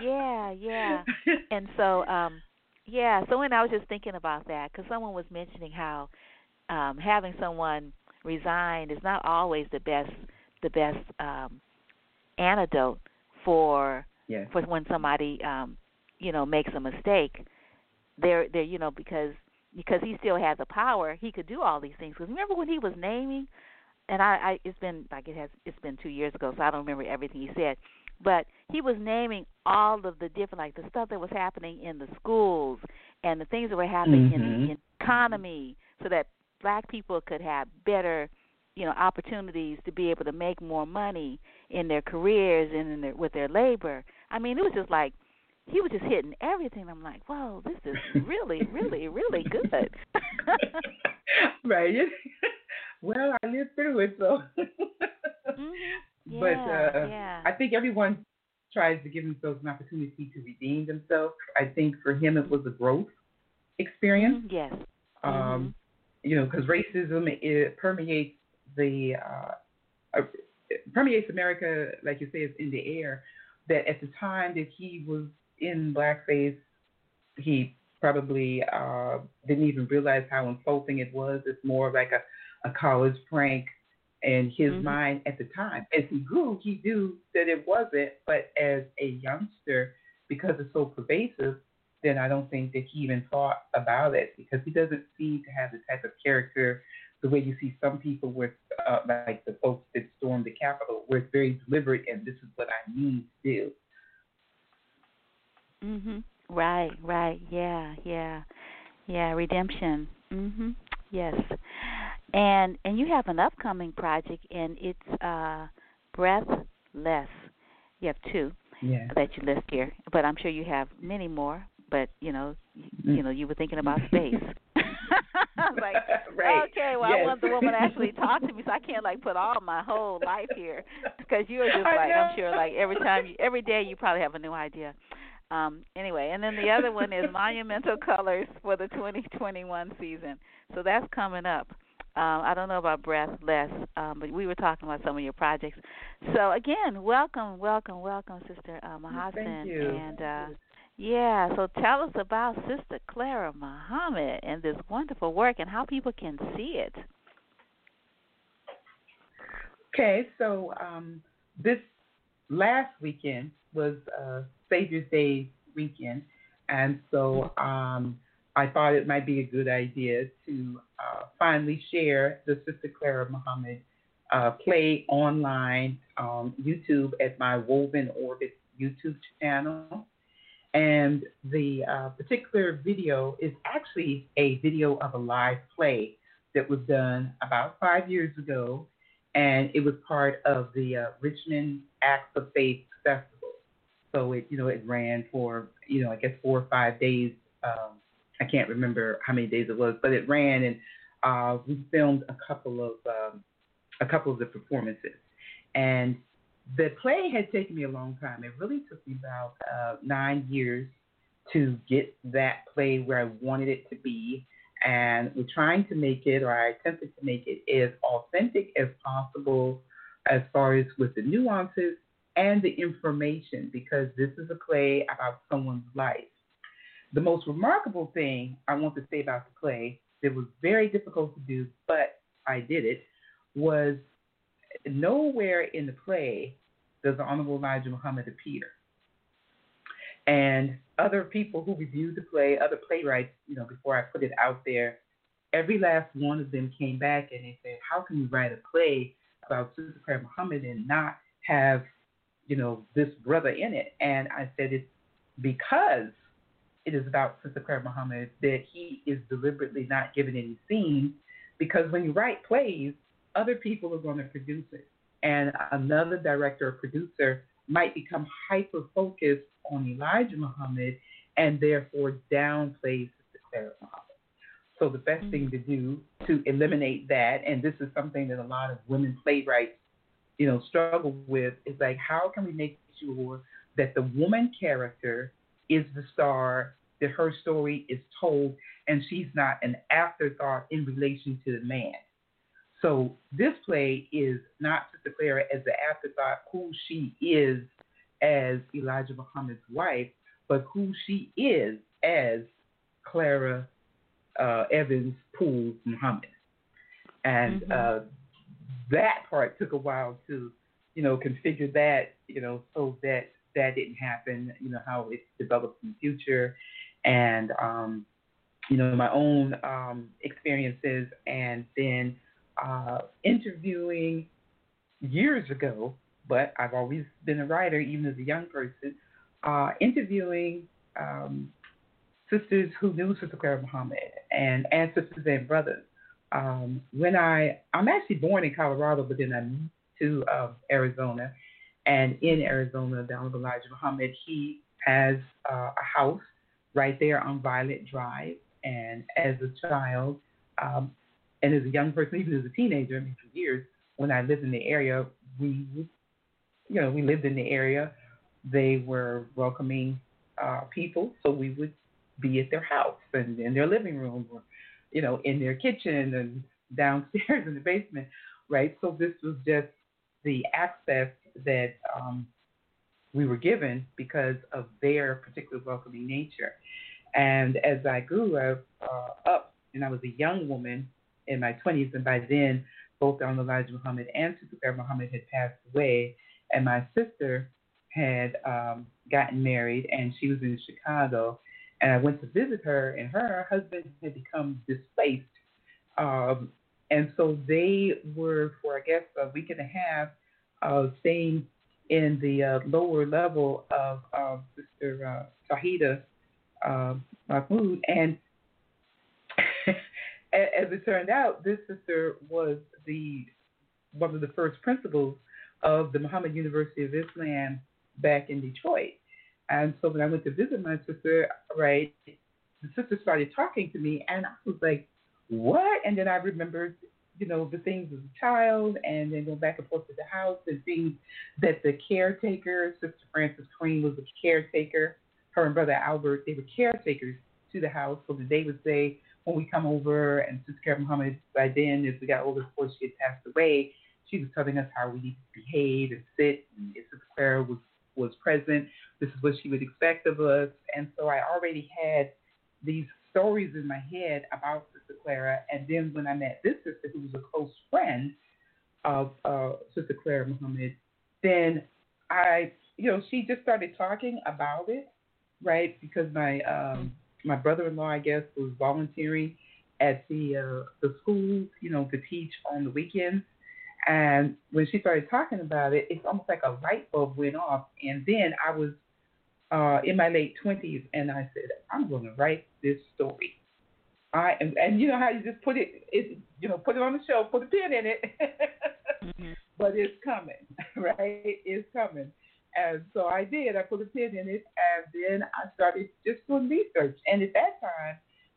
Speaker 1: yeah, yeah. and so um yeah so when i was just thinking about that because someone was mentioning how um having someone resign is not always the best the best um antidote for
Speaker 7: yes.
Speaker 1: for when somebody um you know makes a mistake there there you know because because he still has the power he could do all these things because remember when he was naming and I, I it's been like it has it's been two years ago so i don't remember everything he said but he was naming all of the different like the stuff that was happening in the schools and the things that were happening in
Speaker 7: Mhm.
Speaker 1: the economy so that black people could have better you know opportunities to be able to make more money in their careers and in their with their labor i mean it was just like he was just hitting everything i'm like whoa this is really really really good
Speaker 7: right. well, I lived through it, so.
Speaker 1: Mhm.
Speaker 7: But
Speaker 1: Yeah,
Speaker 7: uh,
Speaker 1: yeah.
Speaker 7: I think everyone tries to give themselves an opportunity to redeem themselves. I think for him it was a growth experience.
Speaker 1: Mhm, yes
Speaker 7: Um, you know, because racism it permeates the uh, uh, permeates America, like you say, is in the air. That at the time that he was in blackface, he probably uh, didn't even realize how insulting it was. It's more like a, a college prank in his
Speaker 1: Mhm.
Speaker 7: mind at the time. As he grew, he knew that it wasn't, but as a youngster, because it's so pervasive, then I don't think that he even thought about it because he doesn't seem to have the type of character the way you see some people with, uh, like the folks that stormed the Capitol, where it's very deliberate and this is what I mean to do.
Speaker 1: Mhm. Right, right. Yeah, yeah. Yeah, redemption. Mhm. Yes. And and you have an upcoming project and it's uh Breathless. You have two that you list here, but I'm sure you have many more, but you know, you,
Speaker 7: Mm.
Speaker 1: you know, you were thinking about space. Like,
Speaker 7: right.
Speaker 1: okay, well, I
Speaker 7: Yes.
Speaker 1: want the woman to actually talk to me, so I can't like put all my whole life here because you're just like I'm sure like every time, you, every day you probably have a new idea. Um, anyway, and then the other one is Monumental Colors for the 2021 season. So that's coming up. Um, I don't know about Breathless, um, but we were talking about some of your projects. So again, welcome, welcome, welcome, Sister uh, Mahasin.
Speaker 7: Thank you.
Speaker 1: And uh, yeah, so tell us about Sister Clara Muhammad and this wonderful work and how people can see it.
Speaker 7: Okay, so um, this last weekend was uh, Savior's Day weekend, and so um, I thought it might be a good idea to uh, finally share the Sister Clara Muhammad uh, play online on YouTube at my Woven Orbit YouTube channel. And the uh, particular video is actually a video of a live play that was done about five years ago and it was part of the uh, Richmond Acts of Faith Festival. So it, you know, it ran for, you know, I guess four or five days. Um, I can't remember how many days it was, but it ran, and uh, we filmed a couple of um, a couple of the performances. And the play had taken me a long time. It really took me about uh, nine years to get that play where I wanted it to be and we're trying to make it, or I attempted to make it, as authentic as possible as far as with the nuances and the information, because this is a play about someone's life. The most remarkable thing I want to say about the play that was very difficult to do, but I did it, was nowhere in the play does the Honorable Elijah Muhammad appear. And other people who reviewed the play, other playwrights, you know, before I put it out there, every last one of them came back and they said, How can you write a play about Sister Clara Muhammad and not have, you know, this brother in it? And I said, It's because it is about Sister Clara Muhammad that he is deliberately not given any scenes because when you write plays, other people are going to produce it. And another director or producer might become hyper focused on Elijah Muhammad and therefore downplay Sister Clara Muhammad. So the best mm-hmm. thing to do to eliminate that, and this is something that a lot of women playwrights, you know, struggle with, is like how can we make sure that the woman character is the star, that her story is told, and she's not an afterthought in relation to the man. So this play is not Sister Clara as the afterthought who she is as Elijah Muhammad's wife, but who she is as Clara uh, Evans Poole Muhammad. And mm-hmm. uh, that part took a while to, you know, configure that, you know, so that that didn't happen, you know, how it developed in the future. And, um, you know, my own um, experiences and then uh, interviewing years ago, but I've always been a writer, even as a young person, uh, interviewing um, sisters who knew Sister Clara Muhammad and ancestors and brothers. Um, when I, I'm actually born in Colorado, but then I moved to uh, Arizona. And in Arizona, down with Elijah Muhammad, he has uh, a house right there on Violet Drive. And as a child, um, and as a young person, even as a teenager, I mean, for years, when I lived in the area, we, you know, we lived in the area. They were welcoming uh, people, so we would be at their house and in their living room, or you know, in their kitchen and downstairs in the basement, right? So this was just the access that um, we were given because of their particular welcoming nature. And as I grew up, uh, up and I was a young woman, in my 20s, and by then, both Donald Elijah Muhammad and Sister Muhammad had passed away, and my sister had um, gotten married, and she was in Chicago, and I went to visit her, and her husband had become displaced, um, and so they were for I guess a week and a half uh, staying in the uh, lower level of uh, Sister uh, Shahida uh, Mahmoud, and as it turned out, this sister was the one of the first principals of the Muhammad University of Islam back in Detroit. And so when I went to visit my sister, right, the sister started talking to me, and I was like, "What?" And then I remembered, you know, the things as a child, and then go back and forth to the house and things that the caretaker, Sister Frances Queen, was a caretaker. Her and Brother Albert, they were caretakers to the house, so that they would say, when we come over, and Sister Karen Muhammad, by then, as we got older, before she had passed away, she was telling us how we need to behave and sit. And if Sister Clara was, was present, this is what she would expect of us. And so I already had these stories in my head about Sister Clara. And then when I met this sister, who was a close friend of uh, Sister Clara Muhammad, then I, you know, she just started talking about it, right? Because my um, my brother-in-law, I guess, was volunteering at the uh, the school, you know, to teach on the weekends. And when she started talking about it, it's almost like a light bulb went off. And then I was uh, in my late twenties, and I said, I'm going to write this story. I am, and you know how you just put it, it, you know, put it on the shelf, put a pin in it, mm-hmm. but it's coming, right? It's coming. And so I did. I put a pin in it, and then I started just doing research. And at that time,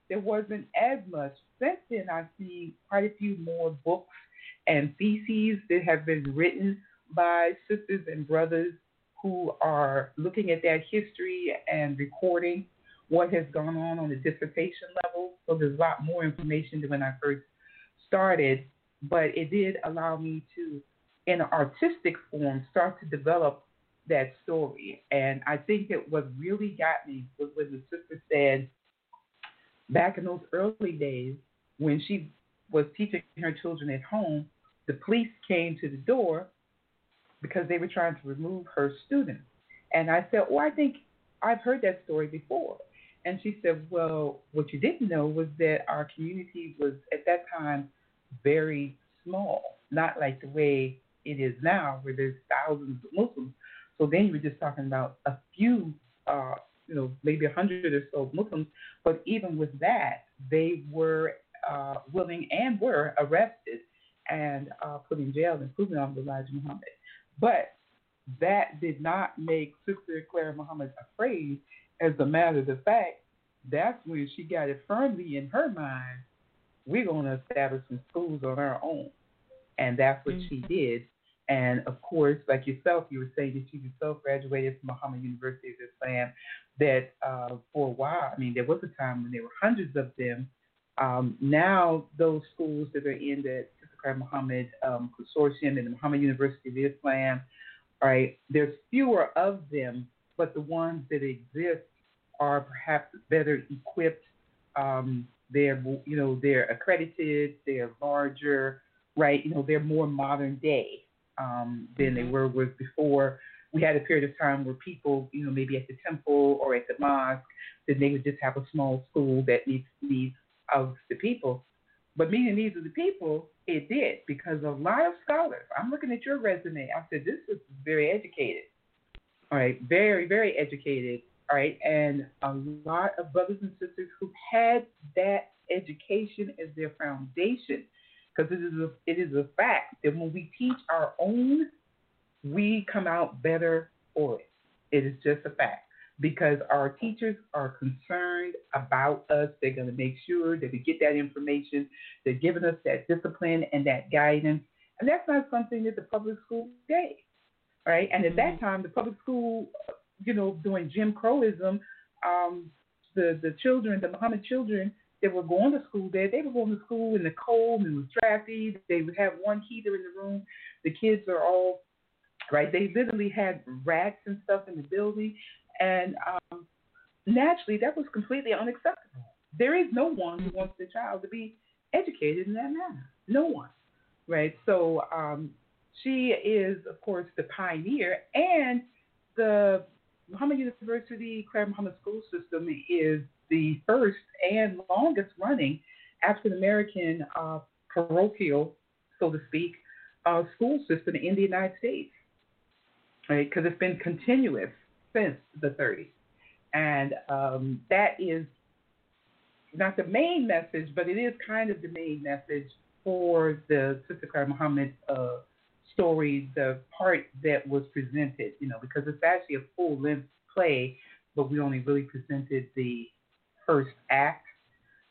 Speaker 7: there wasn't as much. Since then, I've seen quite a few more books and theses that have been written by sisters and brothers who are looking at that history and recording what has gone on on the dissertation level. So there's a lot more information than when I first started, but it did allow me to, in an artistic form, start to develop that story. And I think that what really got me was when the sister said, back in those early days, when she was teaching her children at home, the police came to the door because they were trying to remove her students. And I said, Oh, I think I've heard that story before. And she said, Well, what you didn't know was that our community was at that time very small, not like the way it is now, where there's thousands of Muslims. So then you were just talking about a few, uh, you know, maybe a hundred or so Muslims. But even with that, they were uh, willing and were arrested and uh, put in jail, and including Abu Elijah Muhammad. But that did not make Sister Clara Muhammad afraid. As a matter of fact, that's when she got it firmly in her mind we're going to establish some schools on our own. And that's what mm-hmm. she did. And of course, like yourself, you were saying that you yourself graduated from Muhammad University of Islam. That uh, for a while, I mean, there was a time when there were hundreds of them. Um, now, those schools that are in the Sister Muhammad um, Consortium and the Muhammad University of Islam, right, there's fewer of them, but the ones that exist are perhaps better equipped. Um, they're you know they're accredited, they're larger, right? You know they're more modern day um, than mm-hmm. they were with before. We had a period of time where people, you know, maybe at the temple or at the mosque, then they would just have a small school that meets needs of the people. But meeting the needs of the people, it did because a lot of scholars. I'm looking at your resume. I said this is very educated. All right, very very educated all right, and a lot of brothers and sisters who had that education as their foundation, because it is a, it is a fact that when we teach our own, we come out better for it. It is just a fact because our teachers are concerned about us. They're going to make sure that we get that information. They're giving us that discipline and that guidance. And that's not something that the public school gave, right? And at that mm-hmm. time, the public school you know, doing Jim Crowism, um, the the children, the Muhammad children that were going to school there, they were going to school in the cold and it was drafty. They would have one heater in the room. The kids are all right. They literally had rats and stuff in the building, and um, naturally that was completely unacceptable. There is no one who wants their child to be educated in that manner. No one, right? So um, she is, of course, the pioneer and the Muhammad University Clara Muhammad School System is the first and longest running African American uh, parochial, so to speak, uh, school system in the United States, right? Because it's been continuous since the 30s. And um, that is not the main message, but it is kind of the main message for the Sister Clara Muhammad uh, story, the part that was presented, you know, because it's actually a full length play, but we only really presented the first act,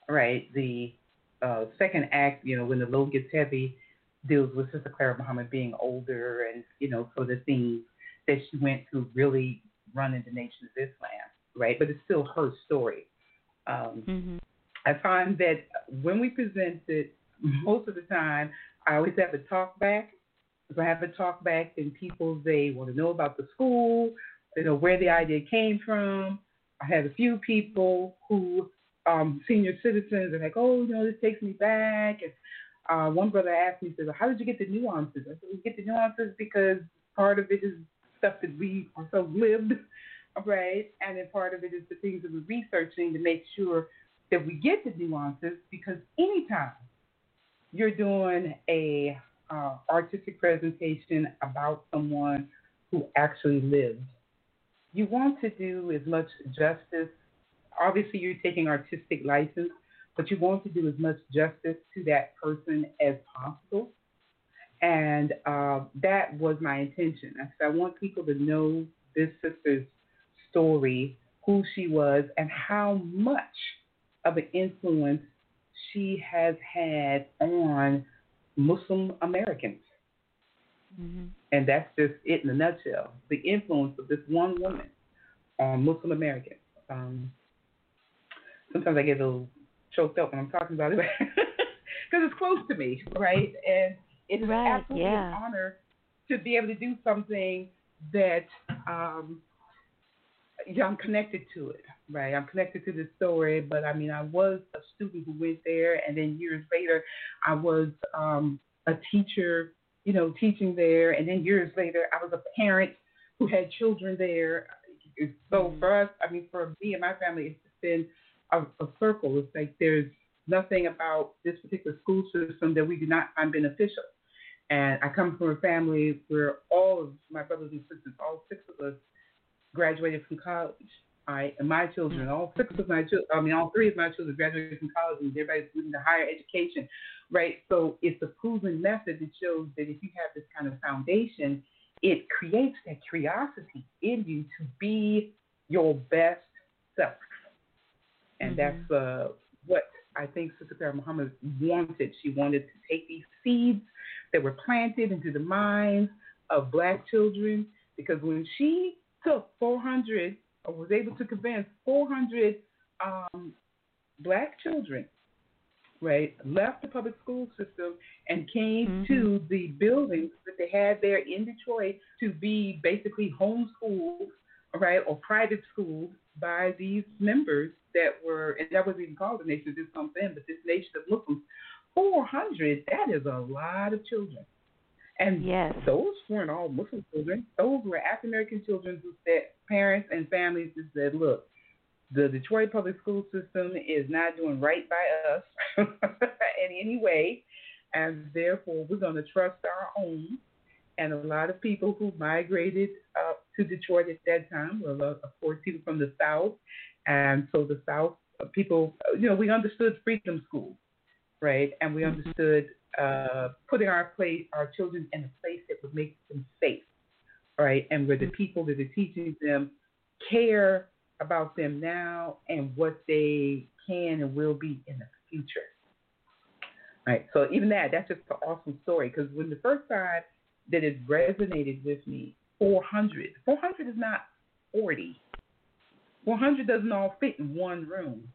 Speaker 7: right? The uh, second act, you know, when the load gets heavy, deals with Sister Clara Muhammad being older and, you know, so the things that she went through really running the nation of Islam, right? But it's still her story. Um, mm-hmm. I find that when we present it, most of the time, I always have a talk back if I have a talk back, then people they want to know about the school, you know where the idea came from. I had a few people who um, senior citizens are like, oh, you know, this takes me back. And uh, one brother asked me, said, how did you get the nuances? I said, we get the nuances because part of it is stuff that we ourselves lived, right? And then part of it is the things that we're researching to make sure that we get the nuances because anytime you're doing a uh, artistic presentation about someone who actually lived. You want to do as much justice. Obviously, you're taking artistic license, but you want to do as much justice to that person as possible. And uh, that was my intention. I said, I want people to know this sister's story, who she was, and how much of an influence she has had on Muslim Americans. Mm-hmm. And that's just it in a nutshell. The influence of this one woman on Muslim Americans. Um, sometimes I get a little choked up when I'm talking about it because it's close to me, right? And it's right, absolutely yeah. an honor to be able to do something that um, yeah, I'm connected to it, right? I'm connected to the story, but I mean, I was a student who went there, and then years later, I was um, a teacher, you know, teaching there, and then years later, I was a parent who had children there. So
Speaker 1: mm-hmm.
Speaker 7: for us, I mean, for me and my family, it's been a, a circle. It's like there's nothing about this particular school system that we do not find beneficial. And I come from a family where all of my brothers and sisters, all six of us, graduated from college. I and my children, all six of my children, I mean, all three of my children graduated from college, and everybody's moving to higher education, right? So it's a proven method that shows that if you have this kind of foundation, it creates that curiosity in you to be your best self, and mm-hmm. that's uh, what I think Sister Clara Muhammad wanted. She wanted to take these seeds that were planted into the minds of black children because when she took 400 or was able to convince 400 um, black children, right, left the public school system and came mm-hmm. to the buildings that they had there in Detroit to be basically homeschooled, right, or private schools by these members that were, and that wasn't even called the Nation of Islam then, but this Nation of Muslims. 400, that is a lot of children. And
Speaker 1: yes.
Speaker 7: those weren't all Muslim children. Those were African American children who said parents and families who said, look, the Detroit public school system is not doing right by us in any way, and therefore we're going to trust our own. And a lot of people who migrated up to Detroit at that time were, of course, people from the South. And so the South uh, people, you know, we understood freedom schools, right? And we mm-hmm. understood uh, putting our place, our children in a place that would make them safe, right? And where the mm-hmm. people that are teaching them care about them now and what they can and will be in the future. Right. So even that, that's just an awesome story because when the first time that it resonated with me, 400, 400 is not 40. 400 doesn't all fit in one room.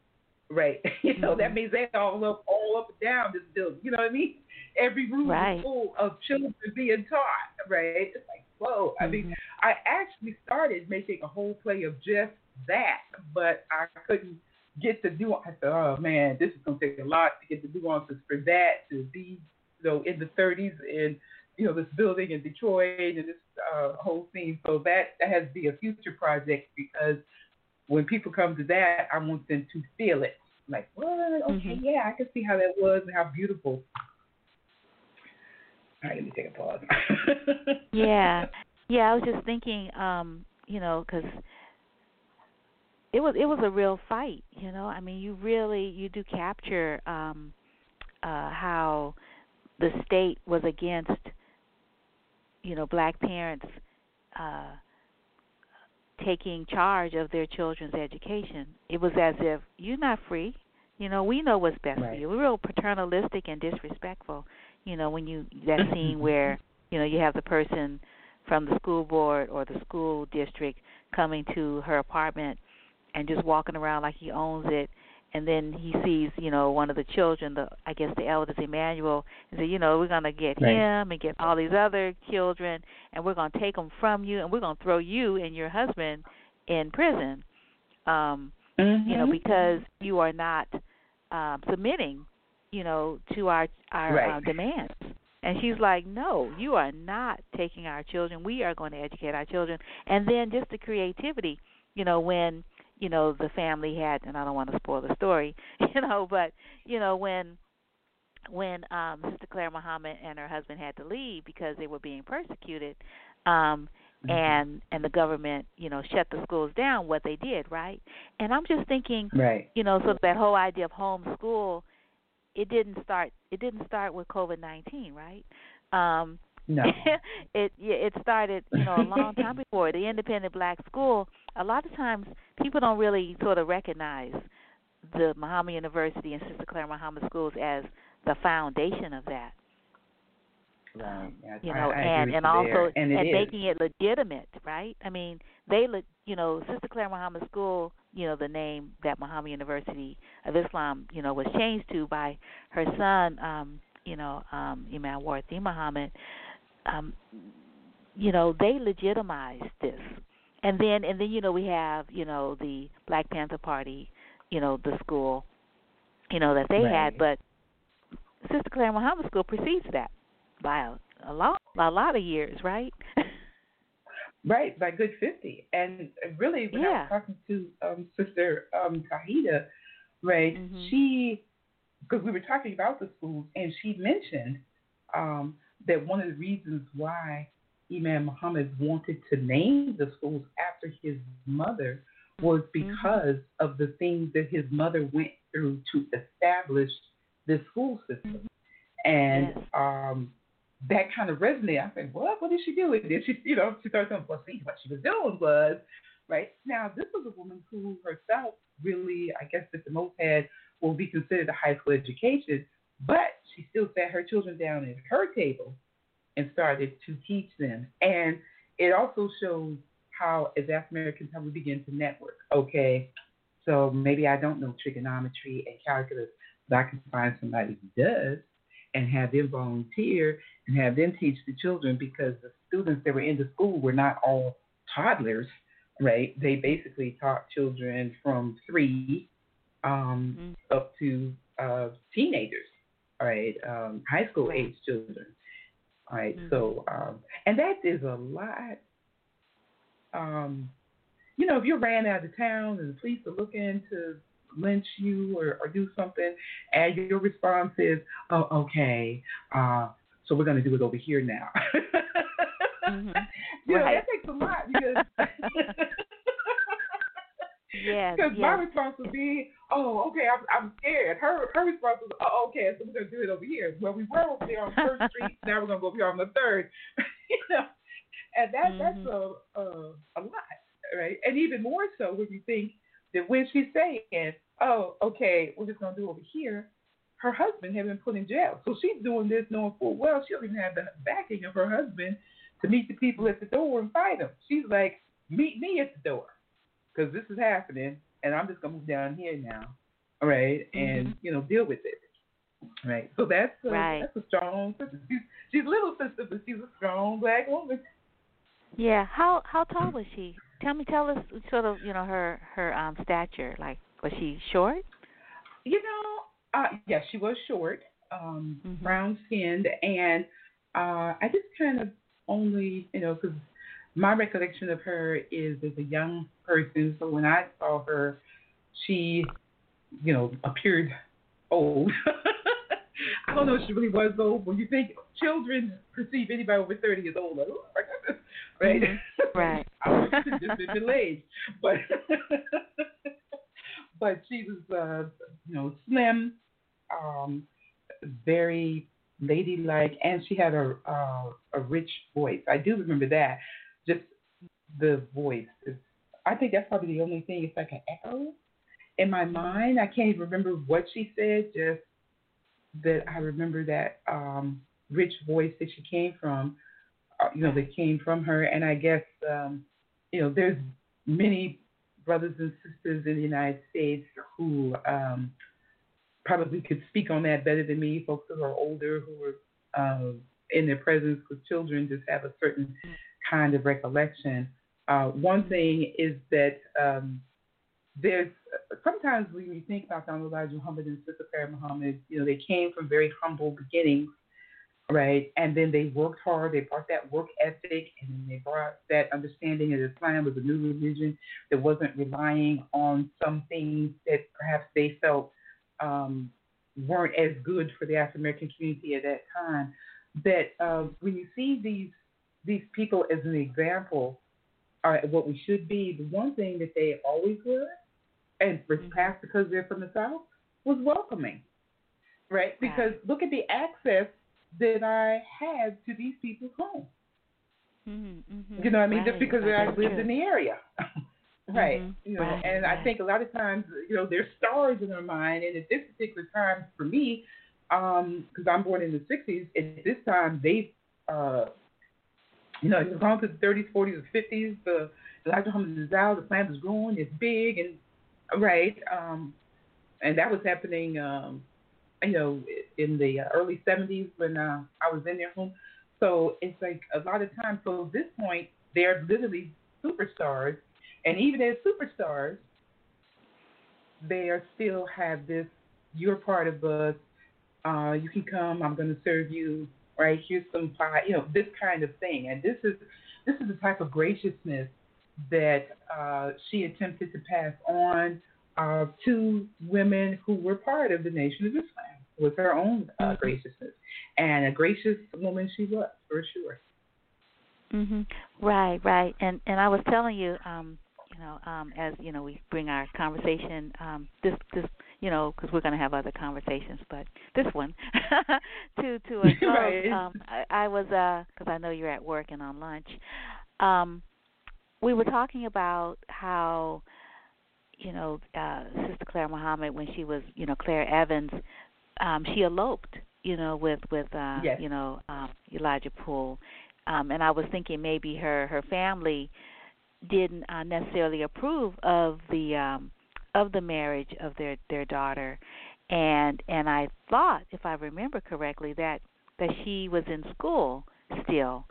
Speaker 7: Right. You know, mm-hmm. that means they all up all up and down this building. You know what I mean? Every room
Speaker 1: right.
Speaker 7: is full of children being taught, right? It's like, whoa. Mm-hmm. I mean, mm-hmm. I actually started making a whole play of just that, but I couldn't get the nuance. I said, oh man, this is gonna take a lot to get the nuances for that to be, you know, in the 30s and you know this building in Detroit and this uh, whole scene. So that that has to be a future project because when people come to that, I want them to feel it. Like, what? Okay, mm-hmm. yeah, I can see how that was and how beautiful. All right, let me take a pause.
Speaker 1: yeah, yeah. I was just thinking, um, you know, because it was it was a real fight. You know, I mean, you really you do capture um, uh, how the state was against, you know, black parents. Uh, taking charge of their children's education. It was as if you're not free. You know, we know what's best
Speaker 7: right.
Speaker 1: for you. We're real paternalistic and disrespectful. You know, when you that scene where you know you have the person from the school board or the school district coming to her apartment and just walking around like he owns it and then he sees, you know, one of the children, the I guess the eldest Emmanuel, and say, you know, we're gonna get
Speaker 7: right.
Speaker 1: him and get all these other children, and we're gonna take them from you, and we're gonna throw you and your husband in prison, um,
Speaker 7: mm-hmm.
Speaker 1: you know, because you are not um, submitting, you know, to our our
Speaker 7: right.
Speaker 1: uh, demands. And she's like, no, you are not taking our children. We are going to educate our children. And then just the creativity, you know, when you know the family had and I don't want to spoil the story, you know, but you know when when um Sister Clara Muhammad and her husband had to leave because they were being persecuted, um mm-hmm. and and the government, you know, shut the schools down, what they did, right? And I'm just thinking,
Speaker 7: right.
Speaker 1: you know, so that whole idea of homeschool, it didn't start it didn't start with COVID-19, right? Um
Speaker 7: no.
Speaker 1: it it started, you know, a long time before. The independent black school, a lot of times people don't really sort of recognize the Muhammad University and Sister Clara Muhammad schools as the foundation of that.
Speaker 7: Right. Yes,
Speaker 1: you know,
Speaker 7: I, I
Speaker 1: and and also
Speaker 7: and,
Speaker 1: and making it legitimate, right? I mean, they, look you know, Sister Clara Muhammad School, you know, the name that Muhammad University of Islam, you know, was changed to by her son, um, you know, um, Imam Warith Muhammad. Um, you know, they legitimized this and then and then you know we have you know the Black Panther Party, you know the school, you know that they
Speaker 7: right.
Speaker 1: had, but Sister Clara Muhammad School precedes that by a, a lot a lot of years, right?
Speaker 7: Right, by good fifty. And really, when
Speaker 1: yeah.
Speaker 7: I was talking to um, Sister um, Kahida, right,
Speaker 1: mm-hmm.
Speaker 7: she because we were talking about the schools, and she mentioned um, that one of the reasons why Imam Muhammad wanted to name the schools after his mother was
Speaker 1: Mm-hmm.
Speaker 7: because mm-hmm. of the things that his mother went through to establish this school system. And
Speaker 1: yes.
Speaker 7: um, that kind of resonated. I said, what? What did she do with this? She, you know, she started well, see, what she was doing was, right? Now, this was a woman who herself really, I guess, at the most had will be considered a high school education, but she still sat her children down at her table and started to teach them. And it also shows how, as African Americans, how we begin to network. Okay, so maybe I don't know trigonometry and calculus, but I can find somebody who does and have them volunteer and have them teach the children because the students that were in the school were not all toddlers, right? They basically taught children from three um, mm-hmm. up to uh, teenagers, right? Um, high school age children. All right,
Speaker 1: mm-hmm.
Speaker 7: so um, and that is a lot. Um, you know, if you ran out of town and the police are looking to lynch you or, or do something, and your response is, "Oh, okay, uh, so we're going to do it over here now."
Speaker 1: mm-hmm.
Speaker 7: You know,
Speaker 1: right.
Speaker 7: that takes a lot because.
Speaker 1: Yes,
Speaker 7: Because
Speaker 1: yes.
Speaker 7: my response would be, "Oh, okay, I'm, I'm scared." Her her response was, "Oh, okay, so we're gonna do it over here." Well, we were over there on First Street. Now we're gonna go over here on the third. you know, and that
Speaker 1: mm-hmm.
Speaker 7: that's a, a a lot, right? And even more so when you think that when she's saying, "Oh, okay, we're just gonna do it over here," her husband had been put in jail, so she's doing this knowing full well she doesn't even have the backing of her husband to meet the people at the door and fight them. She's like, "Meet me at the door." Because this is happening, and I'm just gonna move down here now, all right, and
Speaker 1: mm-hmm.
Speaker 7: you know deal with it, right. So that's a,
Speaker 1: right.
Speaker 7: that's a strong sister. She's she's a little sister, but she's a strong black woman.
Speaker 1: Yeah. How how tall was she? Tell me, tell us sort of you know her her um stature. Like was she short?
Speaker 7: You know, uh, yeah, she was short, um,
Speaker 1: mm-hmm.
Speaker 7: brown skinned, and uh, I just kind of only you know because my recollection of her is as a young person. So when I saw her, she, you know, appeared old. I don't know if she really was old. When you think children perceive anybody over thirty as old, like, oh my goodness, right?
Speaker 1: Mm-hmm. Right.
Speaker 7: I was just delayed, but but she was, uh, you know, slim, um, very ladylike, and she had a uh, a rich voice. I do remember that just the voice. I think that's probably the only thing. It's like an echo in my mind. I can't even remember what she said. Just that I remember that um, rich voice that she came from. Uh, you know, that came from her. And I guess um, you know, there's many brothers and sisters in the United States who um, probably could speak on that better than me. Folks who are older, who are uh, in their presence with children, just have a certain kind of recollection. Uh, one thing is that um, there's sometimes when you think about Donald Elijah Muhammad and Sister Clara Muhammad, you know, they came from very humble beginnings, right? And then they worked hard. They brought that work ethic, and then they brought that understanding that Islam was a new religion that wasn't relying on some things that perhaps they felt um, weren't as good for the African American community at that time. That uh, when you see these these people as an example are what we should be. The one thing that they always were, and for perhaps because they're from the South, was welcoming, right? Because look at the access that I had to these people's homes.
Speaker 1: Mm-hmm, mm-hmm.
Speaker 7: You know what I mean?
Speaker 1: Right.
Speaker 7: Just because. I lived in the area. right.
Speaker 1: Mm-hmm.
Speaker 7: You know,
Speaker 1: right.
Speaker 7: and I think a lot of times, you know, there's stars in our mind. And at this particular time for me, because um, I'm born in the 60s, at this time, they uh, you know, it's gone to the 30s, 40s, or 50s. The Elijah Muhammad is out. The plant is growing. It's big and right. Um, and that was happening, um, you know, in the early 70s when uh, I was in their home. So it's like a lot of times. So at this point, they're literally superstars, and even as superstars, they are still have this. You're part of us. Uh, you can come. I'm going to serve you right? Here's some pie, you know, this kind of thing. And this is this is the type of graciousness that uh, she attempted to pass on uh, to women who were part of the Nation of Islam with her own uh, mm-hmm. graciousness. And a gracious woman she was, for sure.
Speaker 1: Mhm. Right, right. And and I was telling you um you know um as you know we bring our conversation um this this you know because we're going to have other conversations but this one to to a right. um I, I was uh cuz I know you're at work and on lunch um we were talking about how you know uh Sister Clara Muhammad when she was you know Clara Evans um she eloped you know with with uh
Speaker 7: yes.
Speaker 1: you know um Elijah Poole um and I was thinking maybe her her family didn't uh, necessarily approve of the um of the marriage of their their daughter. And and I thought if I remember correctly that that she was in school still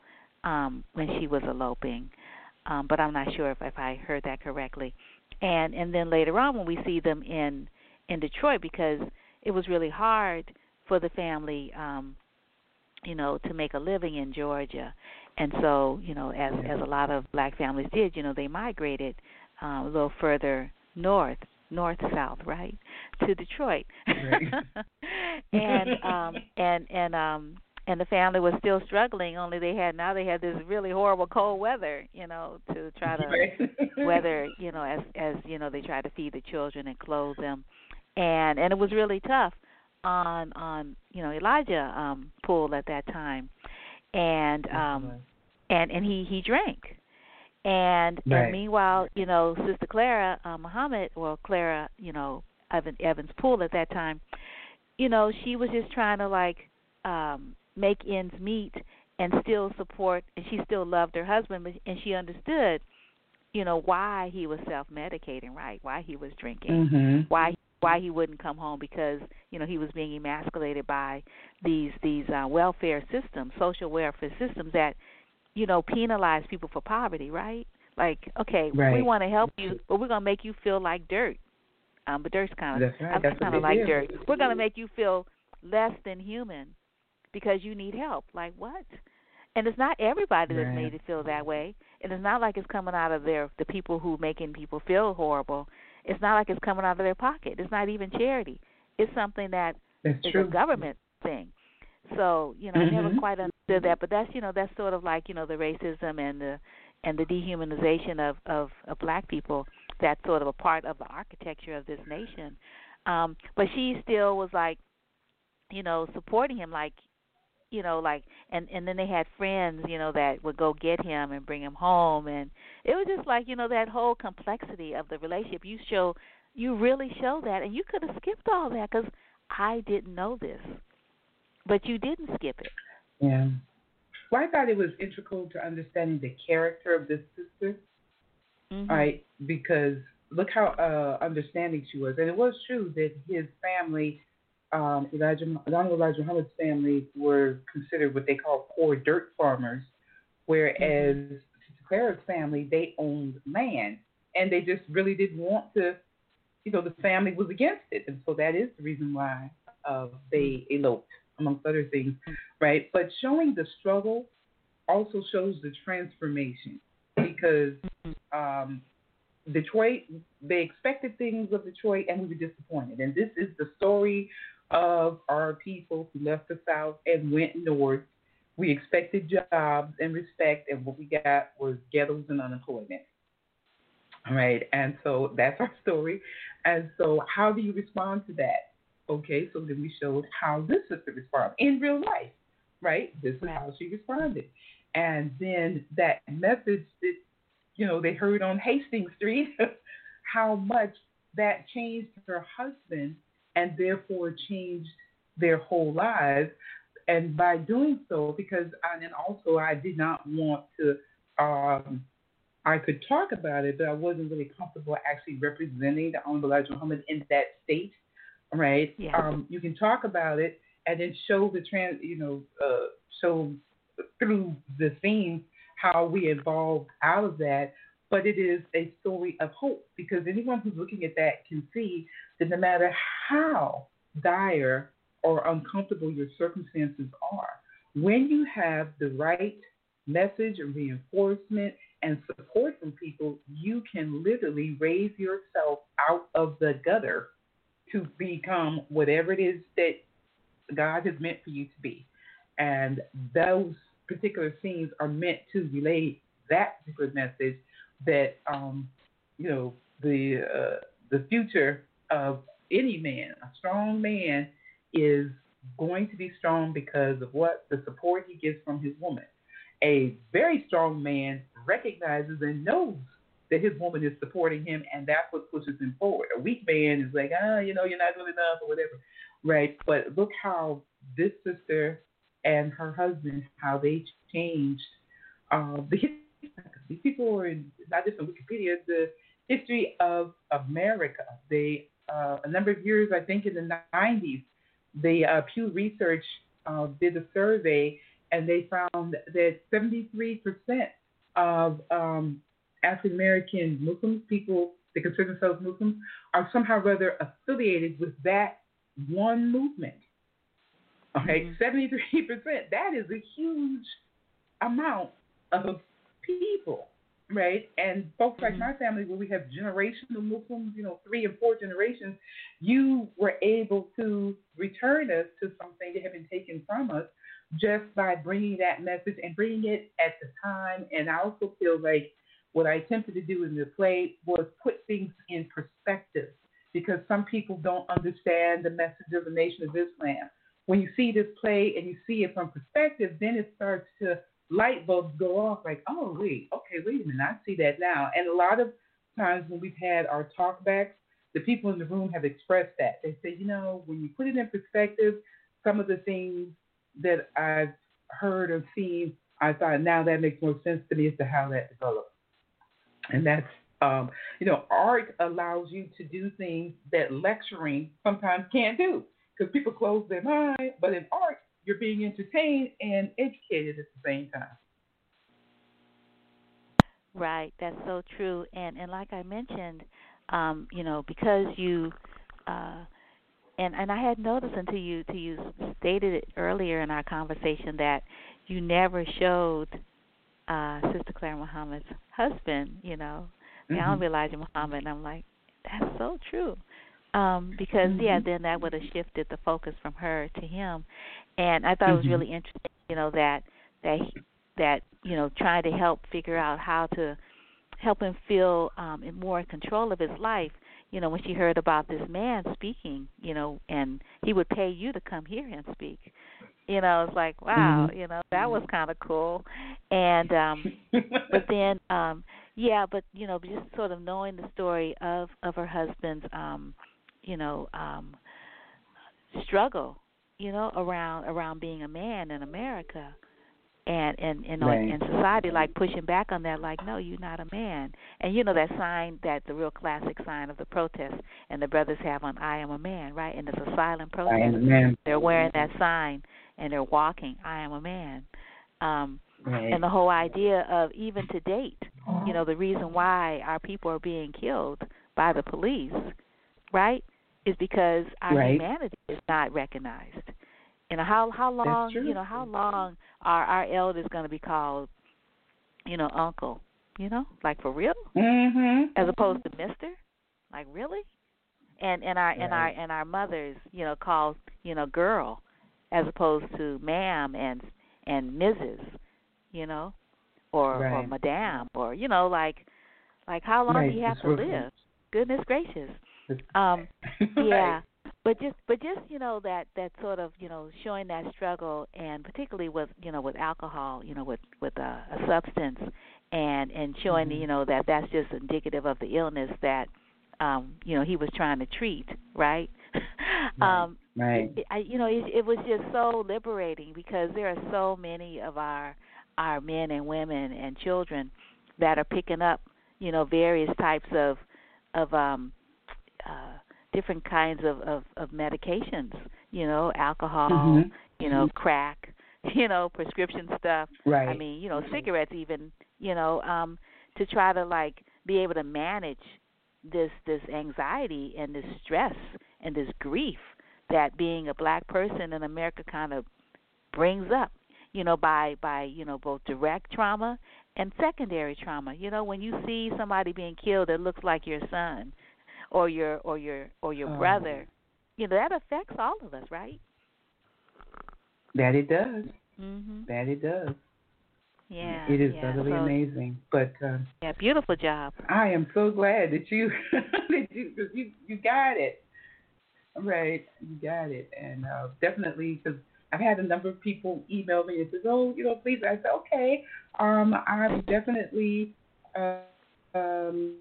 Speaker 1: um when she was eloping. Um but I'm not sure if if I heard that correctly. And and then later on when we see them in in Detroit because it was really hard for the family um you know to make a living in Georgia. And so you know as as a lot of black families did you know they migrated uh, a little further north north south right to Detroit.
Speaker 7: Right.
Speaker 1: and um and and um and the family was still struggling only they had now they had this really horrible cold weather you know to try to weather you know as as you know they tried to feed the children and clothe them. And and it was really tough on on you know Elijah um Poole at that time. And um and and he he drank and
Speaker 7: right.
Speaker 1: and meanwhile you know sister clara uh, muhammad well clara you know Evan, evans Poole at that time you know she was just trying to like um make ends meet and still support and she still loved her husband but and she understood you know why he was self medicating right why he was drinking
Speaker 7: mm-hmm.
Speaker 1: why why he wouldn't come home because you know he was being emasculated by these these uh, welfare systems, social welfare systems that you know penalize people for poverty, right? Like, okay,
Speaker 7: right.
Speaker 1: we want to help you, but we're gonna make you feel like dirt. Um, but dirt's kind
Speaker 7: of
Speaker 1: right. kind of like dirt. We're gonna make you feel less than human because you need help. Like what? And it's not everybody that's
Speaker 7: right.
Speaker 1: made it feel that way. And it's not like it's coming out of their the people who making people feel horrible. It's not like it's coming out of their pocket. It's not even charity. It's something that
Speaker 7: that's
Speaker 1: is
Speaker 7: true.
Speaker 1: a government thing. So you know,
Speaker 7: mm-hmm.
Speaker 1: I never quite understood that, but that's you know that's sort of like you know the racism and the and the dehumanization of of, of black people. That's sort of a part of the architecture of this nation. Um, but she still was like, you know, supporting him, like you know like and and then they had friends you know that would go get him and bring him home and it was just like you know that whole complexity of the relationship you show you really show that and you could have skipped all that because i didn't know this but you didn't skip it
Speaker 7: yeah well i thought it was integral to understanding the character of this sister
Speaker 1: mm-hmm.
Speaker 7: right because look how uh understanding she was and it was true that his family um, Elijah, Donald Elijah Muhammad's family were considered what they call poor dirt farmers, whereas mm-hmm. Clara's family they owned land, and they just really didn't want to. You know, the family was against it, and so that is the reason why uh, they eloped, amongst other things, right? But showing the struggle also shows the transformation because um, Detroit, they expected things of Detroit, and we were disappointed. And this is the story of our people who left the South and went north. We expected jobs and respect, and what we got was ghettos and unemployment. All right, and so that's our story. And so, how do you respond to that? Okay, so then we showed how this sister responded in real life, right? This is how she responded. And then that message that, you know, they heard on Hastings Street, how much that changed her husband and therefore changed their whole lives. And by doing so, because and then also I did not want to, um, I could talk about it, but I wasn't really comfortable actually representing the Honorable Elijah Muhammad in that state, right?
Speaker 1: Yes.
Speaker 7: Um, you can talk about it and then show the trans, you know, uh, show through the scenes how we evolved out of that but it is a story of hope because anyone who's looking at that can see that no matter how dire or uncomfortable your circumstances are, when you have the right message and reinforcement and support from people, you can literally raise yourself out of the gutter to become whatever it is that God has meant for you to be. And those particular scenes are meant to relay that particular message that um, you know the uh, the future of any man, a strong man, is going to be strong because of what the support he gets from his woman. A very strong man recognizes and knows that his woman is supporting him, and that's what pushes him forward. A weak man is like, ah, you know, you're not good enough or whatever, right? But look how this sister and her husband, how they changed uh, the history. These people are in, not just on Wikipedia, the history of America. They uh, a number of years, I think, in the 90s, the uh, Pew Research uh, did a survey, and they found that 73% of um, African American Muslims, people that consider themselves Muslims, are somehow rather affiliated with that one movement. Okay, mm-hmm. 73%. That is a huge amount of people, right? And folks mm-hmm. like my family, where we have generational Muslims, you know, three and four generations, you were able to return us to something that had been taken from us just by bringing that message and bringing it at the time. And I also feel like what I attempted to do in the play was put things in perspective because some people don't understand the message of the Nation of Islam. When you see this play and you see it from perspective, then it starts to light bulbs go off like, oh, wait, okay, wait a minute, I see that now. And a lot of times when we've had our talkbacks, the people in the room have expressed that. They say, you know, when you put it in perspective, some of the things that I've heard or seen, I thought now that makes more sense to me as to how that developed. And that's, um, you know, art allows you to do things that lecturing sometimes can't do because people close their mind. But in art, you're being entertained and educated at the same time.
Speaker 1: Right, that's so true. And and like I mentioned, um, you know, because you uh and and I had noticed until you to you stated it earlier in our conversation that you never showed uh Sister Clara Muhammad's husband, you know, mm-hmm. now Elijah Muhammad and I'm like, That's so true. Um, because mm-hmm. yeah, then that would have shifted the focus from her to him and I thought mm-hmm. it was mm-hmm. really interesting, you know, that that he, that you know trying to help figure out how to help him feel um more in control of his life you know when she heard about this man speaking you know and he would pay you to come hear him speak you know it's like wow mm-hmm. you know that was kind of cool and um but then um yeah but you know just sort of knowing the story of of her husband's um you know um struggle you know, around around being a man in America and and you know right. in society like pushing back on that like no you're not a man and you know that sign that the real classic sign of the protest and the brothers have on i am a man right and it's a silent protest I
Speaker 7: am a man.
Speaker 1: they're wearing that sign and they're walking i am a man um
Speaker 7: right.
Speaker 1: and the whole idea of even to date you know the reason why our people are being killed by the police right is because our
Speaker 7: right.
Speaker 1: humanity is not recognized. You know how how long you know how long are our elders going to be called, you know, uncle? You know, like for real,
Speaker 7: mm-hmm.
Speaker 1: as opposed to Mister, like really, and and our
Speaker 7: right.
Speaker 1: and our and our mothers, you know, called you know girl, as opposed to ma'am and and Mrs. You know, or
Speaker 7: right.
Speaker 1: or madame, or you know, like like how long
Speaker 7: right.
Speaker 1: do you have
Speaker 7: it's
Speaker 1: to live? Goodness gracious. Um, yeah, but just but just you know that that sort of you know showing that struggle and particularly with you know with alcohol, you know with with a, a substance, and and showing
Speaker 7: mm-hmm.
Speaker 1: you know that that's just indicative of the illness that um you know he was trying to treat, right?
Speaker 7: right.
Speaker 1: um
Speaker 7: right.
Speaker 1: I, you know it, it was just so liberating because there are so many of our our men and women and children that are picking up you know various types of of um uh, different kinds of, of of medications. You know, alcohol.
Speaker 7: Mm-hmm.
Speaker 1: You know, crack. You know, prescription stuff.
Speaker 7: Right.
Speaker 1: I mean, you know, cigarettes even. You know, um, to try to like be able to manage this this anxiety and this stress and this grief that being a black person in America kind of brings up. you know, by by you know both direct trauma and secondary trauma. You know, when you see somebody being killed that looks like your son, or your or your or your
Speaker 7: oh.
Speaker 1: brother, you know that affects all of us, right?
Speaker 7: That it does.
Speaker 1: Mhm.
Speaker 7: That it does.
Speaker 1: Yeah.
Speaker 7: It is
Speaker 1: yeah.
Speaker 7: utterly
Speaker 1: so,
Speaker 7: amazing. But uh,
Speaker 1: yeah, beautiful job.
Speaker 7: I am so glad that you that you cause you you got it. Right, you got it, and uh, definitely because I've had a number of people email me and says, "Oh, you know, please." I said, "Okay, um, I would definitely, uh, um,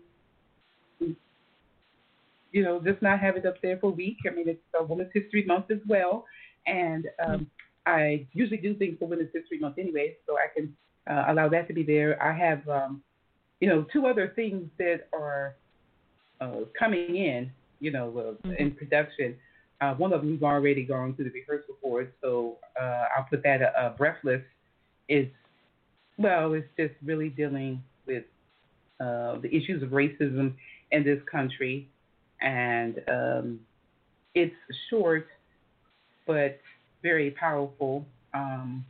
Speaker 7: you know, just not have it up there for a week. I mean, it's a Women's History Month as well, and um, I usually do things for Women's History Month anyway, so I can uh, allow that to be there. I have, um, you know, two other things that are uh, coming in, you know,
Speaker 1: mm-hmm.
Speaker 7: in production. Uh, one of them we've already gone through the rehearsal for it, so uh, I'll put that. Uh, Breathless is, well, it's just really dealing with uh, the issues of racism in this country, and um, it's short but very powerful. Um,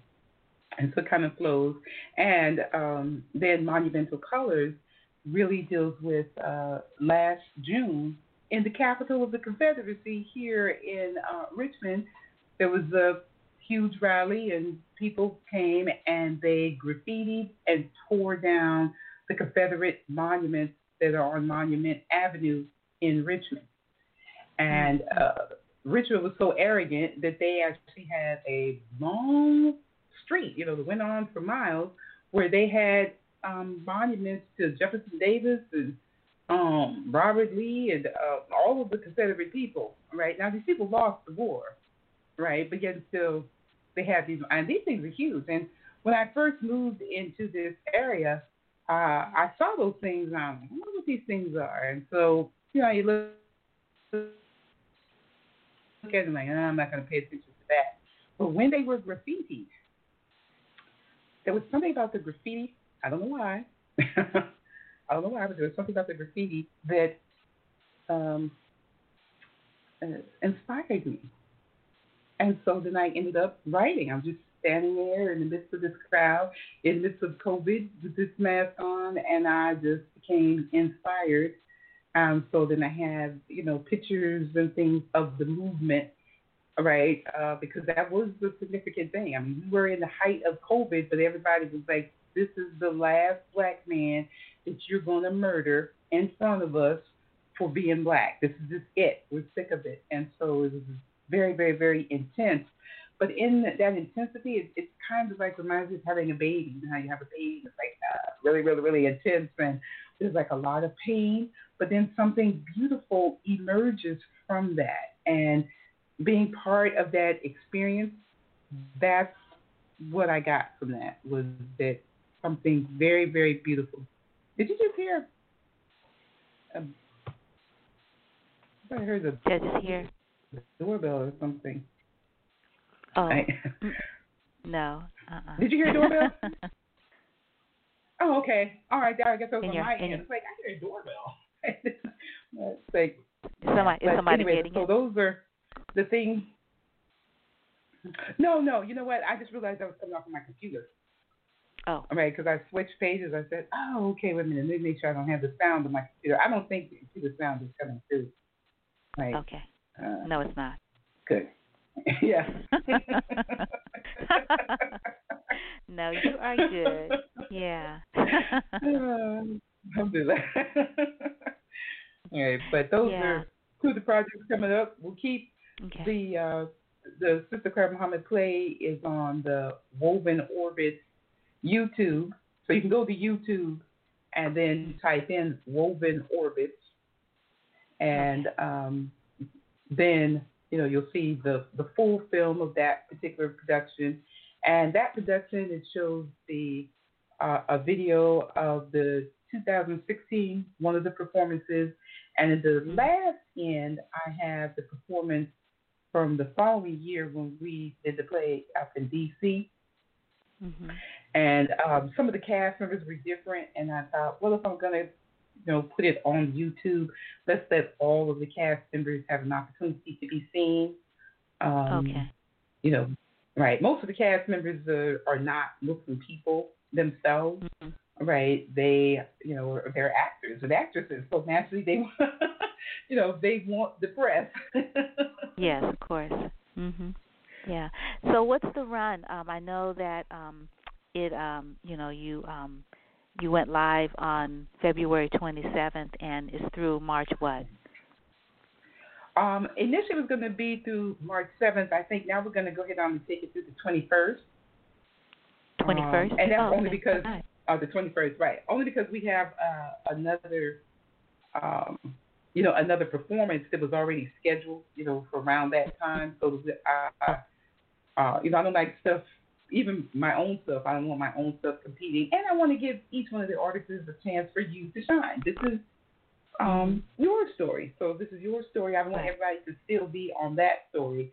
Speaker 7: and so it kind of flows. And um, then Monumental Colors really deals with uh, last June in the capital of the Confederacy here in uh, Richmond. There was a huge rally, and people came and they graffitied and tore down the Confederate monuments that are on Monument Avenue in Richmond. And uh, Richmond was so arrogant that they actually had a long street, you know, that went on for miles, where they had um, monuments to Jefferson Davis and um, Robert Lee and uh, all of the Confederate people. Right now, these people lost the war, right? But yet still, they have these, and these things are huge. And when I first moved into this area, uh, I saw those things. Um, I wonder what these things are. And so, you know, you look, look at them like, oh, I'm not going to pay attention to that. But when they were graffitied, there was something about the graffiti. I don't know why. I don't know why, but there was something about the graffiti that um, uh, inspired me. And so then I ended up writing. I'm just standing there in the midst of this crowd, in the midst of COVID with this mask on, and I just became inspired. Um, so then I had, you know, pictures and things of the movement right? Uh, because that was the significant thing. I mean, we were in the height of COVID, but everybody was like, this is the last black man that you're going to murder in front of us for being black. This is just it. We're sick of it. And so it was very, very, very intense. But in that intensity, it, it's kind of like reminds me of having a baby. You know how you have a baby, it's like uh, really, really, really intense, and there's like a lot of pain, but then something beautiful emerges from that. And being part of that experience, that's what I got from that was that something very, very beautiful. Did you just hear? Um, I heard the
Speaker 1: Did I just hear
Speaker 7: doorbell or something.
Speaker 1: Oh
Speaker 7: I,
Speaker 1: no. Uh-uh.
Speaker 7: Did you hear a doorbell? oh, okay. All right. I guess that was
Speaker 1: In
Speaker 7: on
Speaker 1: your-
Speaker 7: my end.
Speaker 1: your-
Speaker 7: It's like I hear a doorbell. it's like
Speaker 1: Somebody, is somebody
Speaker 7: anyway, so
Speaker 1: it?
Speaker 7: those are the things. No, no. You know what? I just realized I was coming off of my computer.
Speaker 1: Oh,
Speaker 7: All right, because I switched pages. I said, "Oh, okay. Wait a minute. Let me make sure I don't have the sound of my computer. I don't think the sound is coming through." Right.
Speaker 1: okay.
Speaker 7: Uh,
Speaker 1: No, it's not.
Speaker 7: Good. yeah.
Speaker 1: no, you are good. Yeah.
Speaker 7: Uh, Alhamdulillah. All right, but those
Speaker 1: Yeah.
Speaker 7: are two of the projects coming up. We'll keep
Speaker 1: okay.
Speaker 7: the uh, the Sister Clara Muhammad play is on the Woven Orbit YouTube, so you can go to YouTube and then type in Woven Orbits, and um, then you know you'll see the the full film of that particular production, and that production it shows the uh, a video of the 2016 one of the performances, and at the last end I have the performance from the following year when we did the play up in D.C.
Speaker 1: Mhm.
Speaker 7: And um, some of the cast members were different, and I thought, well, if I'm gonna, you know, put it on YouTube, let's let all of the cast members have an opportunity to be seen. Um,
Speaker 1: Okay.
Speaker 7: You know, right. Most of the cast members are, are not Muslim people themselves.
Speaker 1: Mm-hmm.
Speaker 7: Right. They, you know, they're actors and actresses, so naturally they, you know, they want the press.
Speaker 1: yes, of course. Mhm. Yeah. So what's the run? Um, I know that um, it, um, you know, you um, you went live on February 27th and is through March what?
Speaker 7: Um, initially, it was going to be through March 7th. I think now we're going to go ahead on and take it through the 21st.
Speaker 1: 21st?
Speaker 7: Um, and that's
Speaker 1: oh,
Speaker 7: only
Speaker 1: okay.
Speaker 7: because
Speaker 1: Right.
Speaker 7: uh, the 21st, right? Only because we have uh, another, um, you know, another performance that was already scheduled, you know, for around that time. So, uh, uh, you know, I don't like stuff, even my own stuff. I don't want my own stuff competing, and I want to give each one of the artists a chance for you to shine. This is um, your story. So this is your story. I want everybody to still be on that story.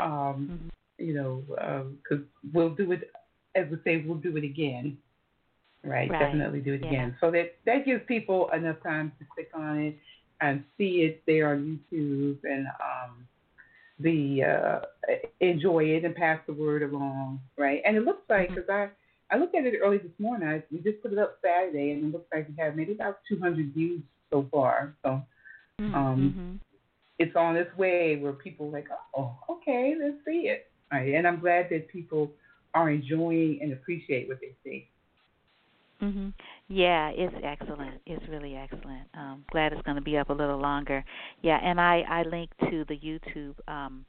Speaker 7: Um,
Speaker 1: Mhm.
Speaker 7: You know, because we'll do it, as we say, we'll do it again. Right,
Speaker 1: Right.
Speaker 7: definitely do it
Speaker 1: Yeah.
Speaker 7: again. So that that gives people enough time to click on it and see it there on YouTube and um, the uh, enjoy it and pass the word along. Right, and it looks like because I I looked at it early this morning. I, we just put it up Saturday, and it looks like we have maybe about 200 views so far. So
Speaker 1: Mhm.
Speaker 7: um, it's on its way where people are like, oh, okay, let's see it. Right, and I'm glad that people are enjoying and appreciate what they see.
Speaker 1: Mhm. Yeah, it's excellent. It's really excellent. Um glad it's going to be up a little longer. Yeah, and I I link to the YouTube um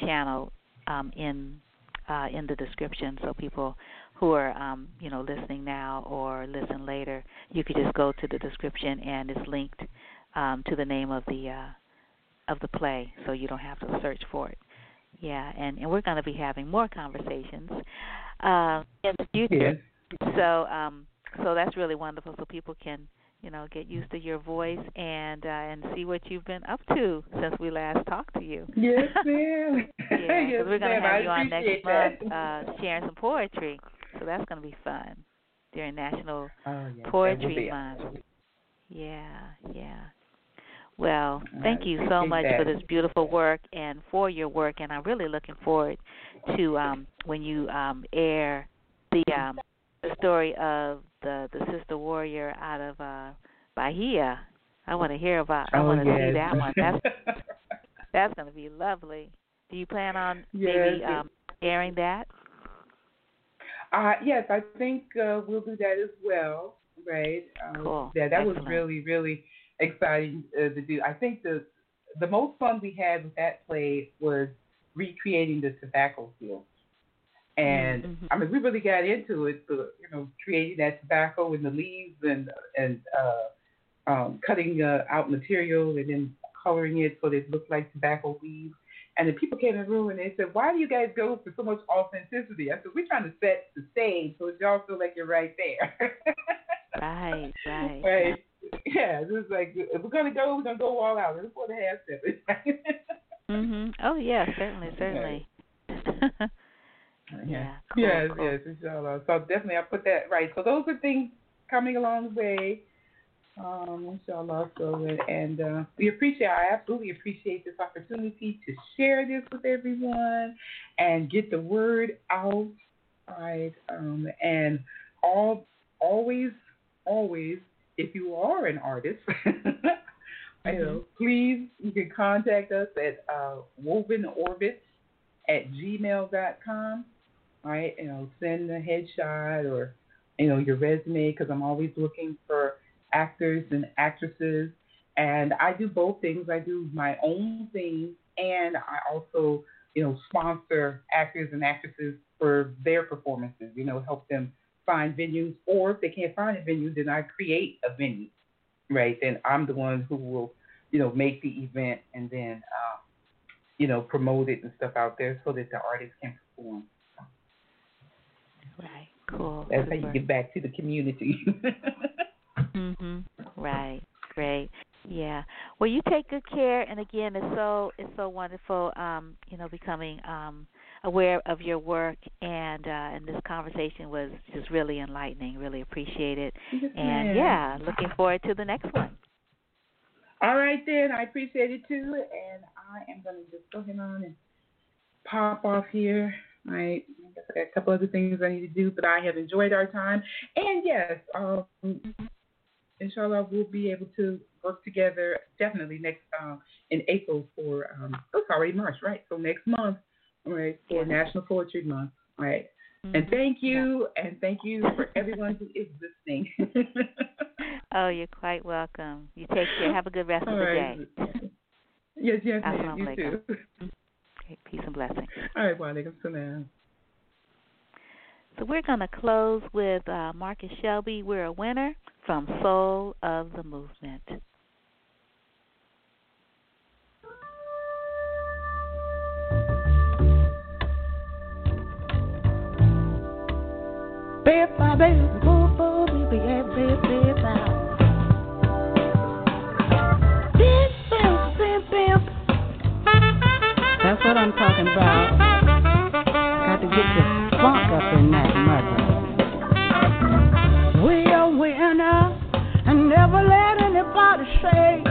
Speaker 1: channel um in uh in the description so people who are um you know listening now or listen later, you could just go to the description and it's linked um to the name of the uh of the play so you don't have to search for it. Yeah, and and we're going to be having more conversations uh in the future. So um so that's really wonderful so people can, you know, get used to your voice and uh and see what you've been up to since we last talked to you.
Speaker 7: Yes, ma'am.
Speaker 1: yeah,
Speaker 7: yes,
Speaker 1: cuz we're going to
Speaker 7: ma'am.
Speaker 1: have
Speaker 7: I
Speaker 1: you on
Speaker 7: appreciate
Speaker 1: next month uh sharing some poetry. So that's going to be fun during National
Speaker 7: oh, yes,
Speaker 1: Poetry
Speaker 7: that would be
Speaker 1: Month.
Speaker 7: awesome.
Speaker 1: Yeah, yeah. Well, thank you so much
Speaker 7: that.
Speaker 1: for this beautiful work and for your work and I'm really looking forward to um when you um air the um the story of the the sister warrior out of uh Bahia. I want to hear about I
Speaker 7: oh,
Speaker 1: want to
Speaker 7: yes.
Speaker 1: see that one. That's that's going to be lovely. Do you plan on
Speaker 7: Yes,
Speaker 1: maybe um airing that?
Speaker 7: Uh, yes, I think uh, we'll do that as well. Right. Um,
Speaker 1: Cool.
Speaker 7: Yeah, that was really, really exciting uh, to do. I think the the most fun we had with that play was recreating the tobacco field. And
Speaker 1: Mhm.
Speaker 7: I mean, we really got into it, the, you know, creating that tobacco and the leaves and and uh, um, cutting uh, out material and then coloring it so that it looked like tobacco leaves. And then people came in the room and they said, "Why do you guys go for so much authenticity?" I said, "We're trying to set the stage so y'all feel like you're right there."
Speaker 1: Right, right.
Speaker 7: right. Yeah, it's just like if we're gonna go, we're gonna go all out. That's what the half step.
Speaker 1: Mhm. Oh yeah, certainly, certainly. yeah. Cool,
Speaker 7: yes,
Speaker 1: cool.
Speaker 7: yes, inshallah. So definitely, I put that right. So those are things coming along the way. Um, inshallah. So and, uh, we appreciate. I absolutely appreciate this opportunity to share this with everyone and get the word out. Right. Um, and all, always, always, if you are an artist, know, please you can contact us at uh, wovenorbits at gmail.com. Right, you know, send a headshot or you know your resume because I'm always looking for actors and actresses, and I do both things. I do my own thing, and I also you know sponsor actors and actresses for their performances. You know, help them find venues, or if they can't find a venue, then I create a venue. Right, then I'm the one who will you know make the event and then um, you know promote it and stuff out there so that the artists can perform.
Speaker 1: Right. Cool.
Speaker 7: That's how you get back to the community.
Speaker 1: Mhm. Right. Great. Yeah. Well, you take good care, and again, it's so it's so wonderful, um, you know, becoming um, aware of your work, and uh, and this conversation was just really enlightening. Really appreciate it,
Speaker 7: Yes,
Speaker 1: and
Speaker 7: ma'am.
Speaker 1: yeah, looking forward to the next one.
Speaker 7: All right then, I appreciate it too, and I am gonna just go ahead on and pop off here. Right. I got a couple other things I need to do, but I have enjoyed our time. And yes, um, inshallah, we'll be able to work together definitely next uh, in April for um, oh, it's already March, right? So next month, right, for yeah. National Poetry Month, right? Mm-hmm. And thank you, yeah. and thank you for everyone who is listening.
Speaker 1: oh, you're quite welcome. You take care. Have a good rest All of the right.
Speaker 7: day. Yes, yes, ma'am. You too.
Speaker 1: Okay, peace and blessings.
Speaker 7: All right, walaikum salam.
Speaker 1: So we're going to close with uh, Marcus Shelby. We're a winner from Soul of the Movement.
Speaker 8: That's what I'm talking about. Got to get the funk up in that mother. We a winner and never let anybody say,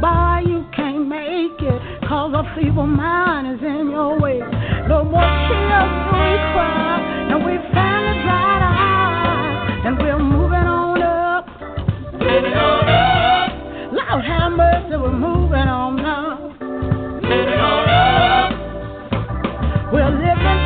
Speaker 8: Boy, you can't make it, cause a feeble mind is in your way. No more tears do we cry, and we finally dried our eyes, and we're moving on up. Moving on up. Lord have mercy, we're moving on up. Moving on up.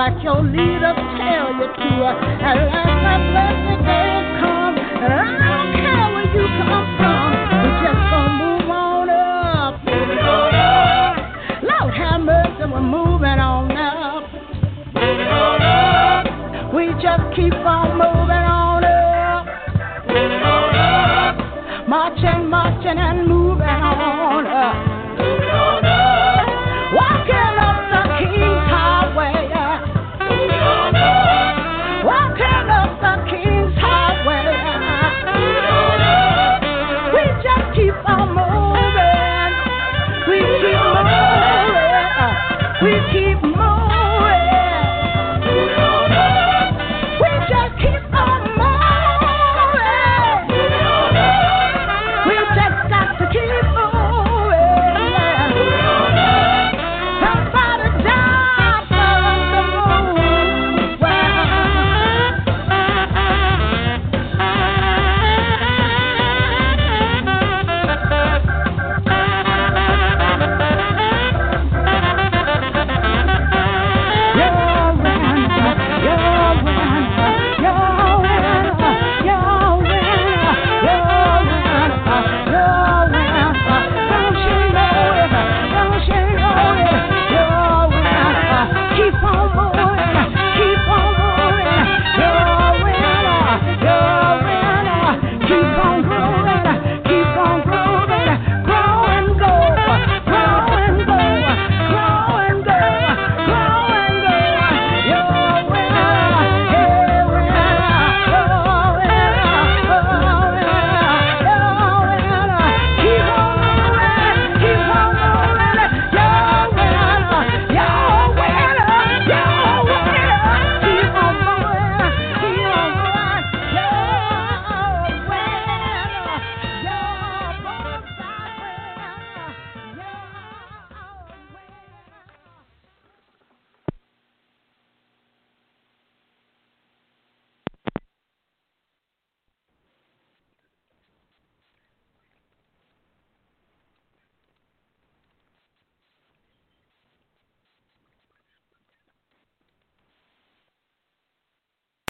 Speaker 8: like your leader tell you to. At last my blessed day come, and I don't care where you come from. We just gonna move on up. Moving on up. Lord have mercy, we're moving on up. Moving on up. We just keep on moving on up. Moving on up. Marching, marching, and moving on